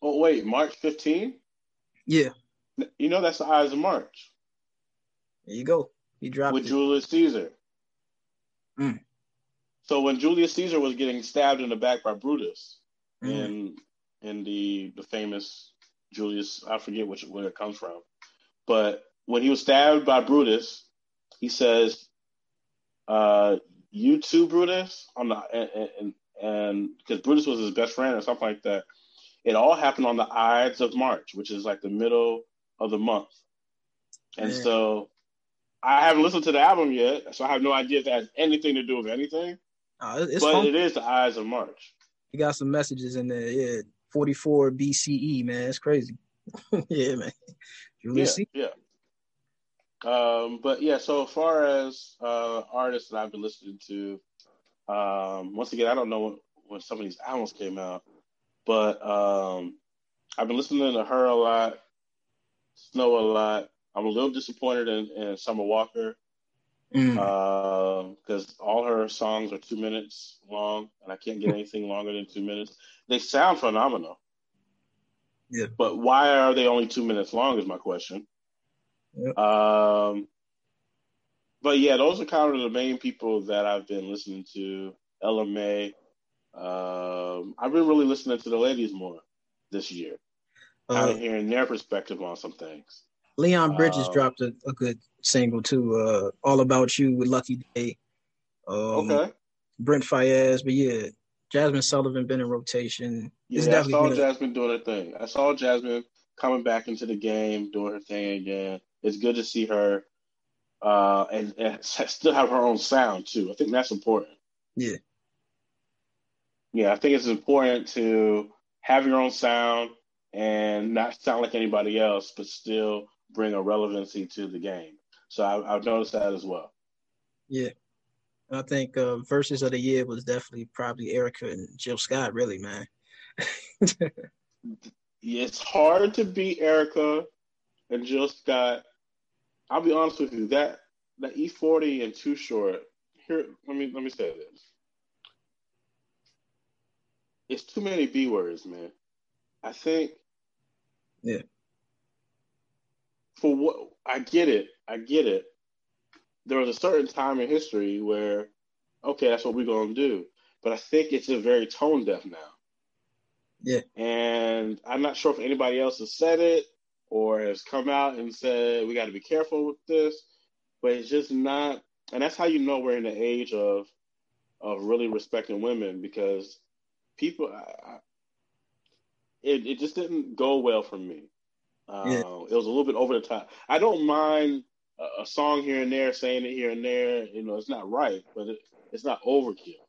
S3: Oh wait, March 15.
S2: Yeah.
S3: You know that's the Ides of March.
S2: There you go. He dropped
S3: with
S2: it.
S3: Julius Caesar.
S2: Mm.
S3: So when Julius Caesar was getting stabbed in the back by Brutus, mm. in in the the famous Julius, I forget which where it comes from, but when he was stabbed by Brutus, he says, uh, "You too, Brutus," on the and, and and because Brutus was his best friend or something like that. It all happened on the Ides of March, which is like the middle of the month. And so I haven't listened to the album yet, so I have no idea if that has anything to do with anything.
S2: Uh, it's
S3: but it is the Ides of March.
S2: You got some messages in there. Yeah, 44 BCE, man. It's crazy. yeah, man.
S3: Julius yeah, yeah. Um, but yeah, so far as uh, artists that I've been listening to, um, once again, I don't know when some of these albums came out, but um, I've been listening to her a lot, Snoh Aalegra. I'm a little disappointed in, in Summer Walker because mm. uh, all her songs are two minutes long, and I can't get anything longer than two minutes. They sound phenomenal.
S2: Yeah.
S3: But why are they only two minutes long? Is my question.
S2: Yep.
S3: Um, but yeah, those are kind of the main people that I've been listening to. LMA. Um, I've been really listening to the ladies more this year, uh, kind of hearing their perspective on some things.
S2: Leon Bridges um, dropped a, a, good single too, uh, "All About You" with Lucky Daye. Um, okay. Brent Faiyaz, but yeah, Jazmine Sullivan been in rotation.
S3: Yeah, I saw Jazmine doing her thing. I saw Jasmine coming back into the game, doing her thing again. It's good to see her uh, and, and still have her own sound too. I think that's important.
S2: Yeah.
S3: Yeah, I think it's important to have your own sound and not sound like anybody else, but still bring a relevancy to the game. So I, have noticed that as well.
S2: Yeah. I think uh, verses of the year was definitely probably Erykah and Jill Scott, really, man.
S3: it's hard to beat Erykah and Jill Scott I'll be honest with you that that E40 and Too Short here. Let me let me say this. It's too many B words, man. I think.
S2: Yeah.
S3: For what I get it, I get it. There was a certain time in history where, okay, that's what we're gonna do. But I think it's just very tone deaf now.
S2: Yeah.
S3: And I'm not sure if anybody else has said it or has come out and said we got to be careful with this, but it's just not. And that's how you know we're in the age of of really respecting women because people, I, it it just didn't go well for me. Uh, yeah. It was a little bit over the top. I don't mind a, a, song here and there, saying it here and there. You know, it's not right, but it, it's not overkill.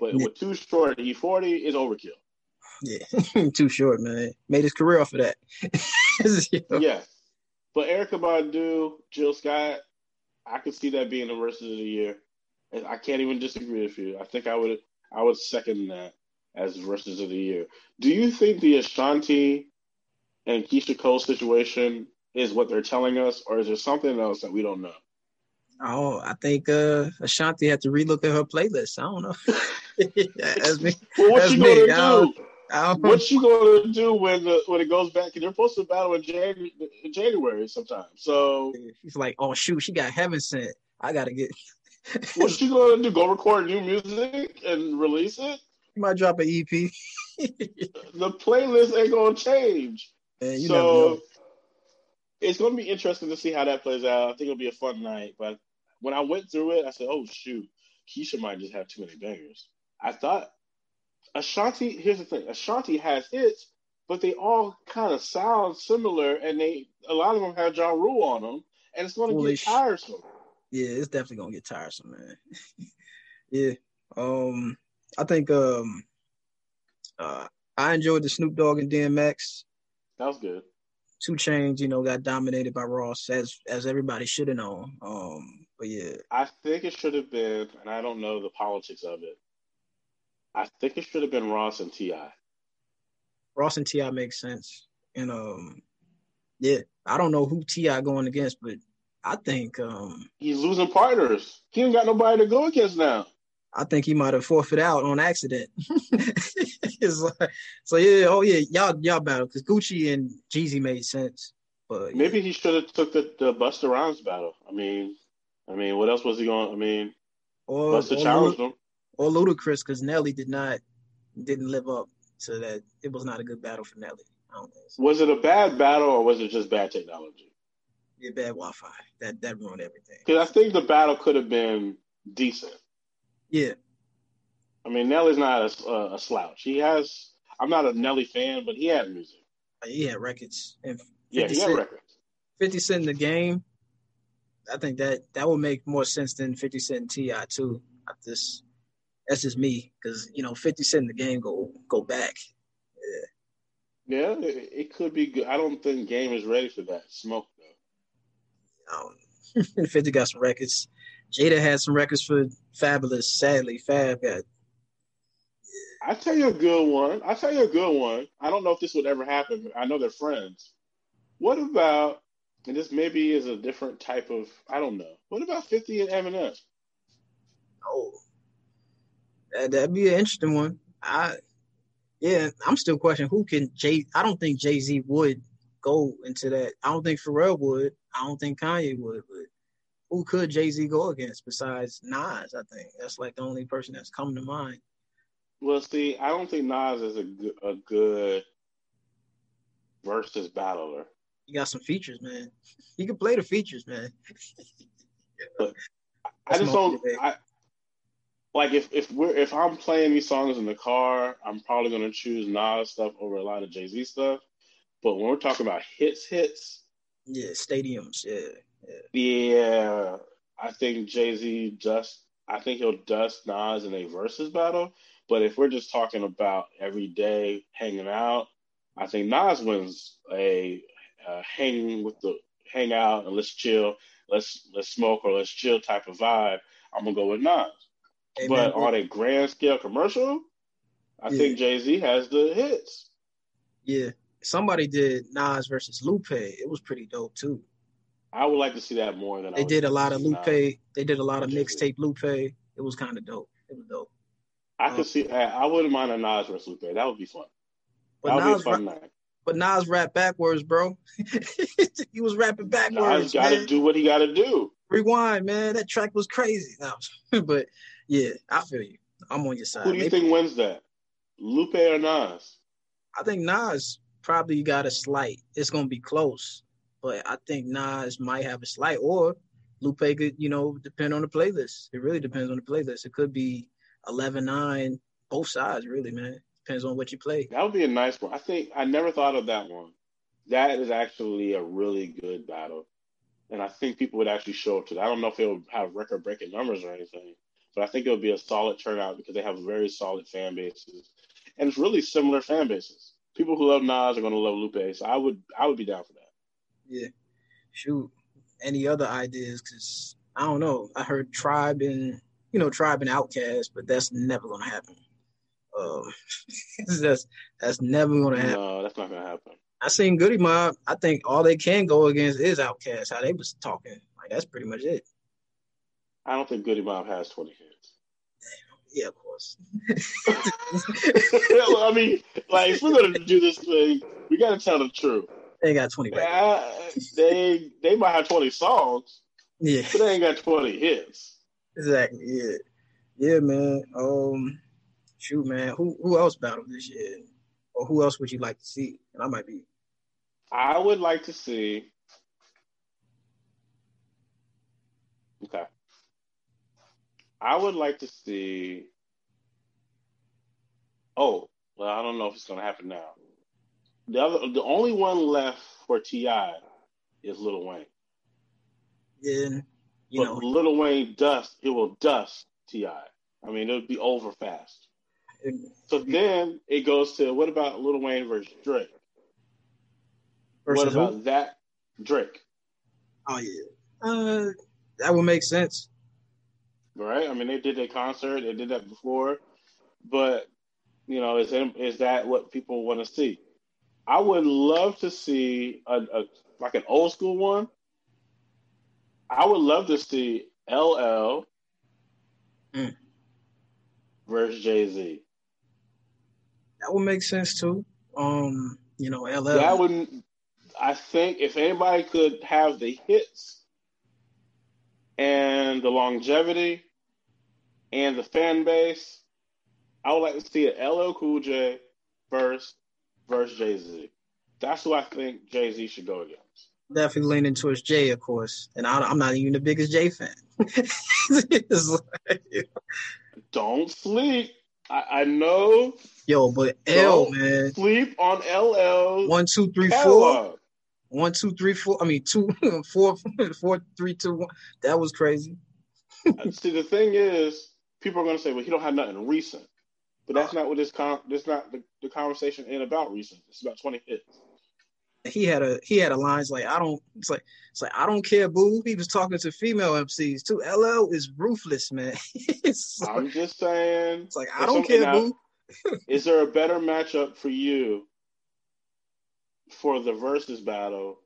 S3: But yeah. with Too Short E40, is overkill.
S2: Yeah, too short, man. Made his career off of that.
S3: you? Yeah. But Erykah Badu, Jill Scott, I could see that being the verses of the year. And I can't even disagree with you. I think I would I would second that as verses of the year. Do you think the Ashanti and Keyshia Cole situation is what they're telling us, or is there something else that we don't know?
S2: Oh, I think uh, Ashanti had to relook at her playlist. I don't know.
S3: as me, well, what you me. gonna do? Um, what you gonna do when the, when it goes back? And they're supposed to battle in January, in January sometime. So
S2: he's like, "Oh shoot, she got heaven sent. I gotta get."
S3: What's she gonna do? Go record new music and release it?
S2: You might drop an EP.
S3: the playlist ain't gonna change. Man, so it's gonna be interesting to see how that plays out. I think it'll be a fun night. But when I went through it, I said, "Oh shoot, Keyshia might just have too many bangers." I thought Ashanti, here's the thing: Ashanti has hits, but they all kind of sound similar, and they a lot of them have Ja Rule on them, and it's going to get tiresome.
S2: Yeah, it's definitely going to get tiresome, man. yeah, um, I think um, uh, I enjoyed the Snoop Dogg and DMX.
S3: That was good.
S2: 2 Chainz, you know, got dominated by Ross as as everybody should have known. Um, but yeah,
S3: I think it should have been, and I don't know the politics of it. I think it should have been Ross and Ti.
S2: Ross and T.I. makes sense, and um, yeah, I don't know who T.I. going against, but I think um
S3: he's losing partners. He ain't got nobody to go against now.
S2: I think he might have forfeited out on accident. like, so yeah, oh yeah, y'all y'all battle because Gucci and Jeezy made sense. But
S3: yeah. maybe he should have took the, the Busta Rhymes battle. I mean, I mean, what else was he going? I mean, or, Busta challenged him
S2: or Ludacris because Nelly did not didn't live up to that. It was not a good battle for Nelly. I.
S3: Was it a bad battle or was it just bad technology?
S2: Yeah, bad Wi-Fi. That that ruined everything.
S3: Because I think the battle could have been decent.
S2: Yeah.
S3: I mean, Nelly's not a, a, slouch. He has. I'm not a Nelly fan, but he had music.
S2: He had records. And
S3: yeah, he Cent, had records.
S2: Fifty Cent in the game. I think that that would make more sense than Fifty Cent and T.I. too. This that's just me because you know 50 cent in the game go go back
S3: yeah yeah it, it, could be good i don't think game is ready for that smoke
S2: though um, 50 got some records jada had some records for Fabolous sadly fab got
S3: I tell you a good one. I tell you a good one. I don't know if this would ever happen. I know they're friends. What about, and this maybe is a different type of, I don't know. What about 50 and Eminem?
S2: Oh, that'd be an interesting one. I yeah, I'm still questioning who can Jay. I don't think Jay Z would go into that. I don't think Pharrell would. I don't think Kanye would. But who could Jay Z go against besides Nas? I think that's like the only person that's come to mind.
S3: Well, see, I don't think Nas is a good, a good versus battler.
S2: He got some features, man. He can play the features, man.
S3: I just don't. I, like if if we're if I'm playing these songs in the car, I'm probably gonna choose Nas stuff over a lot of Jay Z stuff. But when we're talking about hits, hits,
S2: yeah, stadiums, yeah,
S3: yeah, yeah I think Jay Z just I think he'll dust Nas in a versus battle. But if we're just talking about every day hanging out, I think Nas wins a uh, hang with the hang out and let's chill, let's let's smoke or let's chill type of vibe. I'm gonna go with Nas. But on a grand scale commercial, I yeah. think Jay Z has the hits.
S2: Yeah. Somebody did Nas versus Lupe. It was pretty dope too.
S3: I would like to see that more than
S2: they did a lot of Lupe. Nas. They did a lot of mixtape Lupe. it was kind of dope. It was dope.
S3: I could uh, see. I wouldn't mind a Nas versus Lupe. That would be fun.
S2: But
S3: that would
S2: Nas,
S3: be fun night.
S2: but Nas rap backwards, bro. he was rapping backwards.
S3: Nas got to do what he got to do.
S2: Rewind, man. That track was crazy. No, but yeah, I feel you. I'm on your side.
S3: Who do you
S2: Maybe-
S3: think wins that? Lupe or Nas?
S2: I think Nas probably got a slight. It's gonna be close, but I think Nas might have a slight, or Lupe could, you know, depend on the playlist. It really depends on the playlist. It could be 11-9, both sides, really, man. Depends on what you play.
S3: That would be a nice one. I think I never thought of that one. That is actually a really good battle, and I think people would actually show up to that. I don't know if it would have record-breaking numbers or anything, but I think it would be a solid turnout because they have very solid fan bases, and it's really similar fan bases. People who love Nas are going to love Lupe, so I would I would be down for that.
S2: Yeah. Shoot. Any other ideas? Because I don't know. I heard Tribe and you know Tribe and OutKast, but that's never gonna happen. Um, that's that's never gonna happen.
S3: No, that's not going to happen.
S2: I seen Goodie Mob. I think all they can go against is OutKast. How they was talking, like that's pretty much it.
S3: I don't think Goodie Mob has 20 hits.
S2: Yeah, of course.
S3: I mean, like, if we're going to do this thing, we got to tell the truth.
S2: They got twenty.
S3: Uh, they they might have 20 songs,
S2: Yeah,
S3: but they ain't got 20 hits.
S2: exactly. Yeah, yeah, man. Um, shoot, man. Who who else battled this year, or who else would you like to see? And I might be.
S3: I would like to see. Okay. I would like to see. Oh, well, I don't know if it's going to happen now. The other, the only one left for T.I is Lil Wayne.
S2: Yeah, you
S3: but
S2: know,
S3: Lil Wayne dust, it will dust T.I. I mean, it'll be over fast. So then it goes to what about Lil Wayne versus Drake?
S2: versus
S3: what about
S2: who?
S3: that Drake?
S2: Oh yeah, uh, that would make sense.
S3: Right? I mean, they did a concert, they did that before, but you know, is is that what people want to see? I would love to see a, a like an old school one. I would love to see LL
S2: Mm.
S3: versus Jay Z.
S2: That would make sense too. Um, you know, LL.
S3: That wouldn't. I think if anybody could have the hits and the longevity and the fan base, I would like to see an LL Cool J versus versus Jay Z. That's who I think Jay Z should go against.
S2: definitely leaning towards Jay, of course, and I, I'm not even the biggest Jay fan. Like-
S3: Don't sleep. I, I know.
S2: yo, but L man,
S3: Sleep on LL.
S2: one, two, three, four, one, two, three, four. I mean, two, four, four, three, two, one. That was crazy.
S3: Uh, see, the thing is, people are going to say, "Well, he don't have nothing recent," but that's not what this con. That's not the, the conversation ain't about recent. It's about twenty hits.
S2: He had a he had a lines like I don't. It's like it's like I don't care, boo. He was talking to female MCs too. LL is ruthless, man. like,
S3: I'm just saying.
S2: it's like I don't care,
S3: now,
S2: boo.
S3: Is there a better matchup for you for the versus battle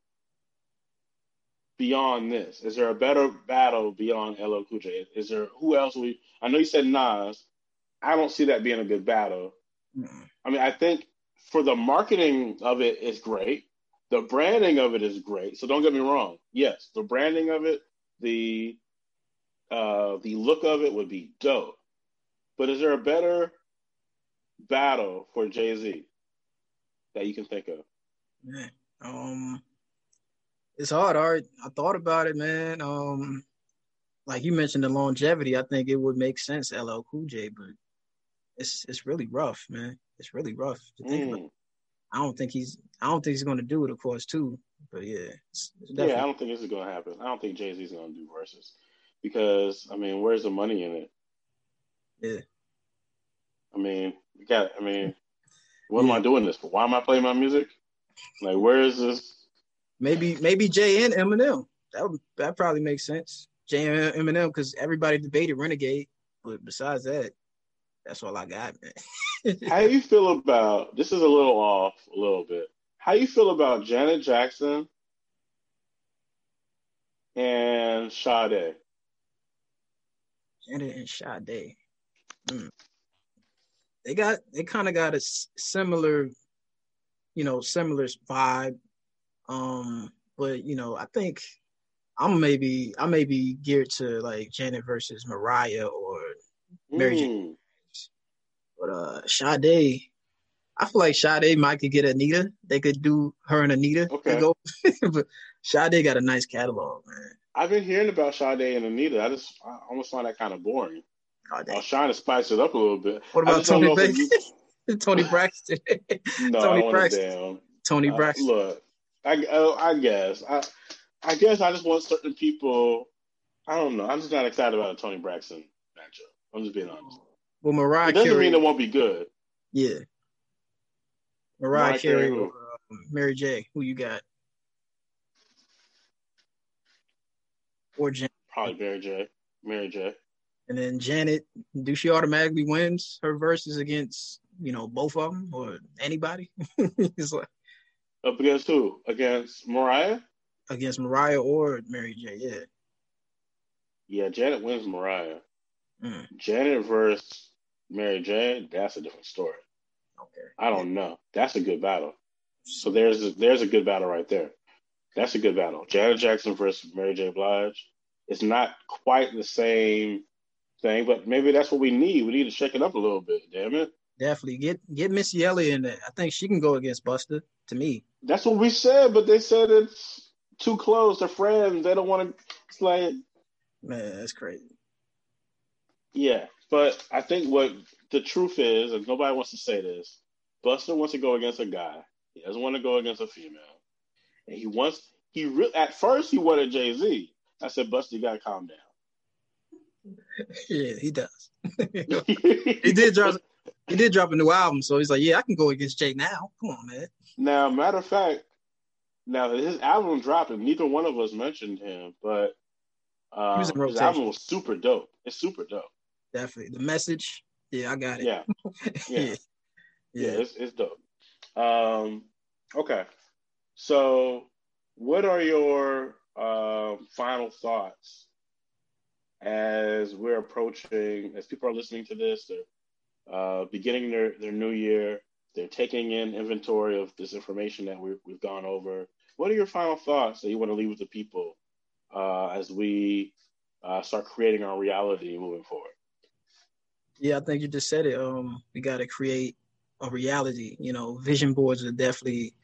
S3: beyond this? Is there a better battle beyond LL Cool J? Is there who else we? I know you said Nas. I don't see that being a good battle.
S2: Mm.
S3: I mean, I think for the marketing of it is great. The branding of it is great. So don't get me wrong. Yes, the branding of it, the uh, the look of it would be dope. But is there a better battle for Jay Z that you can think of?
S2: Um, it's hard. Art. I thought about it, man. Um, like you mentioned the longevity. I think it would make sense, LL Cool J, but it's it's really rough, man. It's really rough to think about.
S3: Mm.
S2: I don't think he's. I don't think he's going to do it, of course, too. But yeah, it's, it's
S3: Yeah, I don't think this is going to happen. I don't think Jay Z's going to do Verzuz because I mean, where's the money in it?
S2: Yeah.
S3: I mean, you got. I mean, what am I doing this for? Why am I playing my music? Like, where is this?
S2: Maybe maybe Jay and Eminem. That would that probably makes sense. Jay and Eminem because everybody debated Renegade, but besides that, that's all I got, man.
S3: How you feel about this? Is a little off, a little bit. How you feel about Janet Jackson and Sade?
S2: Janet and Sade. Mm. They got they kind of got a similar, you know, similar vibe. Um, but you know, I think I'm maybe I may be geared to like Janet versus Mariah or Mary mm. J. But uh Sade, I feel like Sade might could get Anita. They could do her and Anita. Okay. Go. but Sade got a nice catalog, man.
S3: I've been hearing about Sade and Anita. I just I almost find that kind of boring. Oh, I was trying to spice it up a little bit.
S2: What about Braxton? Toni Braxton.
S3: no, Toni Braxton.
S2: Toni uh, Braxton.
S3: Uh, look, I uh, I guess I I guess I just want certain people. I don't know. I'm just not excited about a Toni Braxton matchup. I'm just being honest.
S2: Well, Mariah
S3: it doesn't
S2: Carey,
S3: mean it won't be good.
S2: Yeah. Mariah, Mariah Carey, Carey or uh, Mary J. Who you got? Or Jen?
S3: Probably Mary J. Mary J.
S2: And then Janet, do she automatically wins her verses against you know both of them or anybody? it's like
S3: up against who? Against Mariah?
S2: Against Mariah or Mary J. Yeah.
S3: Yeah, Janet wins Mariah. Mm. Janet versus Mary J. That's a different story.
S2: Okay.
S3: I don't know. That's a good battle. So there's a, there's a good battle right there. That's a good battle. Janet Jackson versus Mary J. Blige. It's not quite the same thing, but maybe that's what we need. We need to shake it up a little bit. Damn it.
S2: Definitely get get Missy Elliott in there. I think she can go against Buster. To me,
S3: that's what we said, but they said it's too close. They're friends. They don't want to. It's like,
S2: man, that's crazy.
S3: Yeah, but I think what the truth is, and nobody wants to say this, Buster wants to go against a guy. He doesn't want to go against a female, and he wants. He re- at first he wanted Jay Z. I said, Buster, you gotta calm down.
S2: yeah, he does. he did drop. He did drop a new album, so he's like, "Yeah, I can go against Jay now. Come on, man."
S3: Now, matter of fact, now his album dropped, and neither one of us mentioned him, but uh, his album was super dope. It's super dope.
S2: Definitely, the message. Yeah, I got it.
S3: Yeah, yeah, yeah. yeah it's, it's dope. Um, okay, so what are your uh, final thoughts as we're approaching, as people are listening to this, they're uh, beginning their, their new year, they're taking in inventory of this information that we have gone over. What are your final thoughts that you want to leave with the people uh, as we uh, start creating our reality moving forward?
S2: Yeah, I think you just said it. Um, we got to create a reality. You know, vision boards are definitely.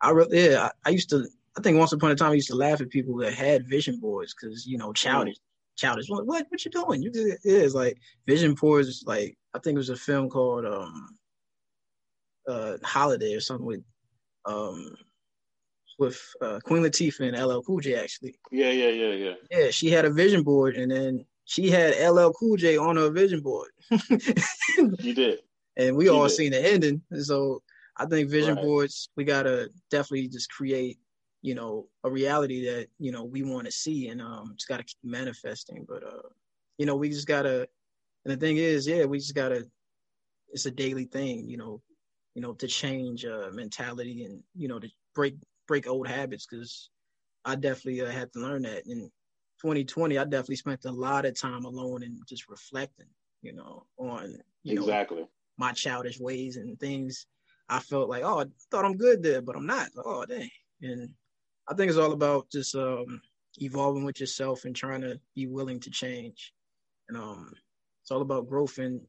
S2: I really, yeah, I, I, used to. I think once upon a time I used to laugh at people that had vision boards because you know childish childish. What what, what you doing? You it is like Vision Boards. Like I think it was a film called um uh Holiday or something with um with uh, Queen Latifah and LL Cool J actually.
S3: Yeah, yeah, yeah, yeah.
S2: Yeah, she had a vision board and then she had LL Cool J on her vision board.
S3: you did.
S2: And we all did. seen the ending. And so I think vision right. boards, we gotta definitely just create you know a reality that you know we want to see and um just got to keep manifesting but uh you know we just gotta and the thing is yeah we just gotta it's a daily thing you know you know to change uh mentality and you know to break break old habits because i definitely uh, had to learn that. In 2020 i definitely spent a lot of time alone and just reflecting you know on you
S3: exactly.
S2: know, my childish ways and things. I felt like oh i thought i'm good there but i'm not. Oh dang. And I think it's all about just um, evolving with yourself and trying to be willing to change. And um, it's all about growth and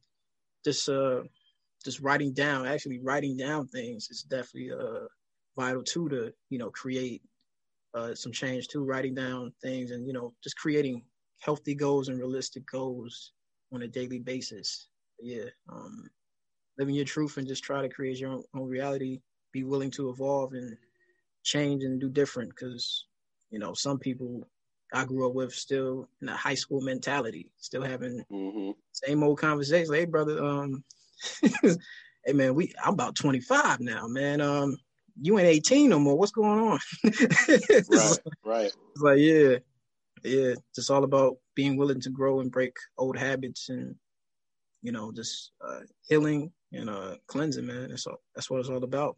S2: just uh, just writing down. Actually, writing down things is definitely uh, vital too to you know create uh, some change too. Writing down things and you know just creating healthy goals and realistic goals on a daily basis. Yeah, um, living your truth and just try to create your own, own reality. Be willing to evolve and change and do different because you know some people I grew up with still in a high school mentality, still having mm-hmm. same old conversations. Hey, brother, um, hey man, we I'm about 25 now, man. Um, you ain't 18 no more. What's going on?
S3: right, right.
S2: It's like yeah, yeah. It's all about being willing to grow and break old habits and you know just uh, healing and uh, cleansing, man. That's all. That's what it's all about.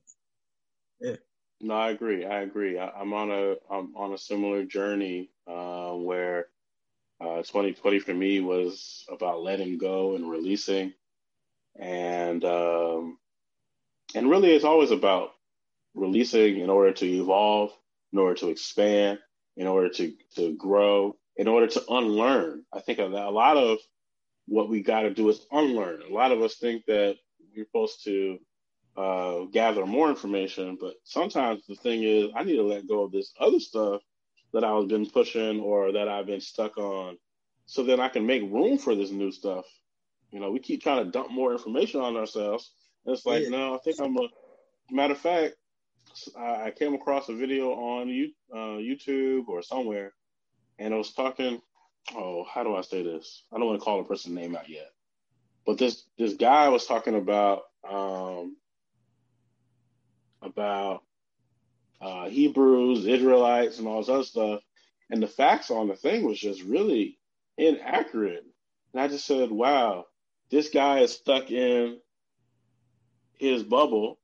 S2: Yeah.
S3: No, I agree. I agree. I, am on a I'm on a similar journey uh, where Uh, 2020 for me was about letting go and releasing, and um, and really it's always about releasing in order to evolve, in order to expand, in order to to grow, in order to unlearn. I think a lot of what we got to do is unlearn. A lot of us think that we're supposed to uh, gather more information, but sometimes the thing is, I need to let go of this other stuff that I've been pushing or that I've been stuck on, so then I can make room for this new stuff. You know, we keep trying to dump more information on ourselves. And it's like, yeah. no, I think I'm a matter of fact. I came across a video on uh, YouTube or somewhere, and I was talking oh, how do I say this? I don't want to call a person's name out yet. But this this guy was talking about um, about uh, Hebrews, Israelites, and all this other stuff, and the facts on the thing was just really inaccurate. And I just said, "Wow, this guy is stuck in his bubble,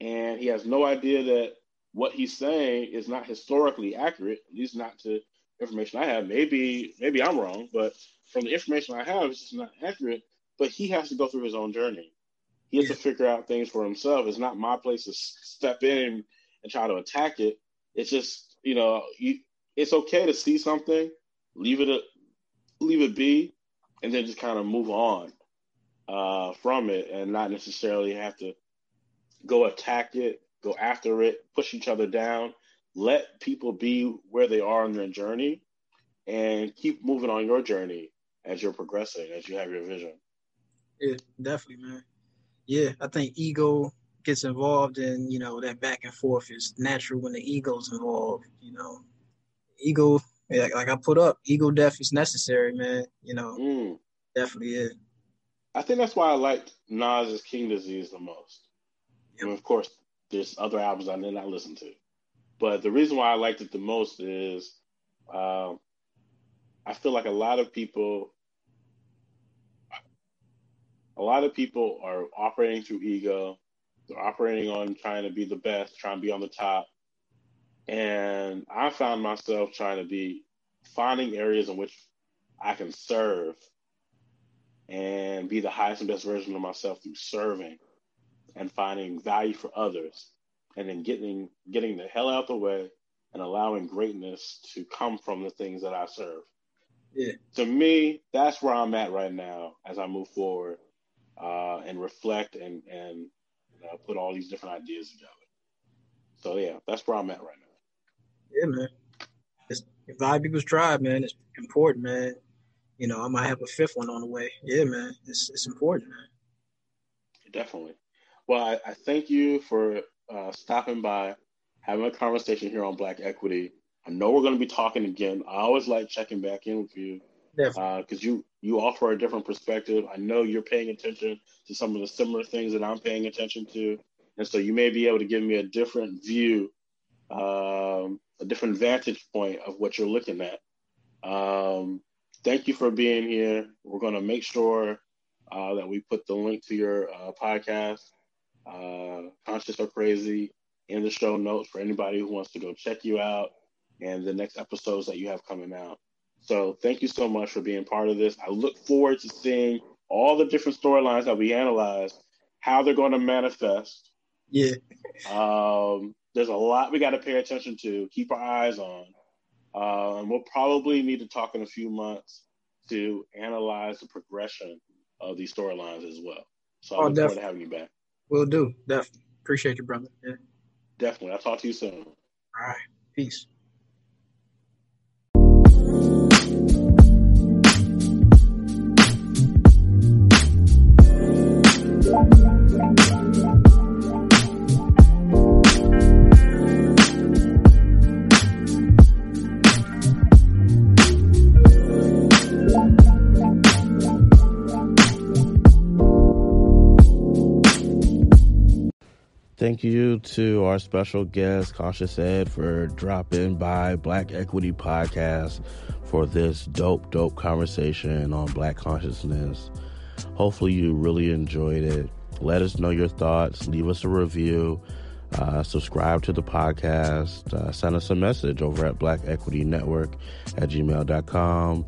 S3: and he has no idea that what he's saying is not historically accurate, at least not to information I have. Maybe maybe I'm wrong, but from the information I have, it's just not accurate. But he has to go through his own journey. He has yeah. to figure out things for himself. It's not my place to step in and try to attack it. It's just you know, you, it's okay to see something, leave it a, leave it be, and then just kind of move on uh, from it, and not necessarily have to go attack it, go after it, push each other down let people be where they are in their journey and keep moving on your journey as you're progressing, as you have your vision.
S2: Yeah, definitely, man. Yeah, I think ego gets involved in, you know, that back and forth is natural when the ego's involved, you know. Ego, like, like I put up, ego death is necessary, man. You know, mm. definitely is.
S3: I think that's why I liked Nas's King Disease the most. Yep. And of course, there's other albums I did not listen to. But the reason why I liked it the most is uh, I feel like a lot of people, a lot of people are operating through ego. They're operating on trying to be the best, trying to be on the top. And I found myself trying to be finding areas in which I can serve and be the highest and best version of myself through serving and finding value for others and then getting getting the hell out the way and allowing greatness to come from the things that I serve.
S2: Yeah.
S3: To me, that's where I'm at right now as I move forward uh, and reflect and and you know, put all these different ideas together. So yeah, that's where I'm at right now.
S2: Yeah, man. It's Vibe People's Tribe, man. It's important, man. You know, I might have a fifth one on the way. Yeah, man. It's it's important, man.
S3: Definitely. Well, I, I thank you for uh, stopping by, having a conversation here on Black Equity. I know we're going to be talking again. I always like checking back in with you because uh, you you offer a different perspective. I know you're paying attention to some of the similar things that I'm paying attention to, and so you may be able to give me a different view, um, a different vantage point of what you're looking at. Um, thank you for being here. We're going to make sure uh, that we put the link to your uh, podcast uh, Conscious or Crazy in the show notes for anybody who wants to go check you out and the next episodes that you have coming out. So thank you so much for being part of this. I look forward to seeing all the different storylines that we analyze, how they're going to manifest.
S2: Yeah.
S3: Um, there's a lot we got to pay attention to, keep our eyes on. Um, we'll probably need to talk in a few months to analyze the progression of these storylines as well. So I oh, look forward to having you back.
S2: Will do. Definitely. Appreciate you, brother. Yeah.
S3: Definitely. I'll talk to you soon.
S2: All right. Peace.
S1: Thank you to our special guest, Conscious Ed, for dropping by Black Equity Podcast for this dope, dope conversation on Black consciousness. Hopefully, you really enjoyed it. Let us know your thoughts. Leave us a review. uh, subscribe to the podcast, uh, send us a message over at Black Equity Network at gmail.com.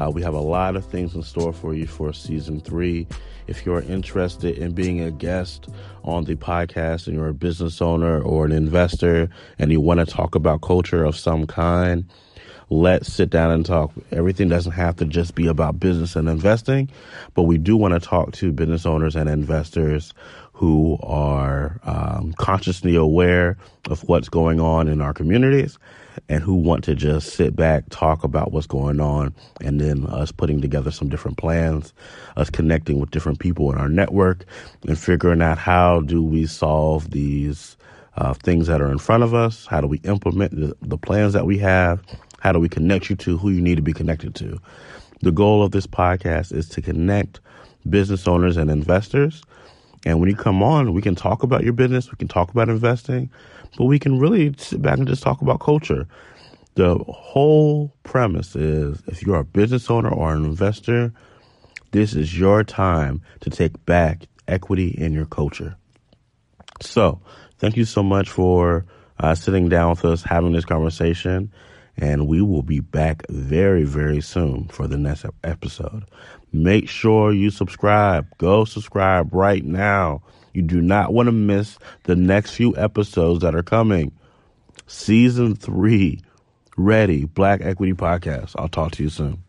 S1: Uh, we have a lot of things in store for you for season three. If you're interested in being a guest on the podcast and you're a business owner or an investor and you want to talk about culture of some kind, let's sit down and talk. Everything doesn't have to just be about business and investing, but we do want to talk to business owners and investors who are um, consciously aware of what's going on in our communities and who want to just sit back, talk about what's going on, and then us putting together some different plans, us connecting with different people in our network, and figuring out how do we solve these uh, things that are in front of us? How do we implement the, the plans that we have? How do we connect you to who you need to be connected to? The goal of this podcast is to connect business owners and investors and when you come on, we can talk about your business, we can talk about investing, but we can really sit back and just talk about culture. The whole premise is if you're a business owner or an investor, this is your time to take back equity in your culture. So, thank you so much for uh, sitting down with us, having this conversation, and we will be back very, very soon for the next episode. Make sure you subscribe. Go subscribe right now. You do not want to miss the next few episodes that are coming. Season three, ready, Black Equity Podcast. I'll talk to you soon.